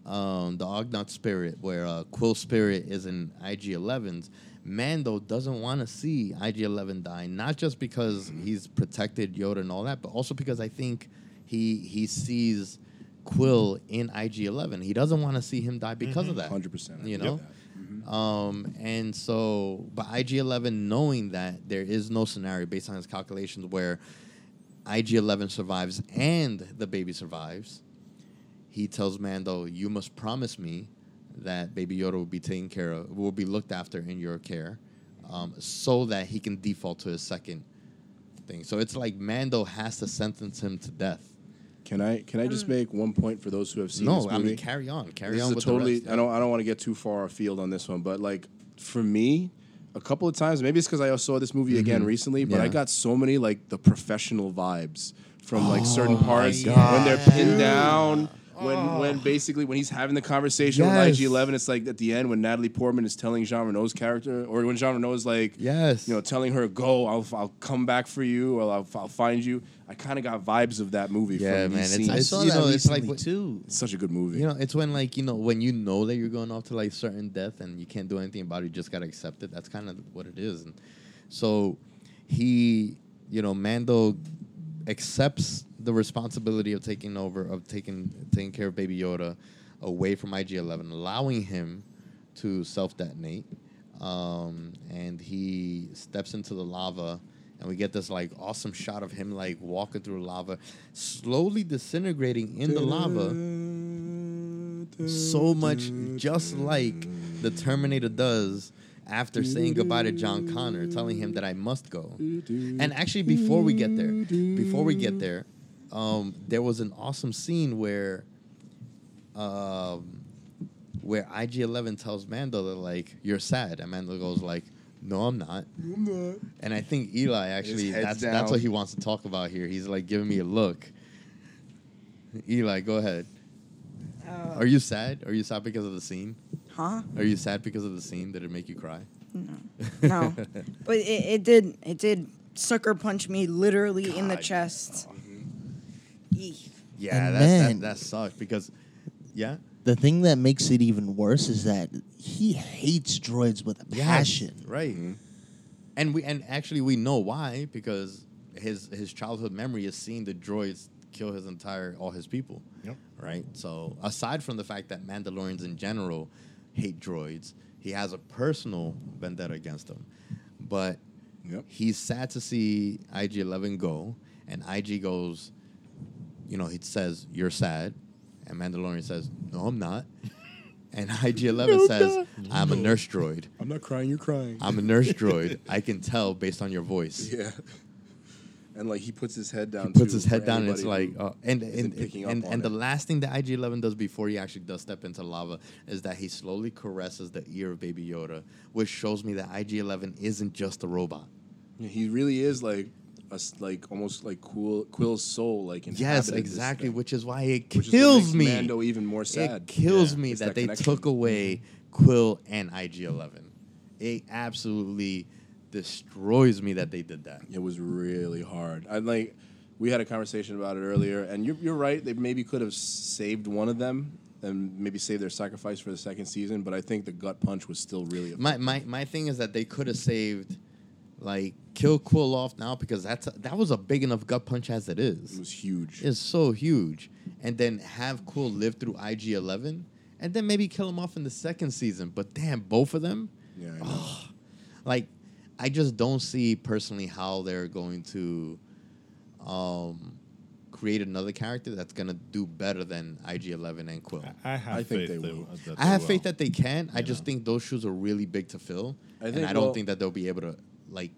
[SPEAKER 3] um, the Ugnaught spirit, where uh, Kuiil spirit is in IG 11s. Mando doesn't want to see IG 11 die, not just because he's protected Yoda and all that, but also because I think he he sees Kuiil in IG 11. He doesn't want to see him die because of that.
[SPEAKER 2] 100%. I
[SPEAKER 3] You know?
[SPEAKER 2] that.
[SPEAKER 3] Um, and so, but IG11 knowing that there is no scenario based on his calculations where IG11 survives and the baby survives, he tells Mando, "You must promise me that Baby Yoda will be taken care of, will be looked after in your care, um, so that he can default to his second thing." So it's like Mando has to sentence him to death.
[SPEAKER 2] Can I can I just make one point for those who have seen
[SPEAKER 3] No,
[SPEAKER 2] this
[SPEAKER 3] I
[SPEAKER 2] movie?
[SPEAKER 3] mean carry on, carry
[SPEAKER 2] this
[SPEAKER 3] on
[SPEAKER 2] is
[SPEAKER 3] with
[SPEAKER 2] totally.
[SPEAKER 3] the rest.
[SPEAKER 2] I don't. I don't want to get too far afield on this one, but like for me, a couple of times, maybe it's because I saw this movie again recently, but I
[SPEAKER 3] Mm-hmm.
[SPEAKER 2] Got so many like the professional vibes from like certain parts when they're pinned
[SPEAKER 3] Dude.
[SPEAKER 2] down. When, oh. when basically when he's having the conversation
[SPEAKER 3] Oh. Yes.
[SPEAKER 2] with IG Eleven, it's like at the end when Natalie Portman is telling Jean Reno's character, or when Jean Reno is like,
[SPEAKER 3] Yes.
[SPEAKER 2] you know, telling her, "Go, I'll, I'll come back for you, or I'll, I'll find you." I kind of got vibes of that movie.
[SPEAKER 3] Yeah,
[SPEAKER 2] from
[SPEAKER 3] man,
[SPEAKER 2] these
[SPEAKER 3] it's-
[SPEAKER 2] scenes.
[SPEAKER 4] I saw
[SPEAKER 3] you
[SPEAKER 4] that
[SPEAKER 3] know, it's like
[SPEAKER 4] recently
[SPEAKER 3] what-
[SPEAKER 4] too.
[SPEAKER 2] It's such a good movie.
[SPEAKER 3] You know, it's when like you know when you know that you're going off to like certain death and you can't do anything about it. You just gotta accept it. That's kind of what it is. And so he, you know, Mando accepts the responsibility of taking over of taking taking care of Baby Yoda away from IG-11, allowing him to self detonate. Um, and he steps into the lava. And we get this like awesome shot of him like walking through lava, slowly disintegrating in the lava so much just like the Terminator does after saying goodbye to John Connor, telling him that I must go. And actually, before we get there, before we get there, um, there was an awesome scene where, um, where IG Eleven tells Mando that like you're sad, and Mando goes like, "No, I'm not."
[SPEAKER 2] I'm not.
[SPEAKER 3] And I think Eli actually that's
[SPEAKER 2] down.
[SPEAKER 3] that's what he wants to talk about here. He's like giving me a look. Eli, go ahead.
[SPEAKER 5] Uh,
[SPEAKER 3] Are you sad? Are you sad because of the scene?
[SPEAKER 5] huh?
[SPEAKER 3] Are you sad because of the scene? Did it make you cry?
[SPEAKER 5] No, no. but it, it did. It did sucker punch me literally in the
[SPEAKER 3] God.
[SPEAKER 5] chest. Eek.
[SPEAKER 3] Yeah,
[SPEAKER 4] And
[SPEAKER 3] that's,
[SPEAKER 4] man-
[SPEAKER 3] that that sucked because, yeah,
[SPEAKER 4] The thing that makes it even worse is that he hates droids with a
[SPEAKER 3] Yes,
[SPEAKER 4] passion.
[SPEAKER 3] right?
[SPEAKER 2] Mm-hmm.
[SPEAKER 3] And we and actually we know why because his his childhood memory is seeing the droids kill his entire all his people.
[SPEAKER 1] Yep.
[SPEAKER 3] Right. So aside from the fact that Mandalorians in general hate droids, he has a personal vendetta against them. But
[SPEAKER 2] Yep.
[SPEAKER 3] he's sad to see IG Eleven go, and IG goes, you know, he says you're sad, and Mandalorian says no, I'm not, and IG Eleven says I'm a nurse droid.
[SPEAKER 2] I'm not crying. You're crying.
[SPEAKER 3] I'm a nurse droid. I can tell based on your voice.
[SPEAKER 2] yeah. And like he puts his head down.
[SPEAKER 3] He puts
[SPEAKER 2] too,
[SPEAKER 3] his head down, and it's like, uh, and
[SPEAKER 2] isn't
[SPEAKER 3] and and, and the last thing that IG Eleven does before he actually does step into lava is that he slowly caresses the ear of Baby Yoda, which shows me that IG Eleven isn't just a robot.
[SPEAKER 2] Yeah, he really is like a like almost like Kuiil, Kuiil's soul, like
[SPEAKER 3] Yes, exactly, which is why it
[SPEAKER 2] Which
[SPEAKER 3] kills me.
[SPEAKER 2] Mando even more sad.
[SPEAKER 3] It kills
[SPEAKER 2] Yeah,
[SPEAKER 3] me that,
[SPEAKER 2] that
[SPEAKER 3] they took away Quill and IG Eleven. It absolutely destroys me that they did that.
[SPEAKER 2] It was really hard. I like. We had a conversation about it earlier, and you're, you're right. They maybe could have saved one of them and maybe save their sacrifice for the second season. But I think the gut punch was still really.
[SPEAKER 3] My my my thing is that they could have saved, like, kill Kuiil off now because that's a, that was a big enough gut punch as it is.
[SPEAKER 2] it was huge.
[SPEAKER 3] It's so huge, and then have Kuiil live through IG Eleven, and then maybe kill him off in the second season. But damn, both of them,
[SPEAKER 2] yeah, I know.
[SPEAKER 3] like, I just don't see personally how they're going to, um, create another character that's gonna do better than IG Eleven and Kuiil.
[SPEAKER 1] I, I have
[SPEAKER 2] I think
[SPEAKER 1] faith
[SPEAKER 2] they
[SPEAKER 1] that,
[SPEAKER 2] will.
[SPEAKER 1] that
[SPEAKER 3] I
[SPEAKER 1] they
[SPEAKER 3] have
[SPEAKER 1] will.
[SPEAKER 3] faith that they can. I just
[SPEAKER 1] know.
[SPEAKER 3] think those shoes are really big to fill,
[SPEAKER 2] I
[SPEAKER 3] and I don't
[SPEAKER 2] well-
[SPEAKER 3] think that they'll be able to like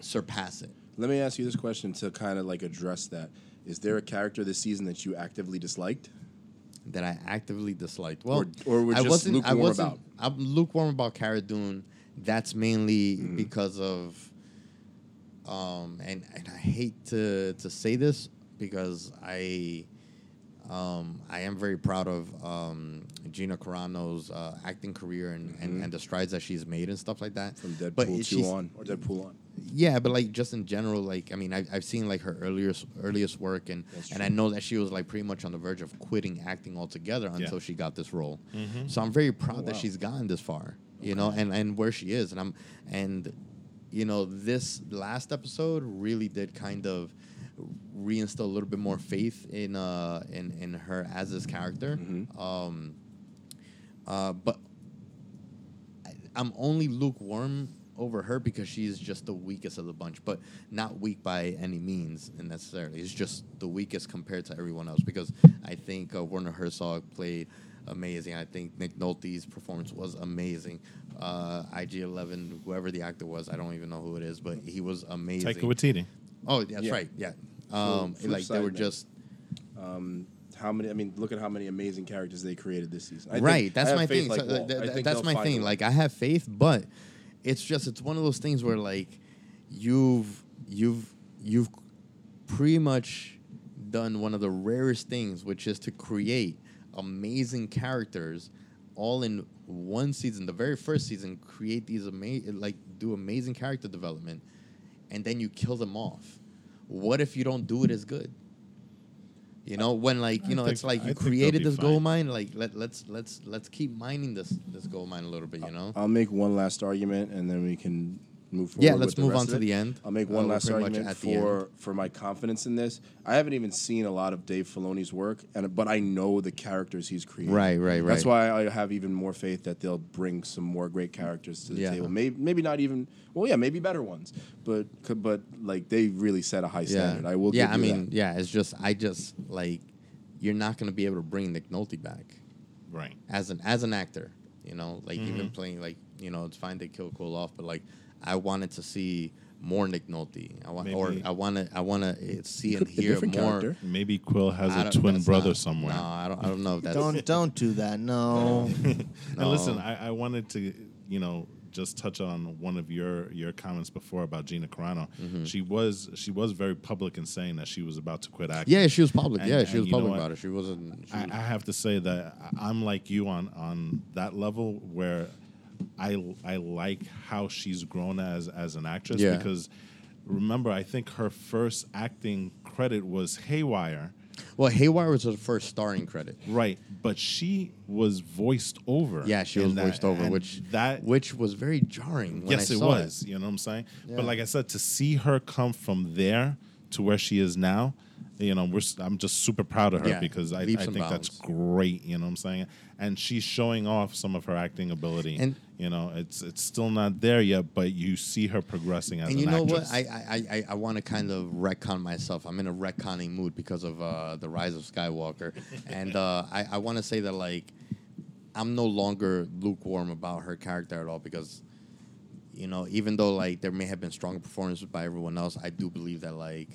[SPEAKER 3] surpass it.
[SPEAKER 2] Let me ask you this question to kind of like address that. Is there a character this season that you actively disliked?
[SPEAKER 3] that I actively disliked. Well,
[SPEAKER 2] Or- or were
[SPEAKER 3] I wasn't. I
[SPEAKER 2] lukewarm
[SPEAKER 3] wasn't.
[SPEAKER 2] about?
[SPEAKER 3] I'm lukewarm about Cara Dune. That's mainly
[SPEAKER 2] Mm-hmm.
[SPEAKER 3] because of, um, and and I hate to to say this because I, um, I am very proud of um, Gina Carano's uh, acting career and, and, and the strides that she's made and stuff like that.
[SPEAKER 2] Mm-hmm. From Deadpool
[SPEAKER 3] But
[SPEAKER 2] 2 on or Deadpool on?
[SPEAKER 3] yeah, but like just in general, like I mean, I've, I've seen like her earliest earliest work, and and I know that she was like pretty much on the verge of quitting acting altogether
[SPEAKER 1] Yeah.
[SPEAKER 3] until she got this role.
[SPEAKER 1] Mhm.
[SPEAKER 3] So I'm very proud that
[SPEAKER 2] wow.
[SPEAKER 3] she's gotten this far, you know, and and where she is, and I'm and you know this last episode really did kind of reinstill a little bit more faith in uh in in her as this character.
[SPEAKER 2] Mhm.
[SPEAKER 3] Um, uh, but I- I'm only lukewarm over her because she's just the weakest of the bunch, but not weak by any means necessarily. It's just the weakest compared to everyone else because I think uh, Werner Herzog played amazing. I think Nick Nolte's performance was amazing. Uh, IG11, whoever the actor was, I don't even know who it is, but he was amazing.
[SPEAKER 1] Taika Waititi.
[SPEAKER 3] Oh, that's
[SPEAKER 2] Yeah.
[SPEAKER 3] right. Yeah. Um,
[SPEAKER 2] Flip
[SPEAKER 3] like they were
[SPEAKER 2] note.
[SPEAKER 3] just
[SPEAKER 2] Um, how many? I mean, look at how many amazing characters they created this season. I think-
[SPEAKER 3] right. That's
[SPEAKER 2] I
[SPEAKER 3] my thing.
[SPEAKER 2] like
[SPEAKER 3] So, th-
[SPEAKER 2] I
[SPEAKER 3] th- that's my thing.
[SPEAKER 2] way.
[SPEAKER 3] Like I have faith, but it's just it's one of those things where like you've you've you've pretty much done one of the rarest things, which is to create amazing characters all in one season. The very first season, create these amazing like do amazing character development, and then you kill them off. What if you don't do it as good? You know, when like you
[SPEAKER 1] I
[SPEAKER 3] know,
[SPEAKER 1] think-
[SPEAKER 3] it's like you
[SPEAKER 1] think they'll
[SPEAKER 3] created
[SPEAKER 1] be
[SPEAKER 3] this gold mine. Like let let's let's let's keep mining this this gold mine a little bit. You know.
[SPEAKER 2] I'll make one last argument, and then we can move forward.
[SPEAKER 3] Yeah, let's
[SPEAKER 2] the
[SPEAKER 3] move
[SPEAKER 2] rest
[SPEAKER 3] on to the end.
[SPEAKER 2] I'll make
[SPEAKER 3] Uh,
[SPEAKER 2] one
[SPEAKER 3] we're
[SPEAKER 2] last
[SPEAKER 3] pretty
[SPEAKER 2] argument
[SPEAKER 3] at
[SPEAKER 2] for for my confidence in this. I haven't even seen a lot of Dave Filoni's work, and but I know the characters he's created.
[SPEAKER 3] Right, right, right.
[SPEAKER 2] That's why I have even more faith that they'll bring some more great characters to the
[SPEAKER 3] Yeah.
[SPEAKER 2] table. Maybe maybe not even. Well, yeah, maybe better ones, but but like they really set a high standard. I will.
[SPEAKER 3] Yeah,
[SPEAKER 2] give
[SPEAKER 3] I
[SPEAKER 2] you
[SPEAKER 3] mean,
[SPEAKER 2] that.
[SPEAKER 3] yeah. It's just I just like you're not gonna be able to bring Nick Nolte back
[SPEAKER 1] Right.
[SPEAKER 3] as an as an actor. You know, like even
[SPEAKER 2] Mm-hmm.
[SPEAKER 3] playing like you know it's fine to kill Cole off, but like I wanted to see more Nick Nolte. I want or I want to I want to see and
[SPEAKER 2] Could
[SPEAKER 3] hear
[SPEAKER 2] different
[SPEAKER 3] more.
[SPEAKER 2] character.
[SPEAKER 1] Maybe Kuiil has a twin brother
[SPEAKER 3] not-
[SPEAKER 1] somewhere.
[SPEAKER 3] No, I don't. I don't know if that's.
[SPEAKER 4] Don't don't do that. No.
[SPEAKER 1] And listen, I, I wanted to, you know, just touch on one of your your comments before about Gina Carano.
[SPEAKER 3] Mm-hmm.
[SPEAKER 1] She was she was very public in saying that she was about to quit acting.
[SPEAKER 3] Yeah, she was public.
[SPEAKER 1] And-
[SPEAKER 3] yeah, she was public about it. She wasn't. She
[SPEAKER 1] I, I have to say that I'm like you on on that level where I I like how she's grown as as an actress
[SPEAKER 3] Yeah.
[SPEAKER 1] because remember I think her first acting credit was Haywire
[SPEAKER 3] Well, Haywire was her first starring credit.
[SPEAKER 1] Right, but she was voiced over.
[SPEAKER 3] Yeah, she was
[SPEAKER 1] that,
[SPEAKER 3] voiced over, which
[SPEAKER 1] that
[SPEAKER 3] which was very jarring. When
[SPEAKER 1] yes,
[SPEAKER 3] I
[SPEAKER 1] it
[SPEAKER 3] saw
[SPEAKER 1] was. You know what I'm saying?
[SPEAKER 3] Yeah.
[SPEAKER 1] But like I said, to see her come from there to where she is now, you know, I'm just super proud of her
[SPEAKER 3] Yeah,
[SPEAKER 1] because I, I think
[SPEAKER 3] and
[SPEAKER 1] that's great. You know what I'm saying? And she's showing off some of her acting ability.
[SPEAKER 3] And-
[SPEAKER 1] you know, it's it's still not there yet, but you see her progressing as
[SPEAKER 3] and
[SPEAKER 1] an
[SPEAKER 3] you know
[SPEAKER 1] actress.
[SPEAKER 3] what? I I, I, I- I want to kind of retcon myself. I'm in a retconning mood because of uh, the rise of Skywalker, and uh, I, I want to say that like I'm no longer lukewarm about her character at all because you know even though like there may have been stronger performances by everyone else, I do believe that like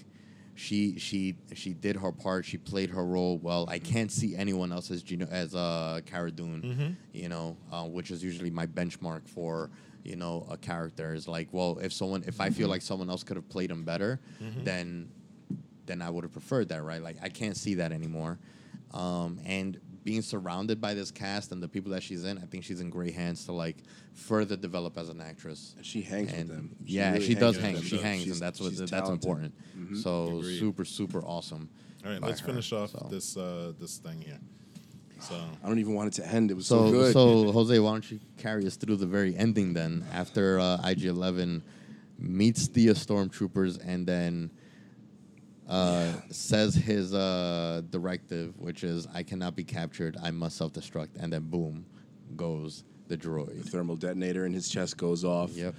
[SPEAKER 3] she she she did her part. She played her role well. I can't see anyone else as Gino, as uh, Cara Dune, you know, uh, which is usually my benchmark for you know a character. Is like, well, if someone if I feel like someone else could have played him better, then then I would have preferred that, right? Like I can't see that anymore. Um, and being surrounded by this cast and the people that she's in, I think she's in great hands to like further develop as an actress.
[SPEAKER 2] And she hangs with them. She
[SPEAKER 3] yeah,
[SPEAKER 2] really
[SPEAKER 3] she does hang.
[SPEAKER 2] them.
[SPEAKER 3] She
[SPEAKER 2] So
[SPEAKER 3] hangs,
[SPEAKER 2] she's-
[SPEAKER 3] and that's what that's
[SPEAKER 2] talented.
[SPEAKER 3] important. So
[SPEAKER 1] Agreed.
[SPEAKER 3] super super awesome.
[SPEAKER 1] All right, let's
[SPEAKER 3] her.
[SPEAKER 1] finish off
[SPEAKER 3] So-
[SPEAKER 1] this uh, this thing here. So
[SPEAKER 2] I don't even want it to end. It was so,
[SPEAKER 3] So,
[SPEAKER 2] good.
[SPEAKER 3] so Jose, why don't you carry us through the very ending then? After uh, IG Eleven meets the stormtroopers and then uh, says his uh, directive, which is "I cannot be captured. I must self-destruct," and then boom, goes the droid.
[SPEAKER 2] the thermal detonator in his chest goes off.
[SPEAKER 3] Yep.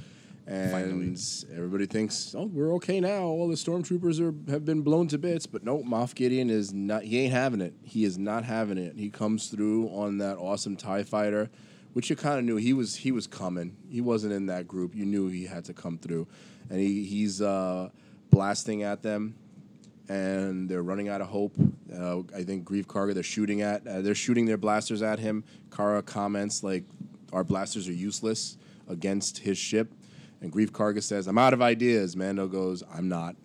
[SPEAKER 2] And
[SPEAKER 3] Finally.
[SPEAKER 2] everybody thinks, oh, we're okay now. All the stormtroopers are have been blown to bits. But no, Moff Gideon is not. He ain't having it. He is not having it. He comes through on that awesome Tie Fighter, which you kind of knew he was. He was coming. He wasn't in that group. You knew he had to come through, and he he's uh, blasting at them. And they're running out of hope. Uh, I think Greef Karga they're shooting at. Uh, they're shooting their blasters at him. Cara comments like, "Our blasters are useless against his ship." And Greef Karga says, I'm out of ideas. Mando goes, I'm not.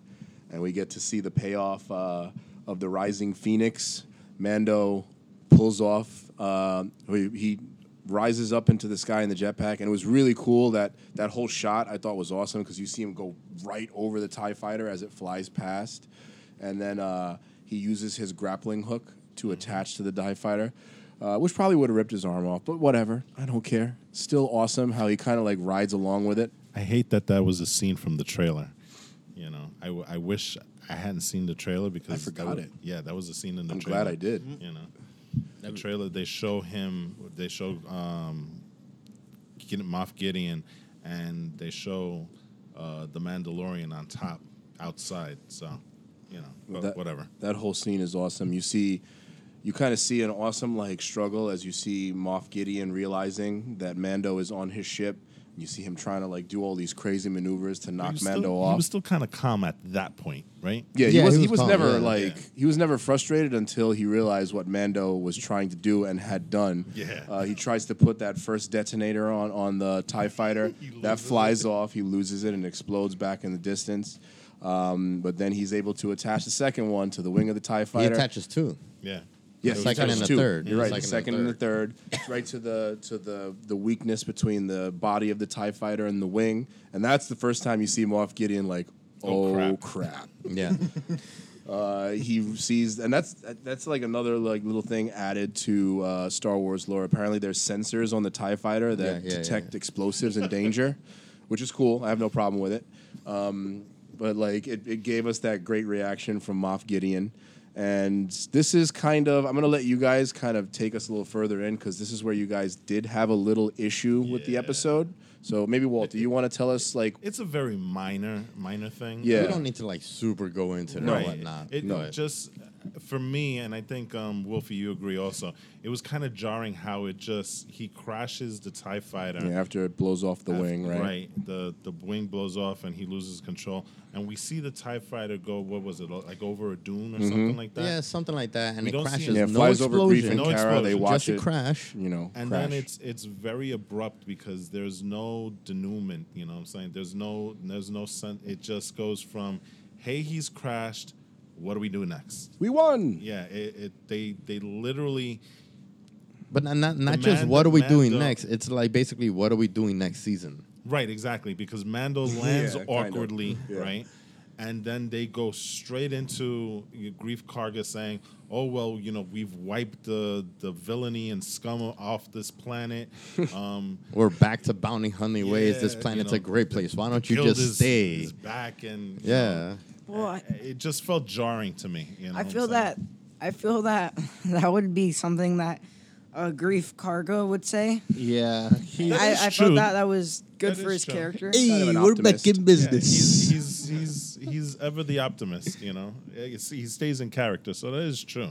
[SPEAKER 2] And we get to see the payoff uh, of the Rising Phoenix. Mando pulls off, uh, he, he rises up into the sky in the jetpack. And it was really cool that that whole shot I thought was awesome because you see him go right over the TIE fighter as it flies past. And then uh, he uses his grappling hook to attach to the TIE fighter. Uh, which probably would have ripped his arm off, but whatever. I don't care. Still awesome how he kind of like rides along with it.
[SPEAKER 1] I hate that that was a scene from the trailer. You know, I, w- I wish I hadn't seen the trailer because I
[SPEAKER 2] forgot
[SPEAKER 1] wa-
[SPEAKER 2] it.
[SPEAKER 1] Yeah, that was a scene in the
[SPEAKER 2] I'm
[SPEAKER 1] trailer.
[SPEAKER 2] glad I did.
[SPEAKER 1] You know, the trailer they show him, they show um, Moff Gideon, and they show uh, the Mandalorian on top outside. So, you know, but
[SPEAKER 2] That-
[SPEAKER 1] whatever.
[SPEAKER 2] That whole scene is awesome. You see, you kind of see an awesome like struggle as you see Moff Gideon realizing that Mando is on his ship. You see him trying to like do all these crazy maneuvers to knock Mando
[SPEAKER 1] still,
[SPEAKER 2] off.
[SPEAKER 1] He was still kind of calm at that point, right?
[SPEAKER 2] yeah, he
[SPEAKER 3] Yeah,
[SPEAKER 2] was.
[SPEAKER 3] he
[SPEAKER 2] He
[SPEAKER 3] was
[SPEAKER 2] was,
[SPEAKER 3] calm,
[SPEAKER 2] never
[SPEAKER 3] yeah.
[SPEAKER 2] like
[SPEAKER 1] Yeah.
[SPEAKER 2] he was never frustrated until he realized what Mando was trying to do and had done.
[SPEAKER 1] Yeah.
[SPEAKER 2] Uh, he tries to put that first detonator on on the Tie Fighter. That
[SPEAKER 1] loses
[SPEAKER 2] flies off. He loses it and explodes back in the distance. Um, but then he's able to attach the second one to the wing of the Tie Fighter.
[SPEAKER 3] He attaches two.
[SPEAKER 1] Yeah.
[SPEAKER 2] Yeah,
[SPEAKER 3] The second and the
[SPEAKER 2] two.
[SPEAKER 3] third.
[SPEAKER 2] You're right.
[SPEAKER 3] The
[SPEAKER 2] The
[SPEAKER 3] second
[SPEAKER 2] second
[SPEAKER 3] and
[SPEAKER 2] and the third, right to the to the the weakness between the body of the Tie Fighter and the wing, and that's the first time you see Moff Gideon like,
[SPEAKER 1] Oh,
[SPEAKER 2] oh,
[SPEAKER 1] crap."
[SPEAKER 2] crap.
[SPEAKER 3] Yeah.
[SPEAKER 2] Uh, he sees, and that's that's like another like little thing added to uh, Star Wars lore. Apparently, there's sensors on the Tie Fighter that
[SPEAKER 3] Yeah, yeah,
[SPEAKER 2] detect
[SPEAKER 3] yeah.
[SPEAKER 2] explosives and danger, which is cool. I have no problem with it. Um, but like, it, it gave us that great reaction from Moff Gideon. And this is kind of, I'm going to let you guys kind of take us a little further in because this is where you guys did have a little issue with the
[SPEAKER 1] Yeah.
[SPEAKER 2] episode. So maybe, Walt, do you want to tell us, like,
[SPEAKER 1] It's a very minor, minor thing.
[SPEAKER 2] Yeah.
[SPEAKER 3] We don't need to like super go into it or
[SPEAKER 1] right.
[SPEAKER 3] whatnot.
[SPEAKER 1] It
[SPEAKER 2] No.
[SPEAKER 1] just for me, and I think um, Wolfie, you agree also. It was kind of jarring how it just he crashes the Tie Fighter
[SPEAKER 2] yeah, after it blows off the
[SPEAKER 1] af-
[SPEAKER 2] wing, right?
[SPEAKER 1] Right. The the wing blows off and he loses control, and we see the Tie Fighter go. What was it like over a dune or something like that?
[SPEAKER 3] yeah, something like that, and
[SPEAKER 1] We
[SPEAKER 3] it
[SPEAKER 1] don't
[SPEAKER 3] crashes.
[SPEAKER 1] it.
[SPEAKER 2] Yeah, it
[SPEAKER 3] no
[SPEAKER 2] flies over Greef
[SPEAKER 3] explosion,
[SPEAKER 2] and
[SPEAKER 1] No
[SPEAKER 2] Cara. They
[SPEAKER 1] explosion,
[SPEAKER 2] watch
[SPEAKER 3] just a
[SPEAKER 2] it,
[SPEAKER 3] crash.
[SPEAKER 2] you know,
[SPEAKER 1] and
[SPEAKER 2] crash.
[SPEAKER 1] then it's it's very abrupt because there's no denouement you know what i'm saying there's no there's no sen- it just goes from hey he's crashed what do we do next
[SPEAKER 2] we won.
[SPEAKER 1] yeah it, it they they literally
[SPEAKER 3] But not not, not just
[SPEAKER 1] man-
[SPEAKER 3] what are we
[SPEAKER 1] man
[SPEAKER 3] doing
[SPEAKER 1] don't-
[SPEAKER 3] next. It's like basically what are we doing next season.
[SPEAKER 1] right exactly because mando lands
[SPEAKER 2] Yeah, kind of.
[SPEAKER 1] awkwardly
[SPEAKER 2] Yeah.
[SPEAKER 1] right and then they go straight into Greef Karga saying, "Oh well, you know, we've wiped the the villainy and scum off this planet. Um,
[SPEAKER 3] We're back to bounty hunting ways. This planet's
[SPEAKER 1] you
[SPEAKER 3] a great place. Why don't you just
[SPEAKER 1] is-
[SPEAKER 3] stay?
[SPEAKER 1] is back and
[SPEAKER 3] Yeah.
[SPEAKER 1] know,
[SPEAKER 5] Well, I,
[SPEAKER 1] it just felt jarring to me. You know,
[SPEAKER 5] I feel that I feel that that would be something that a Greef Karga would say.
[SPEAKER 4] Yeah. He,
[SPEAKER 5] I,
[SPEAKER 1] is
[SPEAKER 5] I felt that that was good
[SPEAKER 1] That
[SPEAKER 5] for his
[SPEAKER 1] true.
[SPEAKER 5] character.
[SPEAKER 2] kind of
[SPEAKER 4] hey, we're back in
[SPEAKER 1] Yeah,
[SPEAKER 4] business.
[SPEAKER 1] he's, he's he's he's ever the optimist, you know. He stays in character, so that is true.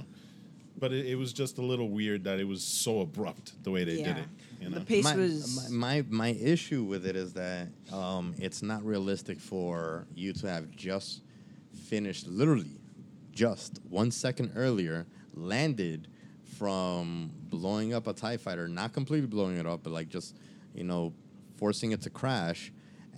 [SPEAKER 1] But it, it was just a little weird that it was so abrupt the way they did it. You know,
[SPEAKER 5] The pace
[SPEAKER 3] my,
[SPEAKER 5] was
[SPEAKER 3] my, my my issue with it is that um, it's not realistic for you to have just finished, literally, just one second earlier, landed from blowing up a Tie Fighter, not completely blowing it up, but like just you know forcing it to crash,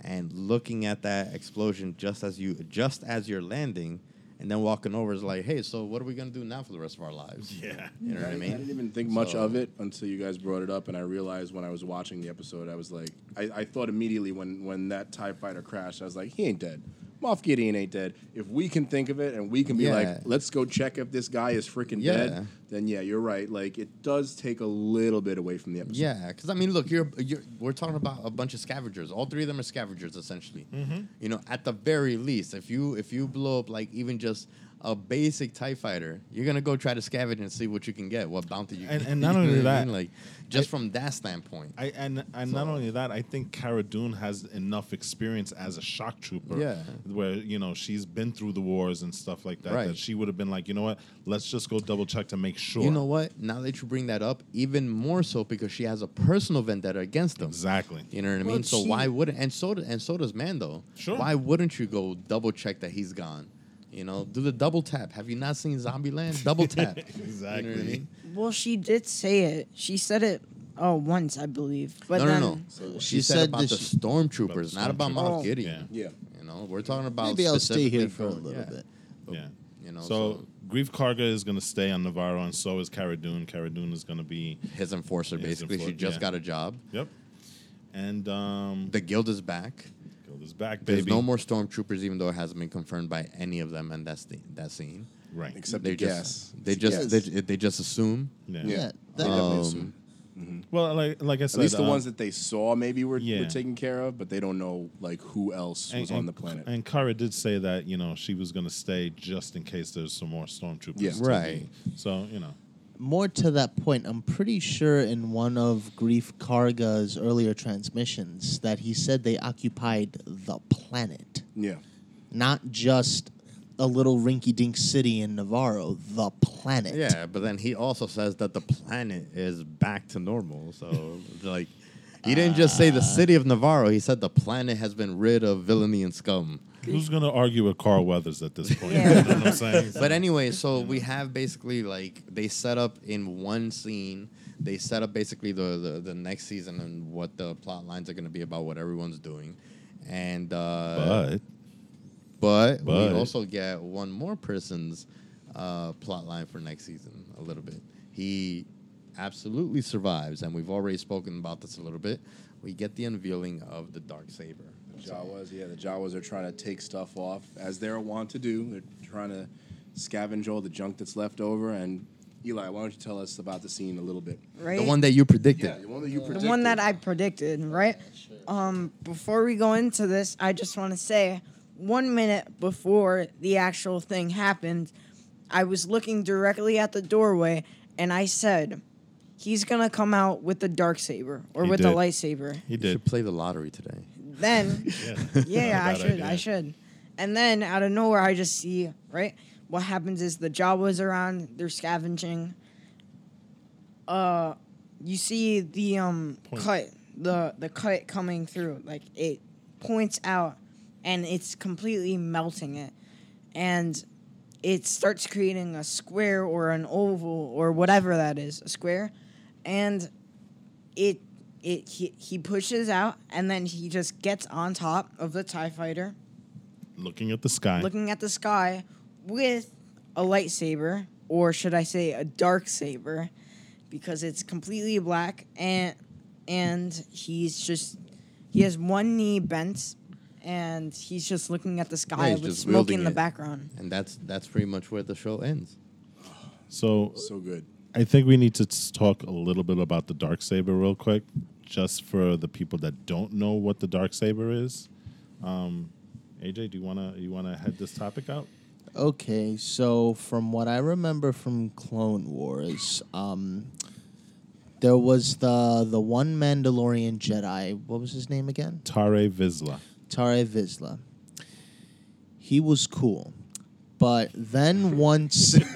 [SPEAKER 3] and looking at that explosion just as you just as you're landing. And then walking over is like, hey, so what are we gonna do now for the rest of our lives?
[SPEAKER 1] yeah.
[SPEAKER 3] You know what I
[SPEAKER 2] I
[SPEAKER 3] mean?
[SPEAKER 2] I didn't even think much
[SPEAKER 3] So-
[SPEAKER 2] of it until you guys brought it up, and I realized when I was watching the episode, I was like, I, I thought immediately when when that Tie Fighter crashed, I was like, he ain't dead. Moff Gideon ain't dead. If we can think of it and we can be
[SPEAKER 3] Yeah.
[SPEAKER 2] like, let's go check if this guy is freaking
[SPEAKER 3] Yeah.
[SPEAKER 2] dead, then yeah, you're right. Like it does take a little bit away from the episode.
[SPEAKER 3] Yeah, because I mean, look, you're, you're we're talking about a bunch of scavengers. All three of them are scavengers, essentially.
[SPEAKER 1] Mm-hmm.
[SPEAKER 3] You know, at the very least, if you if you blow up like even just a basic Tie Fighter, you're gonna go try to scavenge and see what you can get, what bounty you
[SPEAKER 1] And-
[SPEAKER 3] can.
[SPEAKER 1] and not only
[SPEAKER 3] what I
[SPEAKER 1] that,
[SPEAKER 3] mean? like just from that standpoint.
[SPEAKER 1] I and and not only that, I think Cara Dune has enough experience as a shock trooper.
[SPEAKER 3] Yeah.
[SPEAKER 1] Where, you know, she's been through the wars and stuff like that.
[SPEAKER 3] Right.
[SPEAKER 1] That she would have been like, you know what, let's just go double check to make sure.
[SPEAKER 3] You know what? Now that you bring that up, even more so because she has a personal vendetta against them.
[SPEAKER 1] Exactly.
[SPEAKER 3] You know what I
[SPEAKER 5] Well,
[SPEAKER 3] mean? So
[SPEAKER 5] she-
[SPEAKER 3] why wouldn't and so and so does Mando.
[SPEAKER 1] Sure.
[SPEAKER 3] Why wouldn't you go double check that he's gone? You know, do the double tap. Have you not seen Zombieland? Double tap. You know what I
[SPEAKER 1] Exactly.
[SPEAKER 3] mean?
[SPEAKER 5] well, she did say it. She said it oh once, I believe. But
[SPEAKER 3] no,
[SPEAKER 5] then
[SPEAKER 3] no, no.
[SPEAKER 2] So-
[SPEAKER 3] She,
[SPEAKER 4] She
[SPEAKER 3] said,
[SPEAKER 4] said
[SPEAKER 3] about
[SPEAKER 4] this-
[SPEAKER 3] the stormtroopers,
[SPEAKER 1] About
[SPEAKER 3] not about
[SPEAKER 1] stormtroopers.
[SPEAKER 3] Moff
[SPEAKER 5] Oh.
[SPEAKER 3] Gideon.
[SPEAKER 2] Yeah.
[SPEAKER 3] You know, we're talking about.
[SPEAKER 4] Maybe I'll stay here for a little
[SPEAKER 3] yeah.
[SPEAKER 4] bit.
[SPEAKER 1] Yeah.
[SPEAKER 3] You know,
[SPEAKER 1] So,
[SPEAKER 3] so,
[SPEAKER 1] Greef Karga is going to stay on Nevarro, and so is Cara Dune. Cara Dune is going to be,
[SPEAKER 3] his enforcer,
[SPEAKER 1] His
[SPEAKER 3] basically, she just
[SPEAKER 1] yeah.
[SPEAKER 3] got a job.
[SPEAKER 1] yep. And um,
[SPEAKER 3] The guild is back.
[SPEAKER 1] Guild is back,
[SPEAKER 3] There's no more stormtroopers, even though it hasn't been confirmed by any of them, and that's the, that scene.
[SPEAKER 1] Right.
[SPEAKER 2] Except
[SPEAKER 3] they
[SPEAKER 2] the
[SPEAKER 3] just
[SPEAKER 2] gas.
[SPEAKER 3] they
[SPEAKER 2] It's
[SPEAKER 3] just
[SPEAKER 2] gas.
[SPEAKER 3] they, they just assume.
[SPEAKER 1] yeah.
[SPEAKER 2] Yeah.
[SPEAKER 4] Yeah,
[SPEAKER 2] I
[SPEAKER 4] that-
[SPEAKER 2] definitely
[SPEAKER 3] Um,
[SPEAKER 2] assume.
[SPEAKER 1] Well, like like I said,
[SPEAKER 2] At least the
[SPEAKER 1] uh,
[SPEAKER 2] ones that they saw maybe were,
[SPEAKER 1] yeah.
[SPEAKER 2] were taken care of, but they don't know like who else was on the planet.
[SPEAKER 1] And Cara did say that you know she was going to stay just in case there's some more stormtroopers.
[SPEAKER 2] Yeah.
[SPEAKER 3] Right.
[SPEAKER 1] be- So you know,
[SPEAKER 4] More to that point, I'm pretty sure in one of Greef Karga's earlier transmissions that he said they occupied the planet,
[SPEAKER 2] yeah.
[SPEAKER 4] not just a little rinky-dink city in Nevarro, the planet.
[SPEAKER 3] Yeah, but then he also says that the planet is back to normal. So like, he didn't just say the city of Nevarro. He said the planet has been rid of villainy and scum.
[SPEAKER 1] who's going to argue with Carl Weathers at this point?
[SPEAKER 5] Yeah.
[SPEAKER 1] You know what I'm saying?
[SPEAKER 3] But anyway, so we have basically like they set up in one scene. They set up basically the the, the next season and what the plot lines are going to be about what everyone's doing, and uh,
[SPEAKER 1] but
[SPEAKER 3] but,
[SPEAKER 1] But-
[SPEAKER 3] we also get one more person's uh, plot line for next season a little bit. He absolutely survives, and we've already spoken about this a little bit. We get the unveiling of the dark saber.
[SPEAKER 2] The Jawas, yeah, the Jawas are trying to take stuff off as they're wont to do. They're trying to scavenge all the junk that's left over. And Eli, why don't you tell us about the scene a little bit?
[SPEAKER 5] right?
[SPEAKER 3] The one that you predicted.
[SPEAKER 2] Yeah, the one that you
[SPEAKER 5] the
[SPEAKER 2] predicted.
[SPEAKER 5] one that I predicted, right? Um, before we go into this, I just want to say, one minute before the actual thing happened, I was looking directly at the doorway, and I said, "He's gonna come out with the dark saber or
[SPEAKER 1] He
[SPEAKER 5] with the
[SPEAKER 1] did.
[SPEAKER 5] lightsaber."
[SPEAKER 1] he
[SPEAKER 3] You
[SPEAKER 1] did.
[SPEAKER 3] should play the lottery today.
[SPEAKER 5] Then,
[SPEAKER 1] Yeah,
[SPEAKER 5] yeah,
[SPEAKER 1] Not a
[SPEAKER 5] I
[SPEAKER 1] bad
[SPEAKER 5] should,
[SPEAKER 1] idea.
[SPEAKER 5] I should. And then out of nowhere, I just see right. What happens is the Jawas around, they're scavenging. Uh, you see the um
[SPEAKER 1] Point.
[SPEAKER 5] cut, the the cut coming through, like it points out, and it's completely melting it, and it starts creating a square or an oval or whatever that is, a square, and it it he, he pushes out and then he just gets on top of the tie fighter
[SPEAKER 1] Looking at the sky.
[SPEAKER 5] looking at the sky with a lightsaber or should I say a dark saber because it's completely black and and he's just he has one knee bent and he's just looking at the sky
[SPEAKER 3] he's
[SPEAKER 5] with smoke
[SPEAKER 3] wielding
[SPEAKER 5] in the
[SPEAKER 3] it.
[SPEAKER 5] background.
[SPEAKER 3] and that's that's pretty much where the show ends.
[SPEAKER 1] So
[SPEAKER 2] So good.
[SPEAKER 1] I think we need to talk a little bit about the dark saber real quick, just for the people that don't know what the dark saber is. Um, AJ, do you wanna you wanna head this topic out?
[SPEAKER 4] Okay, so from what I remember from Clone Wars, um, there was the the one Mandalorian Jedi. What was his name again?
[SPEAKER 1] Tarre Vizsla.
[SPEAKER 4] Tarre Vizsla. He was cool, but then once,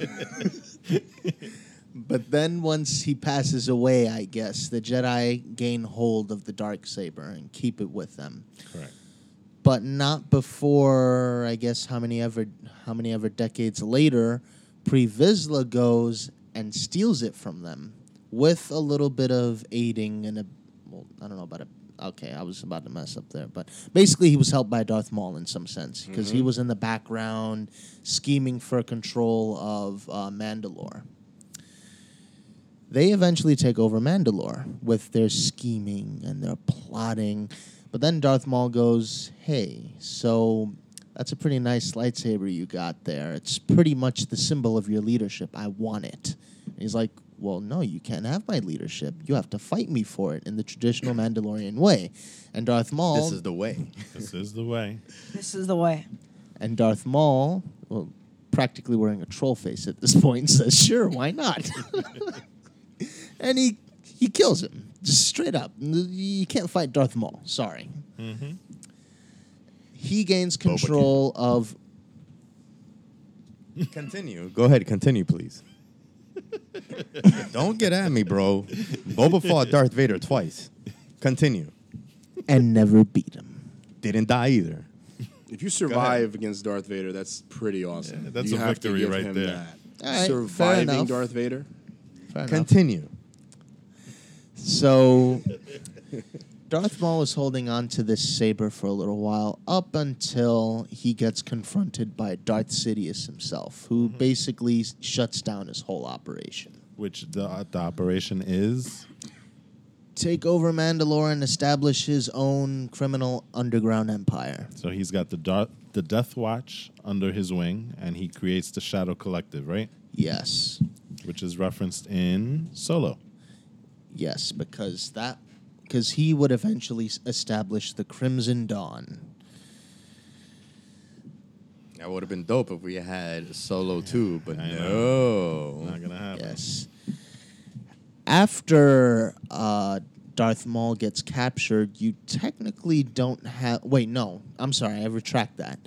[SPEAKER 4] but then once he passes away, I guess the Jedi gain hold of the dark saber and keep it with them.
[SPEAKER 1] Correct.
[SPEAKER 4] but not before I guess how many ever how many ever decades later, Pre Vizsla goes and steals it from them with a little bit of aiding and a well, I don't know about a okay, I was about to mess up there, but basically he was helped by Darth Maul in some sense because he was in the background scheming for control of uh, Mandalore. They eventually take over Mandalore with their scheming and their plotting. But then Darth Maul goes, Hey, so that's a pretty nice lightsaber you got there. It's pretty much the symbol of your leadership. I want it. And he's like, Well, no, you can't have my leadership. You have to fight me for it in the traditional Mandalorian way. And Darth Maul
[SPEAKER 3] This is the way.
[SPEAKER 1] This is the way.
[SPEAKER 5] This is the way.
[SPEAKER 4] and Darth Maul, well, practically wearing a troll face at this point, says, "Sure, why not?" and he he kills him just straight up. You can't fight Darth Maul. Sorry.
[SPEAKER 1] Mm-hmm.
[SPEAKER 4] He gains control of.
[SPEAKER 3] Continue. Go ahead. Continue, please. Don't get at me, bro. Boba fought Darth Vader twice. Continue.
[SPEAKER 4] and never beat him.
[SPEAKER 3] Didn't die either.
[SPEAKER 2] If you survive against Darth Vader, that's pretty awesome.
[SPEAKER 1] Yeah, that's
[SPEAKER 2] you
[SPEAKER 1] a
[SPEAKER 2] have to
[SPEAKER 1] victory
[SPEAKER 2] give
[SPEAKER 1] right
[SPEAKER 2] him
[SPEAKER 1] there.
[SPEAKER 2] That.
[SPEAKER 4] All right,
[SPEAKER 2] Surviving. Darth Vader.
[SPEAKER 4] Fair enough. So, Darth Maul is holding on to this saber for a little while, up until he gets confronted by Darth Sidious himself, who mm-hmm. basically shuts down his whole operation.
[SPEAKER 1] Which the the operation is
[SPEAKER 4] Take over Mandalore and establish his own criminal underground empire.
[SPEAKER 1] so he's got the dark the Death Watch under his wing, and he creates the Shadow Collective, right?
[SPEAKER 4] Yes,
[SPEAKER 1] Which is referenced in Solo.
[SPEAKER 4] Yes, because that because he would eventually establish the Crimson Dawn.
[SPEAKER 3] That would have been dope if we had Solo too, but
[SPEAKER 1] I
[SPEAKER 3] no.
[SPEAKER 1] Not gonna happen.
[SPEAKER 4] Yes. After uh, Darth Maul gets captured, you technically don't have. Wait, no. I'm sorry. I retract that.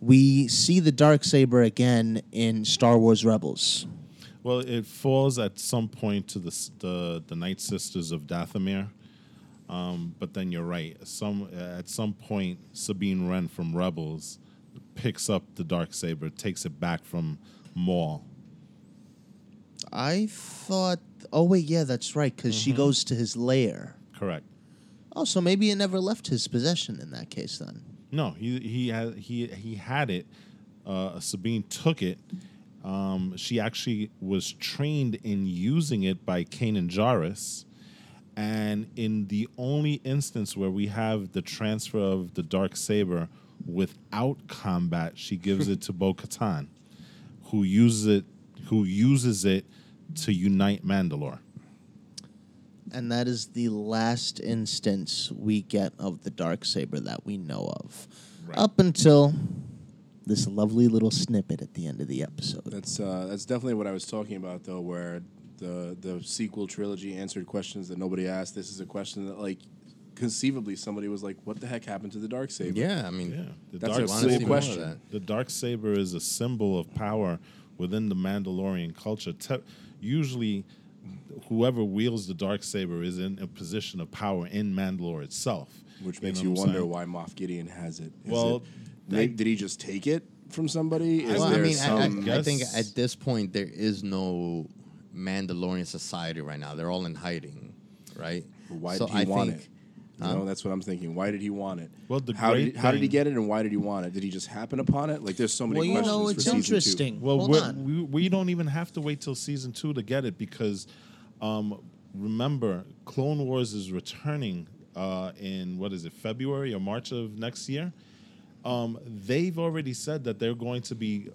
[SPEAKER 4] We see the dark saber again in Star Wars Rebels.
[SPEAKER 1] Well, it falls at some point to the the, the Night Sisters of Dathomir. Um, but then you're right. Some at some point, Sabine Wren from Rebels picks up the dark saber, takes it back from Maul.
[SPEAKER 4] I thought. Oh wait, yeah, that's right. Because she goes to his lair.
[SPEAKER 1] Correct.
[SPEAKER 4] Oh, so maybe it never left his possession in that case then.
[SPEAKER 1] No, he he had he he had it. Uh, Sabine took it. Um, she actually was trained in using it by Kanan Jarrus. And in the only instance where we have the transfer of the dark saber without combat, she gives it to Bo Katan, who uses it who uses it to unite Mandalore.
[SPEAKER 4] And that is the last instance we get of the dark saber that we know of.
[SPEAKER 1] Right.
[SPEAKER 4] Up until this lovely little snippet at the end of the episode.
[SPEAKER 2] That's uh, that's definitely what I was talking about, though, where the the sequel trilogy answered questions that nobody asked. This is a question that, like, conceivably somebody was like, "What the heck happened to the dark saber?"
[SPEAKER 3] Yeah, I mean,
[SPEAKER 1] Yeah, the
[SPEAKER 2] That's
[SPEAKER 1] dark
[SPEAKER 2] a cool
[SPEAKER 1] saber.
[SPEAKER 2] question.
[SPEAKER 3] that.
[SPEAKER 1] The dark saber is a symbol of power within the Mandalorian culture. Te- usually, whoever wields the dark saber is in a position of power in Mandalore itself,
[SPEAKER 2] which
[SPEAKER 1] You
[SPEAKER 2] makes
[SPEAKER 1] know
[SPEAKER 2] you wonder
[SPEAKER 1] saying?
[SPEAKER 2] why Moff Gideon has it. Is
[SPEAKER 1] Well,
[SPEAKER 2] it- may- did he just take it from somebody? Is
[SPEAKER 3] well, I
[SPEAKER 2] there
[SPEAKER 3] mean, I, I. I think at this point there is no Mandalorian society right now. They're all in hiding, right?
[SPEAKER 2] why
[SPEAKER 3] So
[SPEAKER 2] did he
[SPEAKER 3] I
[SPEAKER 2] want
[SPEAKER 3] think-
[SPEAKER 2] it? You know, that's what I'm thinking. Why did he want it?
[SPEAKER 1] Well, the
[SPEAKER 2] how
[SPEAKER 1] great
[SPEAKER 2] did how did he get it, and why did he want it? Did he just happen upon it? Like, there's so many
[SPEAKER 4] Well, you
[SPEAKER 2] questions
[SPEAKER 4] know, it's
[SPEAKER 2] season
[SPEAKER 4] interesting.
[SPEAKER 1] Well,
[SPEAKER 4] Hold
[SPEAKER 1] we're,
[SPEAKER 4] on.
[SPEAKER 1] we we don't even have to wait till season two to get it because, um, remember, Clone Wars is returning uh, in what is it, February or March of next year, um, they've already said that they're going to be,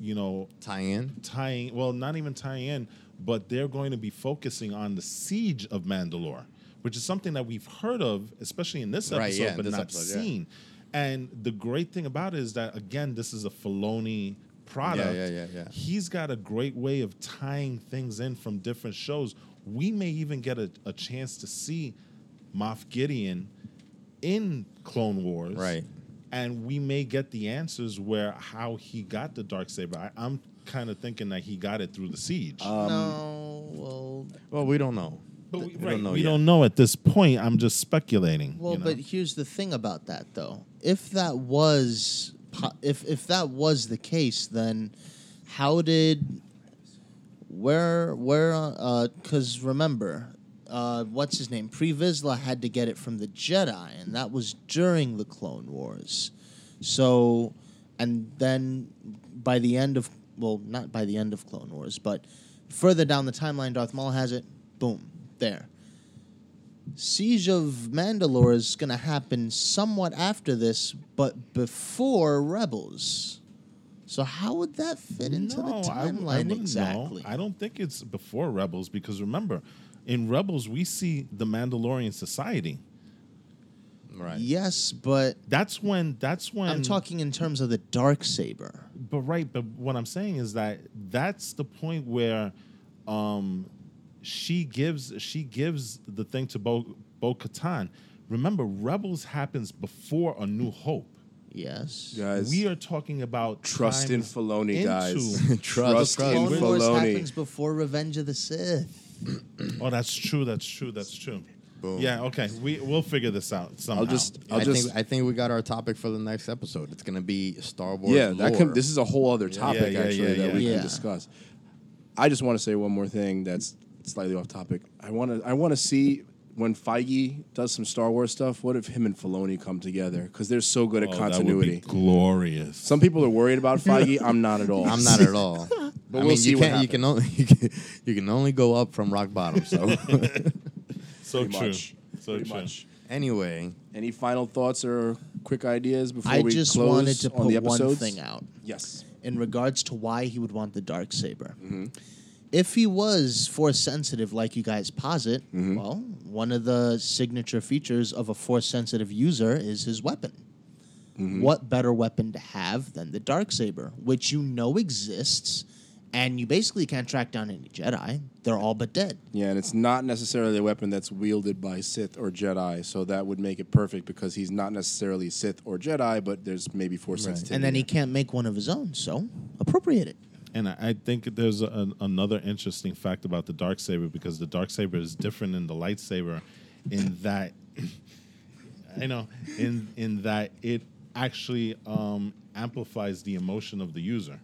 [SPEAKER 1] you know,
[SPEAKER 3] Tie in.
[SPEAKER 1] tying well not even tying in but they're going to be focusing on the siege of mandalore which is something that we've heard of especially in this
[SPEAKER 3] Right,
[SPEAKER 1] episode
[SPEAKER 3] yeah,
[SPEAKER 1] but
[SPEAKER 3] this
[SPEAKER 1] not
[SPEAKER 3] episode, yeah.
[SPEAKER 1] seen and the great thing about it is that again this is a Filoni product
[SPEAKER 3] Yeah, yeah, yeah, yeah.
[SPEAKER 1] he's got a great way of tying things in from different shows we may even get a, a chance to see moff gideon in clone wars
[SPEAKER 3] Right.
[SPEAKER 1] And we may get the answers where how he got the dark saber. I, I'm kind of thinking that he got it through the siege.
[SPEAKER 3] Um,
[SPEAKER 4] no, well,
[SPEAKER 3] Well, we don't know.
[SPEAKER 1] but we,
[SPEAKER 3] we
[SPEAKER 1] right,
[SPEAKER 3] don't know
[SPEAKER 1] we
[SPEAKER 3] yet.
[SPEAKER 1] don't know at this point. I'm just speculating.
[SPEAKER 4] Well,
[SPEAKER 1] you know?
[SPEAKER 4] but here's the thing about that, though. If that was, if if that was the case, then how did, where where? Because remember, uh, what's his name? Pre Vizsla had to get it from the Jedi, and that was during the Clone Wars. So, and then by the end of well, not by the end of Clone Wars, but further down the timeline, Darth Maul has it. Boom, there. Siege of Mandalore is going to happen somewhat after this, but before Rebels. So how would that fit into the
[SPEAKER 1] No, I I
[SPEAKER 4] timeline
[SPEAKER 1] know.
[SPEAKER 4] exactly?
[SPEAKER 1] I don't think it's before Rebels because remember, in Rebels we see the Mandalorian society.
[SPEAKER 3] Right.
[SPEAKER 4] Yes, but
[SPEAKER 1] That's when. That's when
[SPEAKER 4] I'm talking in terms of the dark saber.
[SPEAKER 1] But right, but what I'm saying is that that's the point where um, she gives she gives the thing to Bo Bo Katan. Remember, Rebels happens before A New Hope.
[SPEAKER 4] Yes.
[SPEAKER 2] Guys,
[SPEAKER 1] We are talking about
[SPEAKER 2] trust in
[SPEAKER 1] times
[SPEAKER 2] Filoni, guys.
[SPEAKER 3] Trust
[SPEAKER 2] trust
[SPEAKER 3] in
[SPEAKER 2] in
[SPEAKER 4] Clone Wars
[SPEAKER 2] Filoni.
[SPEAKER 4] happens before Revenge of the Sith.
[SPEAKER 1] Oh, that's true. That's true. That's true.
[SPEAKER 3] Boom.
[SPEAKER 1] Yeah. Okay. We we'll figure this out somehow.
[SPEAKER 2] I'll just, I'll
[SPEAKER 3] I
[SPEAKER 2] just,
[SPEAKER 3] think I think we got our topic for the next episode. It's gonna be Star Wars.
[SPEAKER 2] yeah, that can, this is a whole other topic
[SPEAKER 1] Yeah, yeah,
[SPEAKER 2] actually
[SPEAKER 1] yeah,
[SPEAKER 2] that
[SPEAKER 1] yeah.
[SPEAKER 2] we
[SPEAKER 4] Yeah.
[SPEAKER 2] can discuss. I just want to say one more thing that's slightly off topic. I want to, I want to see when Feige does some Star Wars stuff. What if him and Filoni come together? Because they're so good at
[SPEAKER 1] Oh,
[SPEAKER 2] continuity.
[SPEAKER 1] That would be glorious.
[SPEAKER 2] Some people are worried about Feige. I'm not at all.
[SPEAKER 3] I'm not at all.
[SPEAKER 2] But
[SPEAKER 3] I
[SPEAKER 2] we'll
[SPEAKER 3] mean,
[SPEAKER 2] see
[SPEAKER 3] you
[SPEAKER 2] what
[SPEAKER 3] can you can only you can, you can only go up from rock bottom. So
[SPEAKER 1] so
[SPEAKER 2] Pretty
[SPEAKER 1] true.
[SPEAKER 2] much.
[SPEAKER 1] So
[SPEAKER 2] Pretty
[SPEAKER 1] true.
[SPEAKER 2] much.
[SPEAKER 3] anyway,
[SPEAKER 2] Any final thoughts or quick ideas before
[SPEAKER 4] I
[SPEAKER 2] we
[SPEAKER 4] just
[SPEAKER 2] close
[SPEAKER 4] wanted to
[SPEAKER 2] on the
[SPEAKER 4] put one
[SPEAKER 2] episodes?
[SPEAKER 4] thing out.
[SPEAKER 2] Yes.
[SPEAKER 4] in regards to why he would want the dark saber.
[SPEAKER 2] Mm-hmm.
[SPEAKER 4] If he was force sensitive, like you guys posit,
[SPEAKER 2] Mm-hmm.
[SPEAKER 4] well, one of the signature features of a force sensitive user is his weapon.
[SPEAKER 2] Mm-hmm.
[SPEAKER 4] What better weapon to have than the dark saber, which you know exists, and you basically can't track down any Jedi. They're all but dead.
[SPEAKER 2] Yeah, and it's not necessarily a weapon that's wielded by Sith or Jedi, so that would make it perfect because he's not necessarily Sith or Jedi, but there's maybe force sensitivity.
[SPEAKER 4] And then he can't make one of his own, so appropriate it.
[SPEAKER 1] And I I think there's a, another interesting fact about the dark saber because the dark saber is different than the lightsaber, in that, I know, in in that it actually um, amplifies the emotion of the user.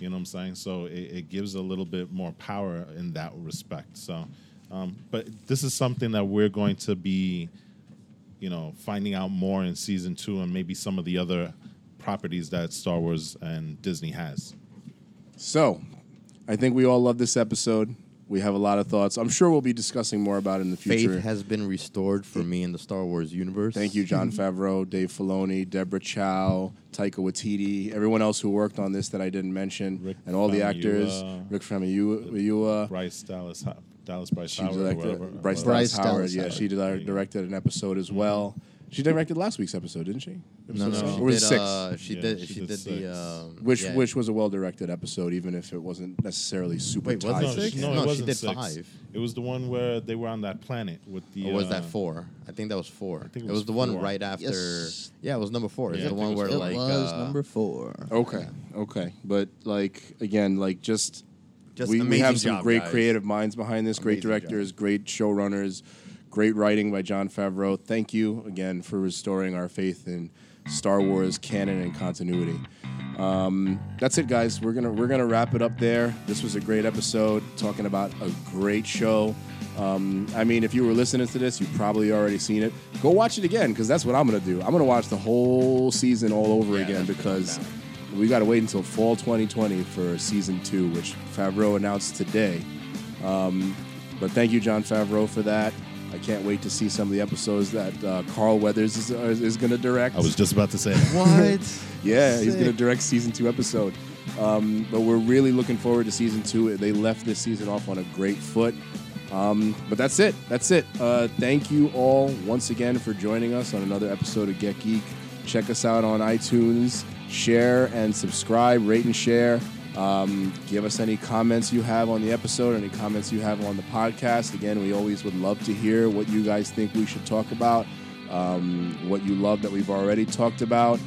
[SPEAKER 1] You know what I'm saying? So it, it gives a little bit more power in that respect. So, um, but this is something that we're going to be, you know, finding out more in season two and maybe some of the other properties that Star Wars and Disney has.
[SPEAKER 2] So, I think we all love this episode. We have a lot of thoughts. I'm sure we'll be discussing more about it in the future.
[SPEAKER 3] faith has been restored for me in the Star Wars universe.
[SPEAKER 2] Thank you, Jon mm-hmm. Favreau, Dave Filoni, Deborah Chow, Taika Waititi, everyone else who worked on this that I didn't mention,
[SPEAKER 1] Ric
[SPEAKER 2] and all the actors. Ric Famuyiwa,
[SPEAKER 1] Bryce Dallas Dallas Bryce
[SPEAKER 2] she
[SPEAKER 1] Howard,
[SPEAKER 2] directed
[SPEAKER 1] whatever.
[SPEAKER 2] Bryce,
[SPEAKER 4] Bryce
[SPEAKER 2] Dallas Howard.
[SPEAKER 4] Dallas
[SPEAKER 2] Yeah,
[SPEAKER 4] Howard.
[SPEAKER 2] she directed an episode as well. Mm-hmm. She directed last week's episode, didn't she?
[SPEAKER 3] No, no,
[SPEAKER 2] Episode
[SPEAKER 3] she?
[SPEAKER 2] Or was
[SPEAKER 3] did.
[SPEAKER 2] six?
[SPEAKER 3] Uh, she
[SPEAKER 1] Yeah,
[SPEAKER 3] did.
[SPEAKER 1] she
[SPEAKER 3] She,
[SPEAKER 1] did
[SPEAKER 3] did, the. Um,
[SPEAKER 2] which
[SPEAKER 3] yeah.
[SPEAKER 2] which was a well directed episode, even if it wasn't necessarily super
[SPEAKER 3] Wait, was
[SPEAKER 2] tied.
[SPEAKER 3] it six?
[SPEAKER 1] no,
[SPEAKER 3] No,
[SPEAKER 1] it
[SPEAKER 3] she
[SPEAKER 1] wasn't
[SPEAKER 3] did
[SPEAKER 1] six.
[SPEAKER 3] five.
[SPEAKER 1] It was the one where they were on that planet with the.
[SPEAKER 3] Or was
[SPEAKER 1] uh,
[SPEAKER 3] that four? I think that was four.
[SPEAKER 1] I think it
[SPEAKER 3] it
[SPEAKER 1] was
[SPEAKER 3] was the one right after.
[SPEAKER 4] Yes.
[SPEAKER 3] Yeah, it was number four.
[SPEAKER 1] Yeah,
[SPEAKER 3] It's the one
[SPEAKER 1] it
[SPEAKER 3] where
[SPEAKER 1] was
[SPEAKER 4] it
[SPEAKER 3] like
[SPEAKER 4] was
[SPEAKER 3] uh,
[SPEAKER 4] number four.
[SPEAKER 2] Okay, okay, but like again, like just,
[SPEAKER 3] Just
[SPEAKER 2] we, we have some
[SPEAKER 3] job,
[SPEAKER 2] great
[SPEAKER 3] guys.
[SPEAKER 2] creative minds behind this, great
[SPEAKER 3] Amazing job.
[SPEAKER 2] directors, great showrunners, great writing by Jon Favreau. Thank you again for restoring our faith in Star Wars canon and continuity. Um, that's it, guys. We're gonna we're gonna wrap it up there. This was a great episode, talking about a great show. Um, I mean, if you were listening to this, you've probably already seen it. Go watch it again because that's what I'm gonna do. I'm gonna watch the whole season all over
[SPEAKER 3] Yeah,
[SPEAKER 2] again
[SPEAKER 3] that's what I'm
[SPEAKER 2] because we got to wait until fall 2020 for season two, which Favreau announced today. Um, but thank you, Jon Favreau, for that. I can't wait to see some of the episodes that uh, Carl Weathers is, is, is going to direct.
[SPEAKER 1] I was just about to say that.
[SPEAKER 4] What?
[SPEAKER 2] Yeah, he's going to direct season two episode. Um, but we're really looking forward to season two. They left this season off on a great foot. Um, but that's it. That's it. Uh, thank you all once again for joining us on another episode of Get Geek. Check us out on iTunes. Share and subscribe, rate and share. Um, give us any comments you have on the episode, any comments you have on the podcast. Again, we always would love to hear what you guys think we should talk about, um, what you love that we've already talked about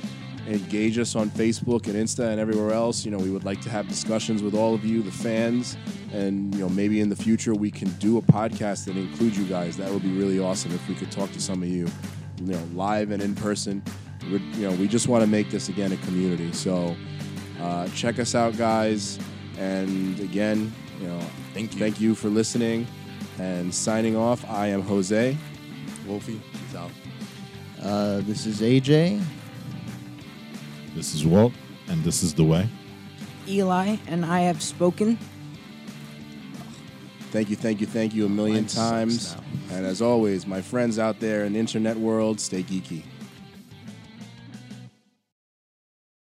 [SPEAKER 2] engage us on Facebook and Insta and everywhere else. You know, we would like to have discussions with all of you, the fans, and you know, maybe in the future we can do a podcast that includes you guys. That would be really awesome if we could talk to some of you, you know, live and in person. We're, you know, we just want to make this again a community. So uh, check us out, guys. And again, you know,
[SPEAKER 3] Thank you.
[SPEAKER 2] thank you for listening. And signing off, I am Jose.
[SPEAKER 3] Wolfie, he's out.
[SPEAKER 4] Uh, this is AJ.
[SPEAKER 1] This is Walt, and this is the way.
[SPEAKER 5] Eli and I have spoken.
[SPEAKER 2] Thank you, thank you, thank you a million
[SPEAKER 4] Mine
[SPEAKER 2] times.
[SPEAKER 4] now.
[SPEAKER 2] And as always, my friends out there in the internet world, stay geeky.